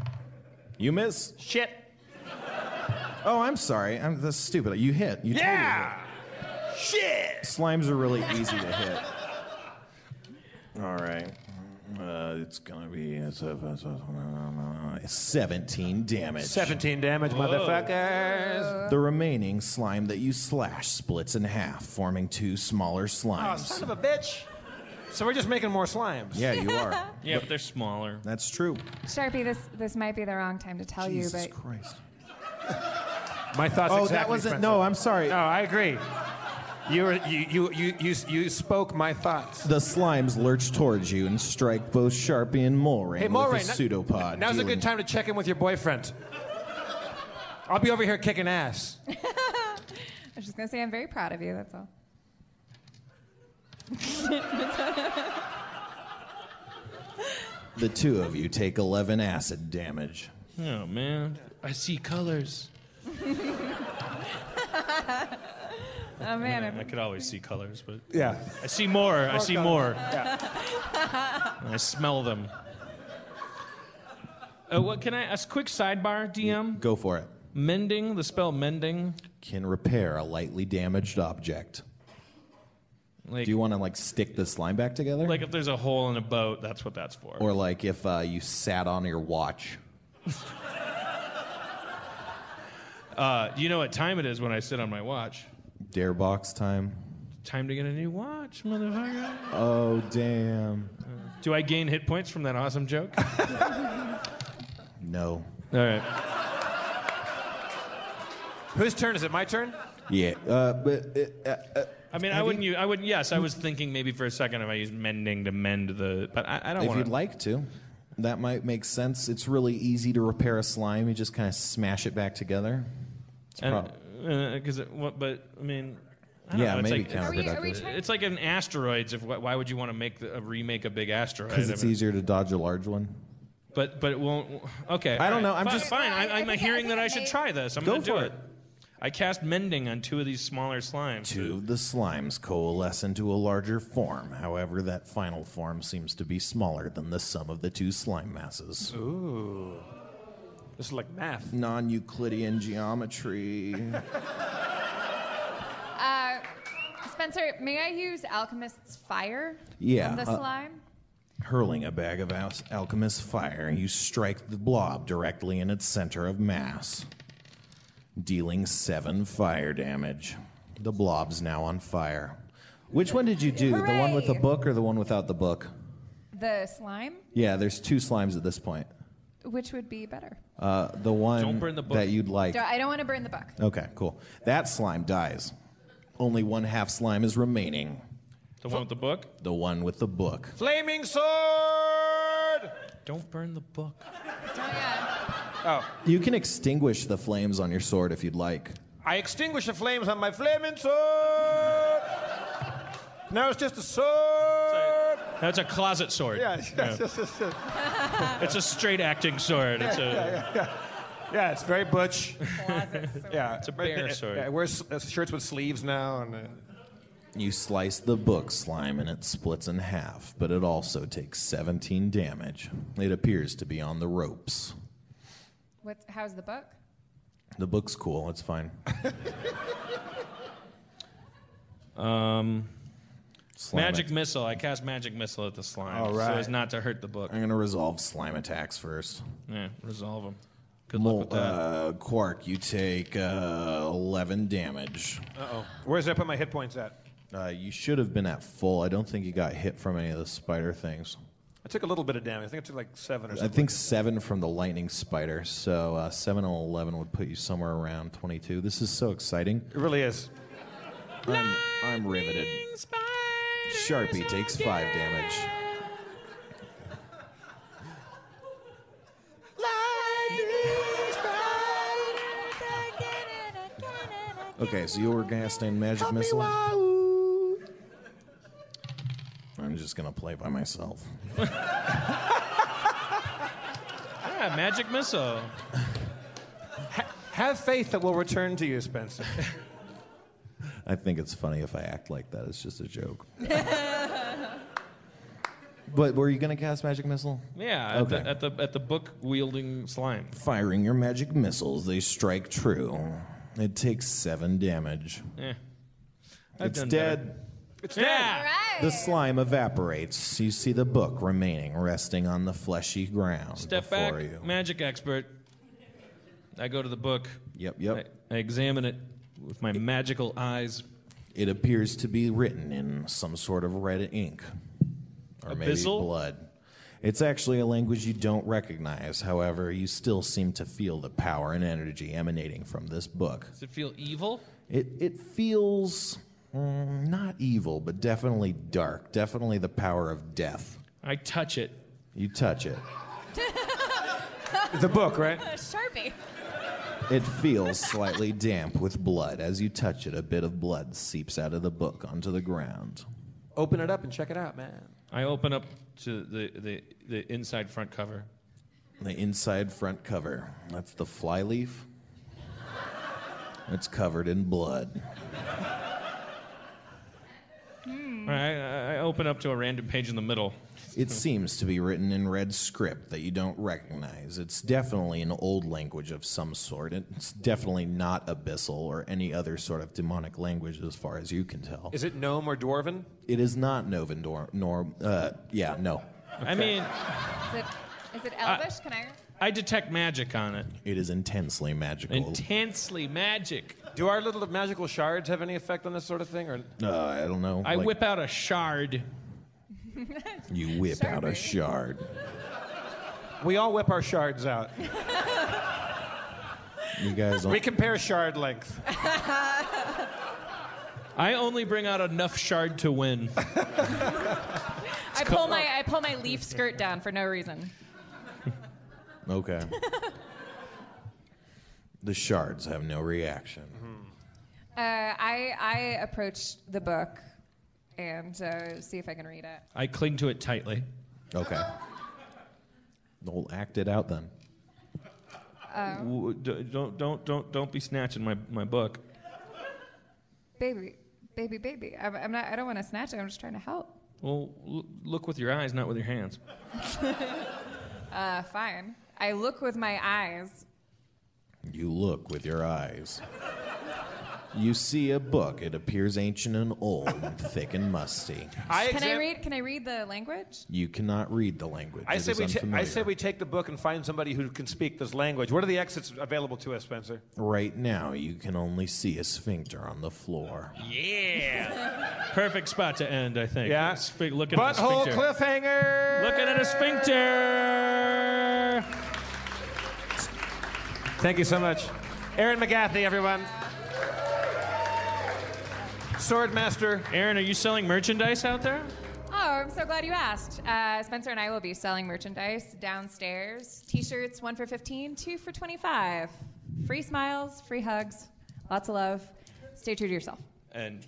Speaker 6: You miss.
Speaker 1: Shit.
Speaker 6: Oh, I'm sorry. I'm that's stupid. You hit. You totally
Speaker 1: Yeah. Shit.
Speaker 6: hit. Slimes are really easy to hit. All right. Uh, it's gonna be it's a- 17 damage.
Speaker 1: 17 damage, motherfuckers.
Speaker 6: The remaining slime that you slash splits in half, forming two smaller
Speaker 1: Oh,
Speaker 6: slimes.
Speaker 1: son of a bitch. So we're just making more slimes.
Speaker 6: yeah, you are.
Speaker 2: Yeah, but they're smaller.
Speaker 6: That's true.
Speaker 9: Sharpie, this this might be the wrong time to tell
Speaker 6: Jesus
Speaker 9: you, but Jesus
Speaker 6: Christ.
Speaker 1: My thoughts.
Speaker 6: Oh,
Speaker 1: exactly,
Speaker 6: that wasn't.
Speaker 1: Spencer.
Speaker 6: No, I'm sorry.
Speaker 1: No, I agree. You, were, you, you, you, you, you spoke my thoughts.
Speaker 6: The slimes lurch towards you and strike both Sharpie and Mulrain
Speaker 1: Hey,
Speaker 6: with
Speaker 1: Mulrain,
Speaker 6: a
Speaker 1: that-
Speaker 6: pseudopod.
Speaker 1: Now's a good time to check in with your boyfriend. I'll be over here kicking ass.
Speaker 9: I was just gonna say I'm very proud of you. That's all.
Speaker 6: The two of you take 11 acid damage.
Speaker 2: Oh man, I see colors.
Speaker 9: Oh man,
Speaker 2: I,
Speaker 9: I'm-
Speaker 2: could always see colors, but
Speaker 1: Yeah.
Speaker 2: I see more. I see
Speaker 1: color.
Speaker 2: more.
Speaker 1: Yeah.
Speaker 2: I smell them. Uh, what can I? A quick sidebar, DM.
Speaker 6: Go for it.
Speaker 2: Mending. The spell mending.
Speaker 6: Can repair a lightly damaged object.
Speaker 2: Like,
Speaker 6: Do you want to like stick the slime back together?
Speaker 2: like if there's a hole in a boat, that's what that's for.
Speaker 6: or like if uh, you sat on your watch.
Speaker 2: Uh, you know what time it is when I sit on my watch?
Speaker 6: Dare box time.
Speaker 2: Time to get a new watch, motherfucker.
Speaker 6: Oh damn.
Speaker 2: Do I gain hit points from that awesome joke?
Speaker 6: No.
Speaker 2: All right.
Speaker 1: Whose turn is it? My turn?
Speaker 6: Yeah. Uh, but uh, uh,
Speaker 2: I mean, I wouldn't. Use, I wouldn't. Yes, I was thinking maybe for a second if I use mending to mend the, but I, I don't
Speaker 6: if
Speaker 2: want
Speaker 6: you'd like to, that might make sense. It's really easy to repair a slime. You just kind of smash it back together. It's
Speaker 2: Because uh. But I mean. I don't
Speaker 6: Yeah,
Speaker 2: know,
Speaker 6: maybe
Speaker 2: like,
Speaker 9: Are we- are we
Speaker 2: it's, it's like an asteroids. If why would you want to make the, a remake a big asteroid?
Speaker 6: Because
Speaker 2: I
Speaker 6: it's
Speaker 2: mean-
Speaker 6: easier to dodge a large one.
Speaker 2: But but it won't. Okay.
Speaker 6: I don't know, I'm
Speaker 2: Fine,
Speaker 6: just-
Speaker 2: fine. I,
Speaker 9: I
Speaker 2: I'm
Speaker 9: think-
Speaker 2: hearing
Speaker 9: I
Speaker 2: that I
Speaker 9: think
Speaker 2: should try this. I'm
Speaker 6: Go
Speaker 2: gonna do
Speaker 6: for
Speaker 2: it. I cast mending on two of these smaller slimes.
Speaker 6: Two of the slimes coalesce into a larger form. However, that final form seems to be smaller than the sum of the two slime masses.
Speaker 1: Ooh. This is like math.
Speaker 6: Non Euclidean geometry.
Speaker 9: uh, Spencer, may I use alchemist's fire?
Speaker 6: Yeah,
Speaker 9: On the
Speaker 6: uh,
Speaker 9: slime.
Speaker 6: Hurling a bag of al- alchemist fire, you strike the blob directly in its center of mass, dealing seven fire damage. The blob's now on fire. Which one did you do? The one with the book or the one without the book?
Speaker 9: The slime.
Speaker 6: Yeah, there's two slimes at this point.
Speaker 9: Which would be better?
Speaker 6: Uh, the one
Speaker 2: Don't burn the book.
Speaker 6: that you'd like.
Speaker 9: Don't- I don't want to burn the book.
Speaker 6: Okay, cool. That slime dies. Only one half slime is remaining.
Speaker 2: The one with the book.
Speaker 6: The one with the book.
Speaker 1: Flaming sword!
Speaker 2: Don't burn the book.
Speaker 1: Oh.
Speaker 6: You can extinguish the flames on your sword if you'd like.
Speaker 1: I extinguish the flames on my flaming sword! Now it's just a sword!
Speaker 2: That's a closet sword.
Speaker 1: Yeah, it's,
Speaker 2: Yeah.
Speaker 1: it's, it's, it's,
Speaker 2: It's a straight acting sword. It's a.
Speaker 1: yeah, yeah, yeah. Yeah, it's very butch. yeah,
Speaker 2: It's a bear sword.
Speaker 1: Yeah, it wears uh, shirts with sleeves now, and uh,
Speaker 6: You slice the book slime and it splits in half, but it also takes 17 damage. It appears to be on the ropes.
Speaker 9: What's, how's the book?
Speaker 6: The book's cool, it's fine.
Speaker 2: Um,
Speaker 6: Slime
Speaker 2: magic
Speaker 6: it.
Speaker 2: missile. I cast magic missile at the slime,
Speaker 6: All
Speaker 2: so
Speaker 6: right.
Speaker 2: as not to hurt the book.
Speaker 6: I'm going to resolve slime attacks first.
Speaker 2: Yeah, resolve them. Good
Speaker 6: Mol-
Speaker 2: luck with that.
Speaker 6: uh, Quark, you take uh, 11 damage.
Speaker 1: uh oh. Where's I put my hit points at?
Speaker 6: Uh, you should have been at full. I don't think you got hit from any of the spider things.
Speaker 1: I took a little bit of damage. I think I took like seven or something.
Speaker 6: I
Speaker 1: something.
Speaker 6: think seven from the lightning spider. So uh, seven and eleven would put you somewhere around twenty-two. This is so exciting.
Speaker 1: It really is.
Speaker 6: I'm, I'm riveted. Sharpie takes five damage. Okay, so you were casting magic missile. I'm just gonna play by myself.
Speaker 2: Yeah, magic missile.
Speaker 1: Have faith that will return to you, Spencer.
Speaker 6: I think it's funny if I act like that. It's just a joke. but were you gonna cast magic missile?
Speaker 2: Yeah, at,
Speaker 6: Okay.
Speaker 2: the, at the at the book wielding slime.
Speaker 6: Firing your magic missiles, they strike true. It takes seven damage.
Speaker 2: Yeah. I've
Speaker 6: it's
Speaker 2: done
Speaker 6: dead.
Speaker 2: Better. It's yeah.
Speaker 6: The slime evaporates. You see the book remaining, resting on the fleshy ground
Speaker 2: Step
Speaker 6: before
Speaker 2: back,
Speaker 6: you.
Speaker 2: magic expert. I go to the book.
Speaker 6: Yep, yep.
Speaker 2: I, I examine it with my magical eyes.
Speaker 6: It appears to be written in some sort of red ink, or maybe
Speaker 2: Abyssal?
Speaker 6: blood. It's actually a language you don't recognize. However, you still seem to feel the power and energy emanating from this book.
Speaker 2: Does it feel evil?
Speaker 6: It it feels mm, not evil, but definitely dark. Definitely the power of death.
Speaker 2: I touch it.
Speaker 6: You touch it.
Speaker 1: the book, right?
Speaker 9: Sharpie.
Speaker 6: It feels slightly damp with blood. As you touch it, a bit of blood seeps out of the book onto the ground.
Speaker 1: Open it up and check it out, man.
Speaker 2: I open up to the, the, the inside front cover.
Speaker 6: The inside front cover. That's the flyleaf. It's covered in blood.
Speaker 2: All right, I, I open up to a random page in the middle.
Speaker 6: It seems to be written in red script that you don't recognize. It's definitely an old language of some sort. It's definitely not abyssal or any other sort of demonic language as far as you can tell.
Speaker 1: Is it gnome or dwarven?
Speaker 6: It is not Novendor, nor, uh, yeah, no.
Speaker 2: I mean,
Speaker 9: Is it, is it Elvish? Can I?
Speaker 2: I detect magic on it.
Speaker 6: It is intensely magical.
Speaker 2: Intensely magic.
Speaker 1: Do our little magical shards have any effect on this sort of thing? Or
Speaker 6: uh, I don't know.
Speaker 2: I
Speaker 6: like,
Speaker 2: whip out a shard.
Speaker 6: You whip out a shard.
Speaker 1: we all whip our shards out.
Speaker 6: You guys don't.
Speaker 1: We compare shard length.
Speaker 2: I only bring out enough shard to win.
Speaker 9: I pull my I pull my leaf skirt down for no reason.
Speaker 6: Okay. The shards have no reaction.
Speaker 9: Uh, I I approach the book and uh, see if I can read it.
Speaker 2: I cling to it tightly.
Speaker 6: Okay. We'll act it out then.
Speaker 2: W- d- Don't don't don't don't be snatching my, my book.
Speaker 9: Baby, baby, baby. I'm, I'm not. I don't want to snatch it. I'm just trying to help.
Speaker 2: Well, l- look with your eyes, not with your hands.
Speaker 9: Uh, fine. I look with my eyes.
Speaker 6: You look with your eyes. You see a book. It appears ancient and old, and thick and musty.
Speaker 1: I
Speaker 9: Can I
Speaker 1: exam-
Speaker 9: read? Can I read the language?
Speaker 6: You cannot read the language.
Speaker 1: I
Speaker 6: It
Speaker 1: say,
Speaker 6: is
Speaker 1: we ta- I
Speaker 6: unfamiliar.
Speaker 1: say we take the book and find somebody who can speak this language. What are the exits available to us, Spencer?
Speaker 6: Right now, you can only see a sphincter on the floor.
Speaker 2: Yeah. Perfect spot to end, I think.
Speaker 1: Yeah.
Speaker 2: Sphi- looking at a
Speaker 1: Butthole
Speaker 2: sphincter.
Speaker 1: cliffhanger.
Speaker 2: Looking at a sphincter.
Speaker 1: Thank you so much. Aaron McGathey, everyone. Swordmaster.
Speaker 2: Aaron, are you selling merchandise out there?
Speaker 9: Oh, I'm so glad you asked. Uh, Spencer and I will be selling merchandise downstairs. T-shirts, one for 15, two for 25. Free smiles, free hugs, lots of love. Stay true to yourself.
Speaker 2: And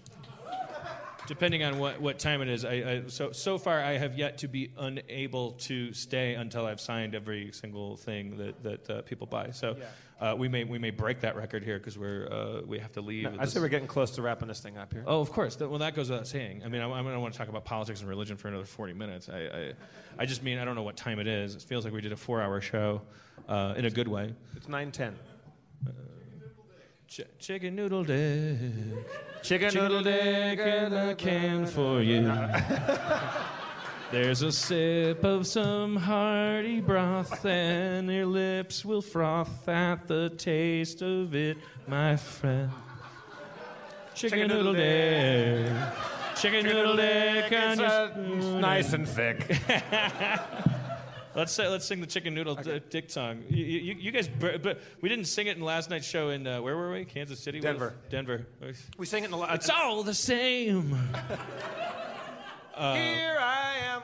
Speaker 2: depending on what, what time it is, I, I, so so far I have yet to be unable to stay until I've signed every single thing that that uh, people buy. So uh, we may we may break that record here because we're uh, we have to leave.
Speaker 1: I say we're getting close to wrapping this thing up here.
Speaker 2: Oh, of course. Well, that goes without saying. I mean, I, I don't want to talk about politics and religion for another 40 minutes. I, I, I just mean I don't know what time it is. It feels like we did a four-hour show uh, in a good way.
Speaker 1: It's 9:10.
Speaker 2: Ch- chicken noodle dick.
Speaker 1: Chicken,
Speaker 2: Chicken
Speaker 1: noodle dick
Speaker 2: in a can for you. There's a sip of some hearty broth, and your lips will froth at the taste of it, my friend. Chicken, noodle dick. Chicken noodle dick.
Speaker 1: It's uh, nice and thick.
Speaker 2: Let's say, let's sing the chicken noodle d- dick song. You, you, you guys, but we didn't sing it in last night's show in uh, where were we? Kansas City.
Speaker 1: Denver.
Speaker 2: Denver.
Speaker 1: We sing it in the last.
Speaker 2: It's all the same.
Speaker 1: Here I am.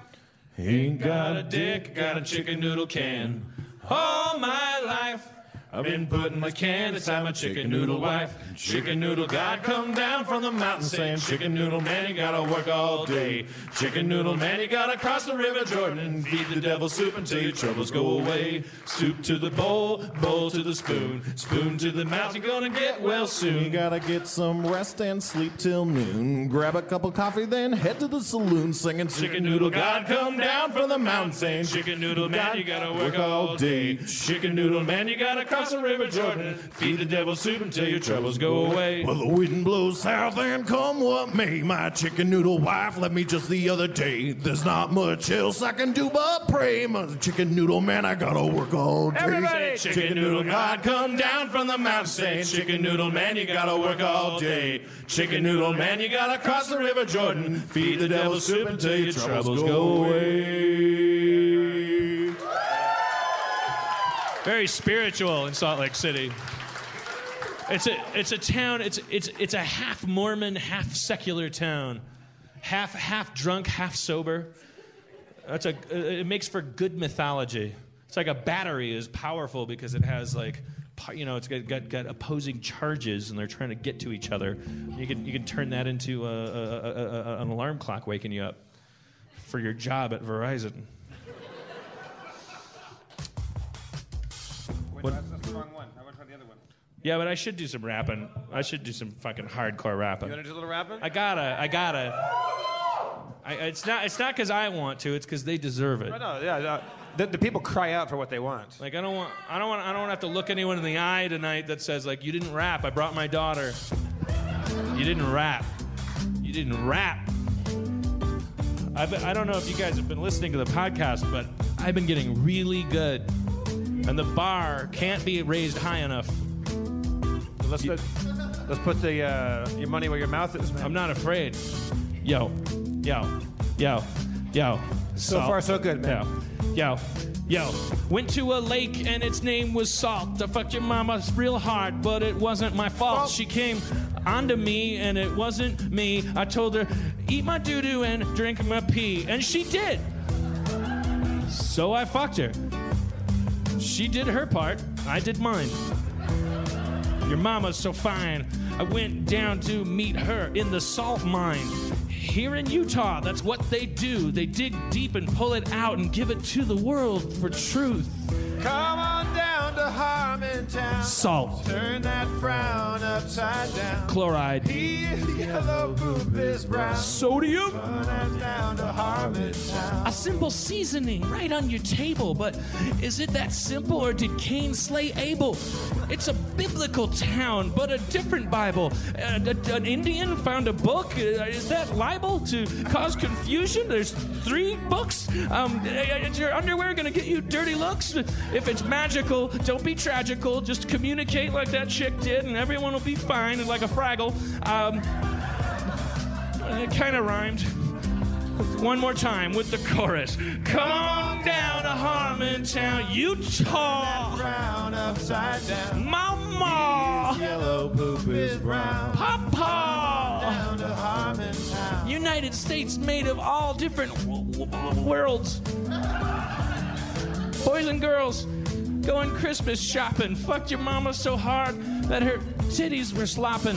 Speaker 6: Ain't
Speaker 2: Got a dick, got a chicken noodle can. All my life, I've been putting my can inside my chicken noodle wife. Chicken noodle God come down from the mountain saying, Chicken noodle man, you gotta work all day. Chicken noodle man, you gotta cross the river Jordan and feed the devil soup until your troubles go away. Soup to the bowl, bowl to the spoon, spoon to the mouth, you're gonna get well soon.
Speaker 6: You gotta get some rest and sleep till noon. Grab a cup of coffee, then head to the saloon singing
Speaker 2: Chicken noodle God come down from the mountain saying, Chicken noodle man, you gotta work all day. Chicken noodle man, you gotta cross the river Jordan. Feed the devil soup until your troubles go away.
Speaker 6: Well, the wind blows south and come what may. My chicken noodle wife left me just the other day. There's not much else I can do but pray. My chicken noodle man, I gotta work all day.
Speaker 1: Everybody!
Speaker 2: Chicken noodle God come down from the mountain saying, Chicken noodle man, you gotta work all day. Chicken noodle man, you gotta cross the river Jordan. Feed the devil soup until your troubles go away. Very spiritual in Salt Lake City. It's a it's a town. It's it's it's a half Mormon, half secular town, half half drunk, half sober. That's a it makes for good mythology. It's like a battery is powerful because it has like you know it's got, got, got opposing charges and they're trying to get to each other. You can you can turn that into a, a, a, an alarm clock waking you up. for your job at Verizon.
Speaker 1: Wait,
Speaker 2: What-
Speaker 1: that's, that's the wrong one. I want to try the other one.
Speaker 2: Yeah, but I should do some rapping. I should do some fucking hardcore rapping.
Speaker 1: You want to do a little rapping?
Speaker 2: I gotta, I gotta. I, it's not, it's not because I want to. It's because they deserve it.
Speaker 1: Know, yeah. no, the, the people cry out for what they want.
Speaker 2: Like I don't want, I don't want, I don't want to have to look anyone in the eye tonight that says like you didn't rap. I brought my daughter. You didn't rap. You didn't rap. I've, I don't know if you guys have been listening to the podcast, but I've been getting really good, and the bar can't be raised high enough.
Speaker 1: Let's put, let's put the uh, your money where your mouth is, man.
Speaker 2: I'm not afraid. Yo, yo, yo, yo.
Speaker 1: So far, so good, man.
Speaker 2: Yo, yo, yo. Went to a lake and its name was Salt. I fucked your mama real hard, but it wasn't my fault. She came onto me and it wasn't me. I told her, eat my doo doo and drink my pee. And she did. So I fucked her. She did her part, I did mine. Your mama's so fine. I went down to meet her in the salt mine. Here in Utah, that's what they do. They dig deep and pull it out and give it to the world for truth.
Speaker 1: Come on down.
Speaker 2: Salt,
Speaker 1: Turn that frown upside down.
Speaker 2: chloride,
Speaker 1: He is yellow, poop is brown.
Speaker 2: sodium.
Speaker 1: Turn that down to Harmontown.
Speaker 2: A simple seasoning right on your table, but is it that simple or did Cain slay Abel? It's a biblical town, but a different Bible. An Indian found a book. Uh, Is that liable to cause confusion? There's three books. Um, is your underwear going to get you dirty looks? If it's magical, don't be tragical. Just communicate like that chick did, and everyone will be fine, and like a Fraggle. Um, it kind of rhymed. One more time with the chorus. Come on down to Harmontown, Utah.
Speaker 1: Frown upside down.
Speaker 2: Mama.
Speaker 1: Yellow poop is brown.
Speaker 2: Papa.
Speaker 1: Down to Harmontown.
Speaker 2: United States made of all different w- w- worlds. Boys and girls going Christmas shopping. Fucked your mama so hard that her titties were slopping.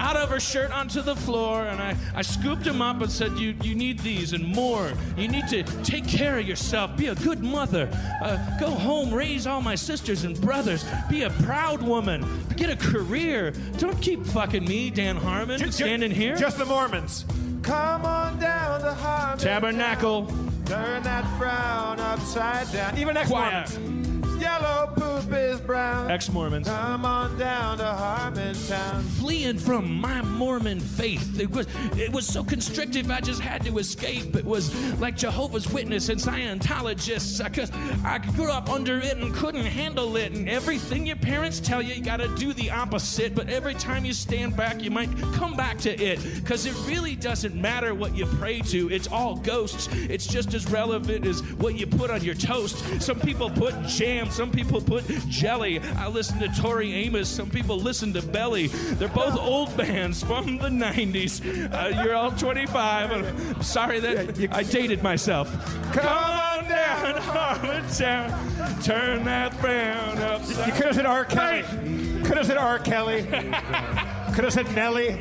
Speaker 2: Out of her shirt onto the floor, and I, I scooped him up and said, you, you need these and more. You need to take care of yourself, be a good mother, uh, go home, raise all my sisters and brothers, be a proud woman, get a career. Don't keep fucking me, Dan Harmon, standing here.
Speaker 1: Just the Mormons. Come on down to Harmontown.
Speaker 2: Tabernacle.
Speaker 1: Turn that frown upside down. Even next
Speaker 2: Choir.
Speaker 1: Mormons. Yellow poop is brown.
Speaker 2: Ex Mormons.
Speaker 1: Come on down to Harmontown.
Speaker 2: fleeing from my Mormon faith. It was it was so constrictive I just had to escape. It was like Jehovah's Witness and Scientologists. I, cause I grew up under it and couldn't handle it. And everything your parents tell you, you gotta do the opposite. But every time you stand back, you might come back to it. Cause it really doesn't matter what you pray to. It's all ghosts. It's just as relevant as what you put on your toast. Some people put jam, some people put jelly. I listen to Tori Amos. Some people listen to Belly. They're both old bands from the 90s. Uh, you're all 25. I'm sorry that I dated myself. Come on down, Harmontown. Turn that frown upside
Speaker 1: You could have said R. Kelly. Could have said R. Kelly. could have said Nelly.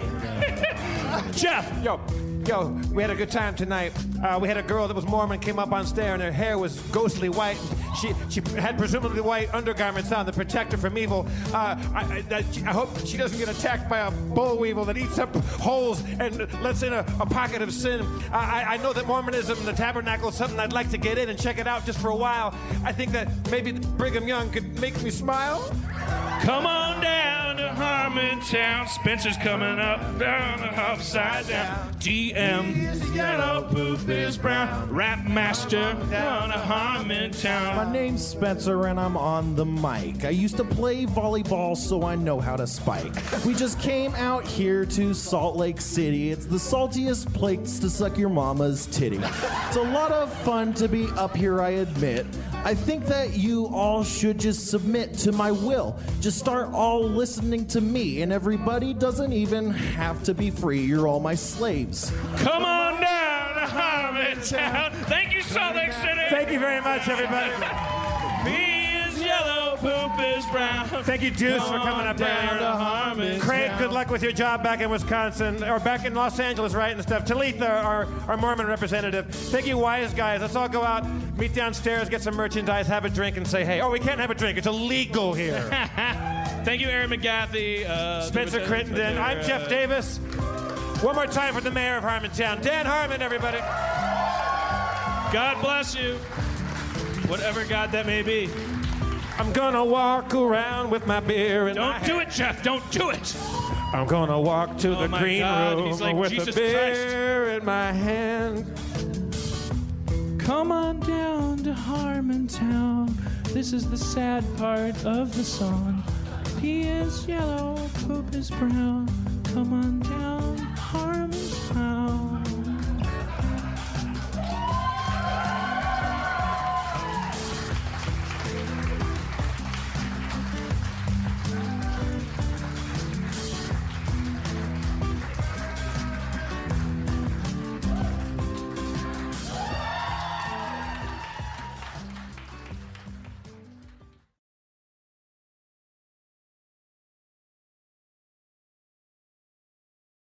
Speaker 2: Jeff.
Speaker 1: Yo, yo, we had a good time tonight. Uh, we had a girl that was Mormon came up on stage and her hair was ghostly white. She she had presumably white undergarments on that protect her from evil. Uh, I, I, I hope she doesn't get attacked by a boll weevil that eats up holes and lets in a, a pocket of sin. I, I- know that Mormonism the tabernacle is something I'd like to get in and check it out just for a while. I think that maybe Brigham Young could make me smile.
Speaker 2: Come on down to Harmontown. Spencer's coming up, down, the upside down. Yellow poop is brown. Rap master, down to Harmontown.
Speaker 6: My name's Spencer and I'm on the mic. I used to play volleyball, so I know how to spike. We just came out here to Salt Lake City. It's the saltiest place to suck your mama's titty. It's a lot of fun to be up here, I admit. I think that you all should just submit to my will. Just start all listening to me, and everybody doesn't even have to be free. You're all my slaves.
Speaker 2: Come on down to Harmontown. Thank you, Salt Lake City.
Speaker 1: Thank you very much, everybody.
Speaker 2: Me is yellow, poop is brown.
Speaker 1: Thank you, Deuce, for coming up
Speaker 2: to
Speaker 1: Craig, good luck with your job back in Wisconsin or back in Los Angeles, right? And stuff. Talitha, our, our Mormon representative. Thank you, wise guys. Let's all go out, meet downstairs, get some merchandise, have a drink, and say, hey, oh, we can't have a drink. It's illegal here.
Speaker 2: Thank you, Aaron McGathey. Uh,
Speaker 1: Spencer Crittenden.
Speaker 2: uh,
Speaker 1: I'm Jeff Davis. One more time for the mayor of Harmontown, Dan Harmon, everybody.
Speaker 2: God bless you. Whatever God that may be.
Speaker 1: I'm gonna walk around with my beer in
Speaker 2: Don't do it, Jeff. Don't do it.
Speaker 1: I'm gonna walk to
Speaker 2: Oh
Speaker 1: the green
Speaker 2: God,
Speaker 1: room
Speaker 2: he's like
Speaker 1: with
Speaker 2: Jesus
Speaker 1: a beer in my hand.
Speaker 2: Come on down to Harmontown. This is the sad part of the song. Pee is yellow, poop is brown. Come on down, Harmontown.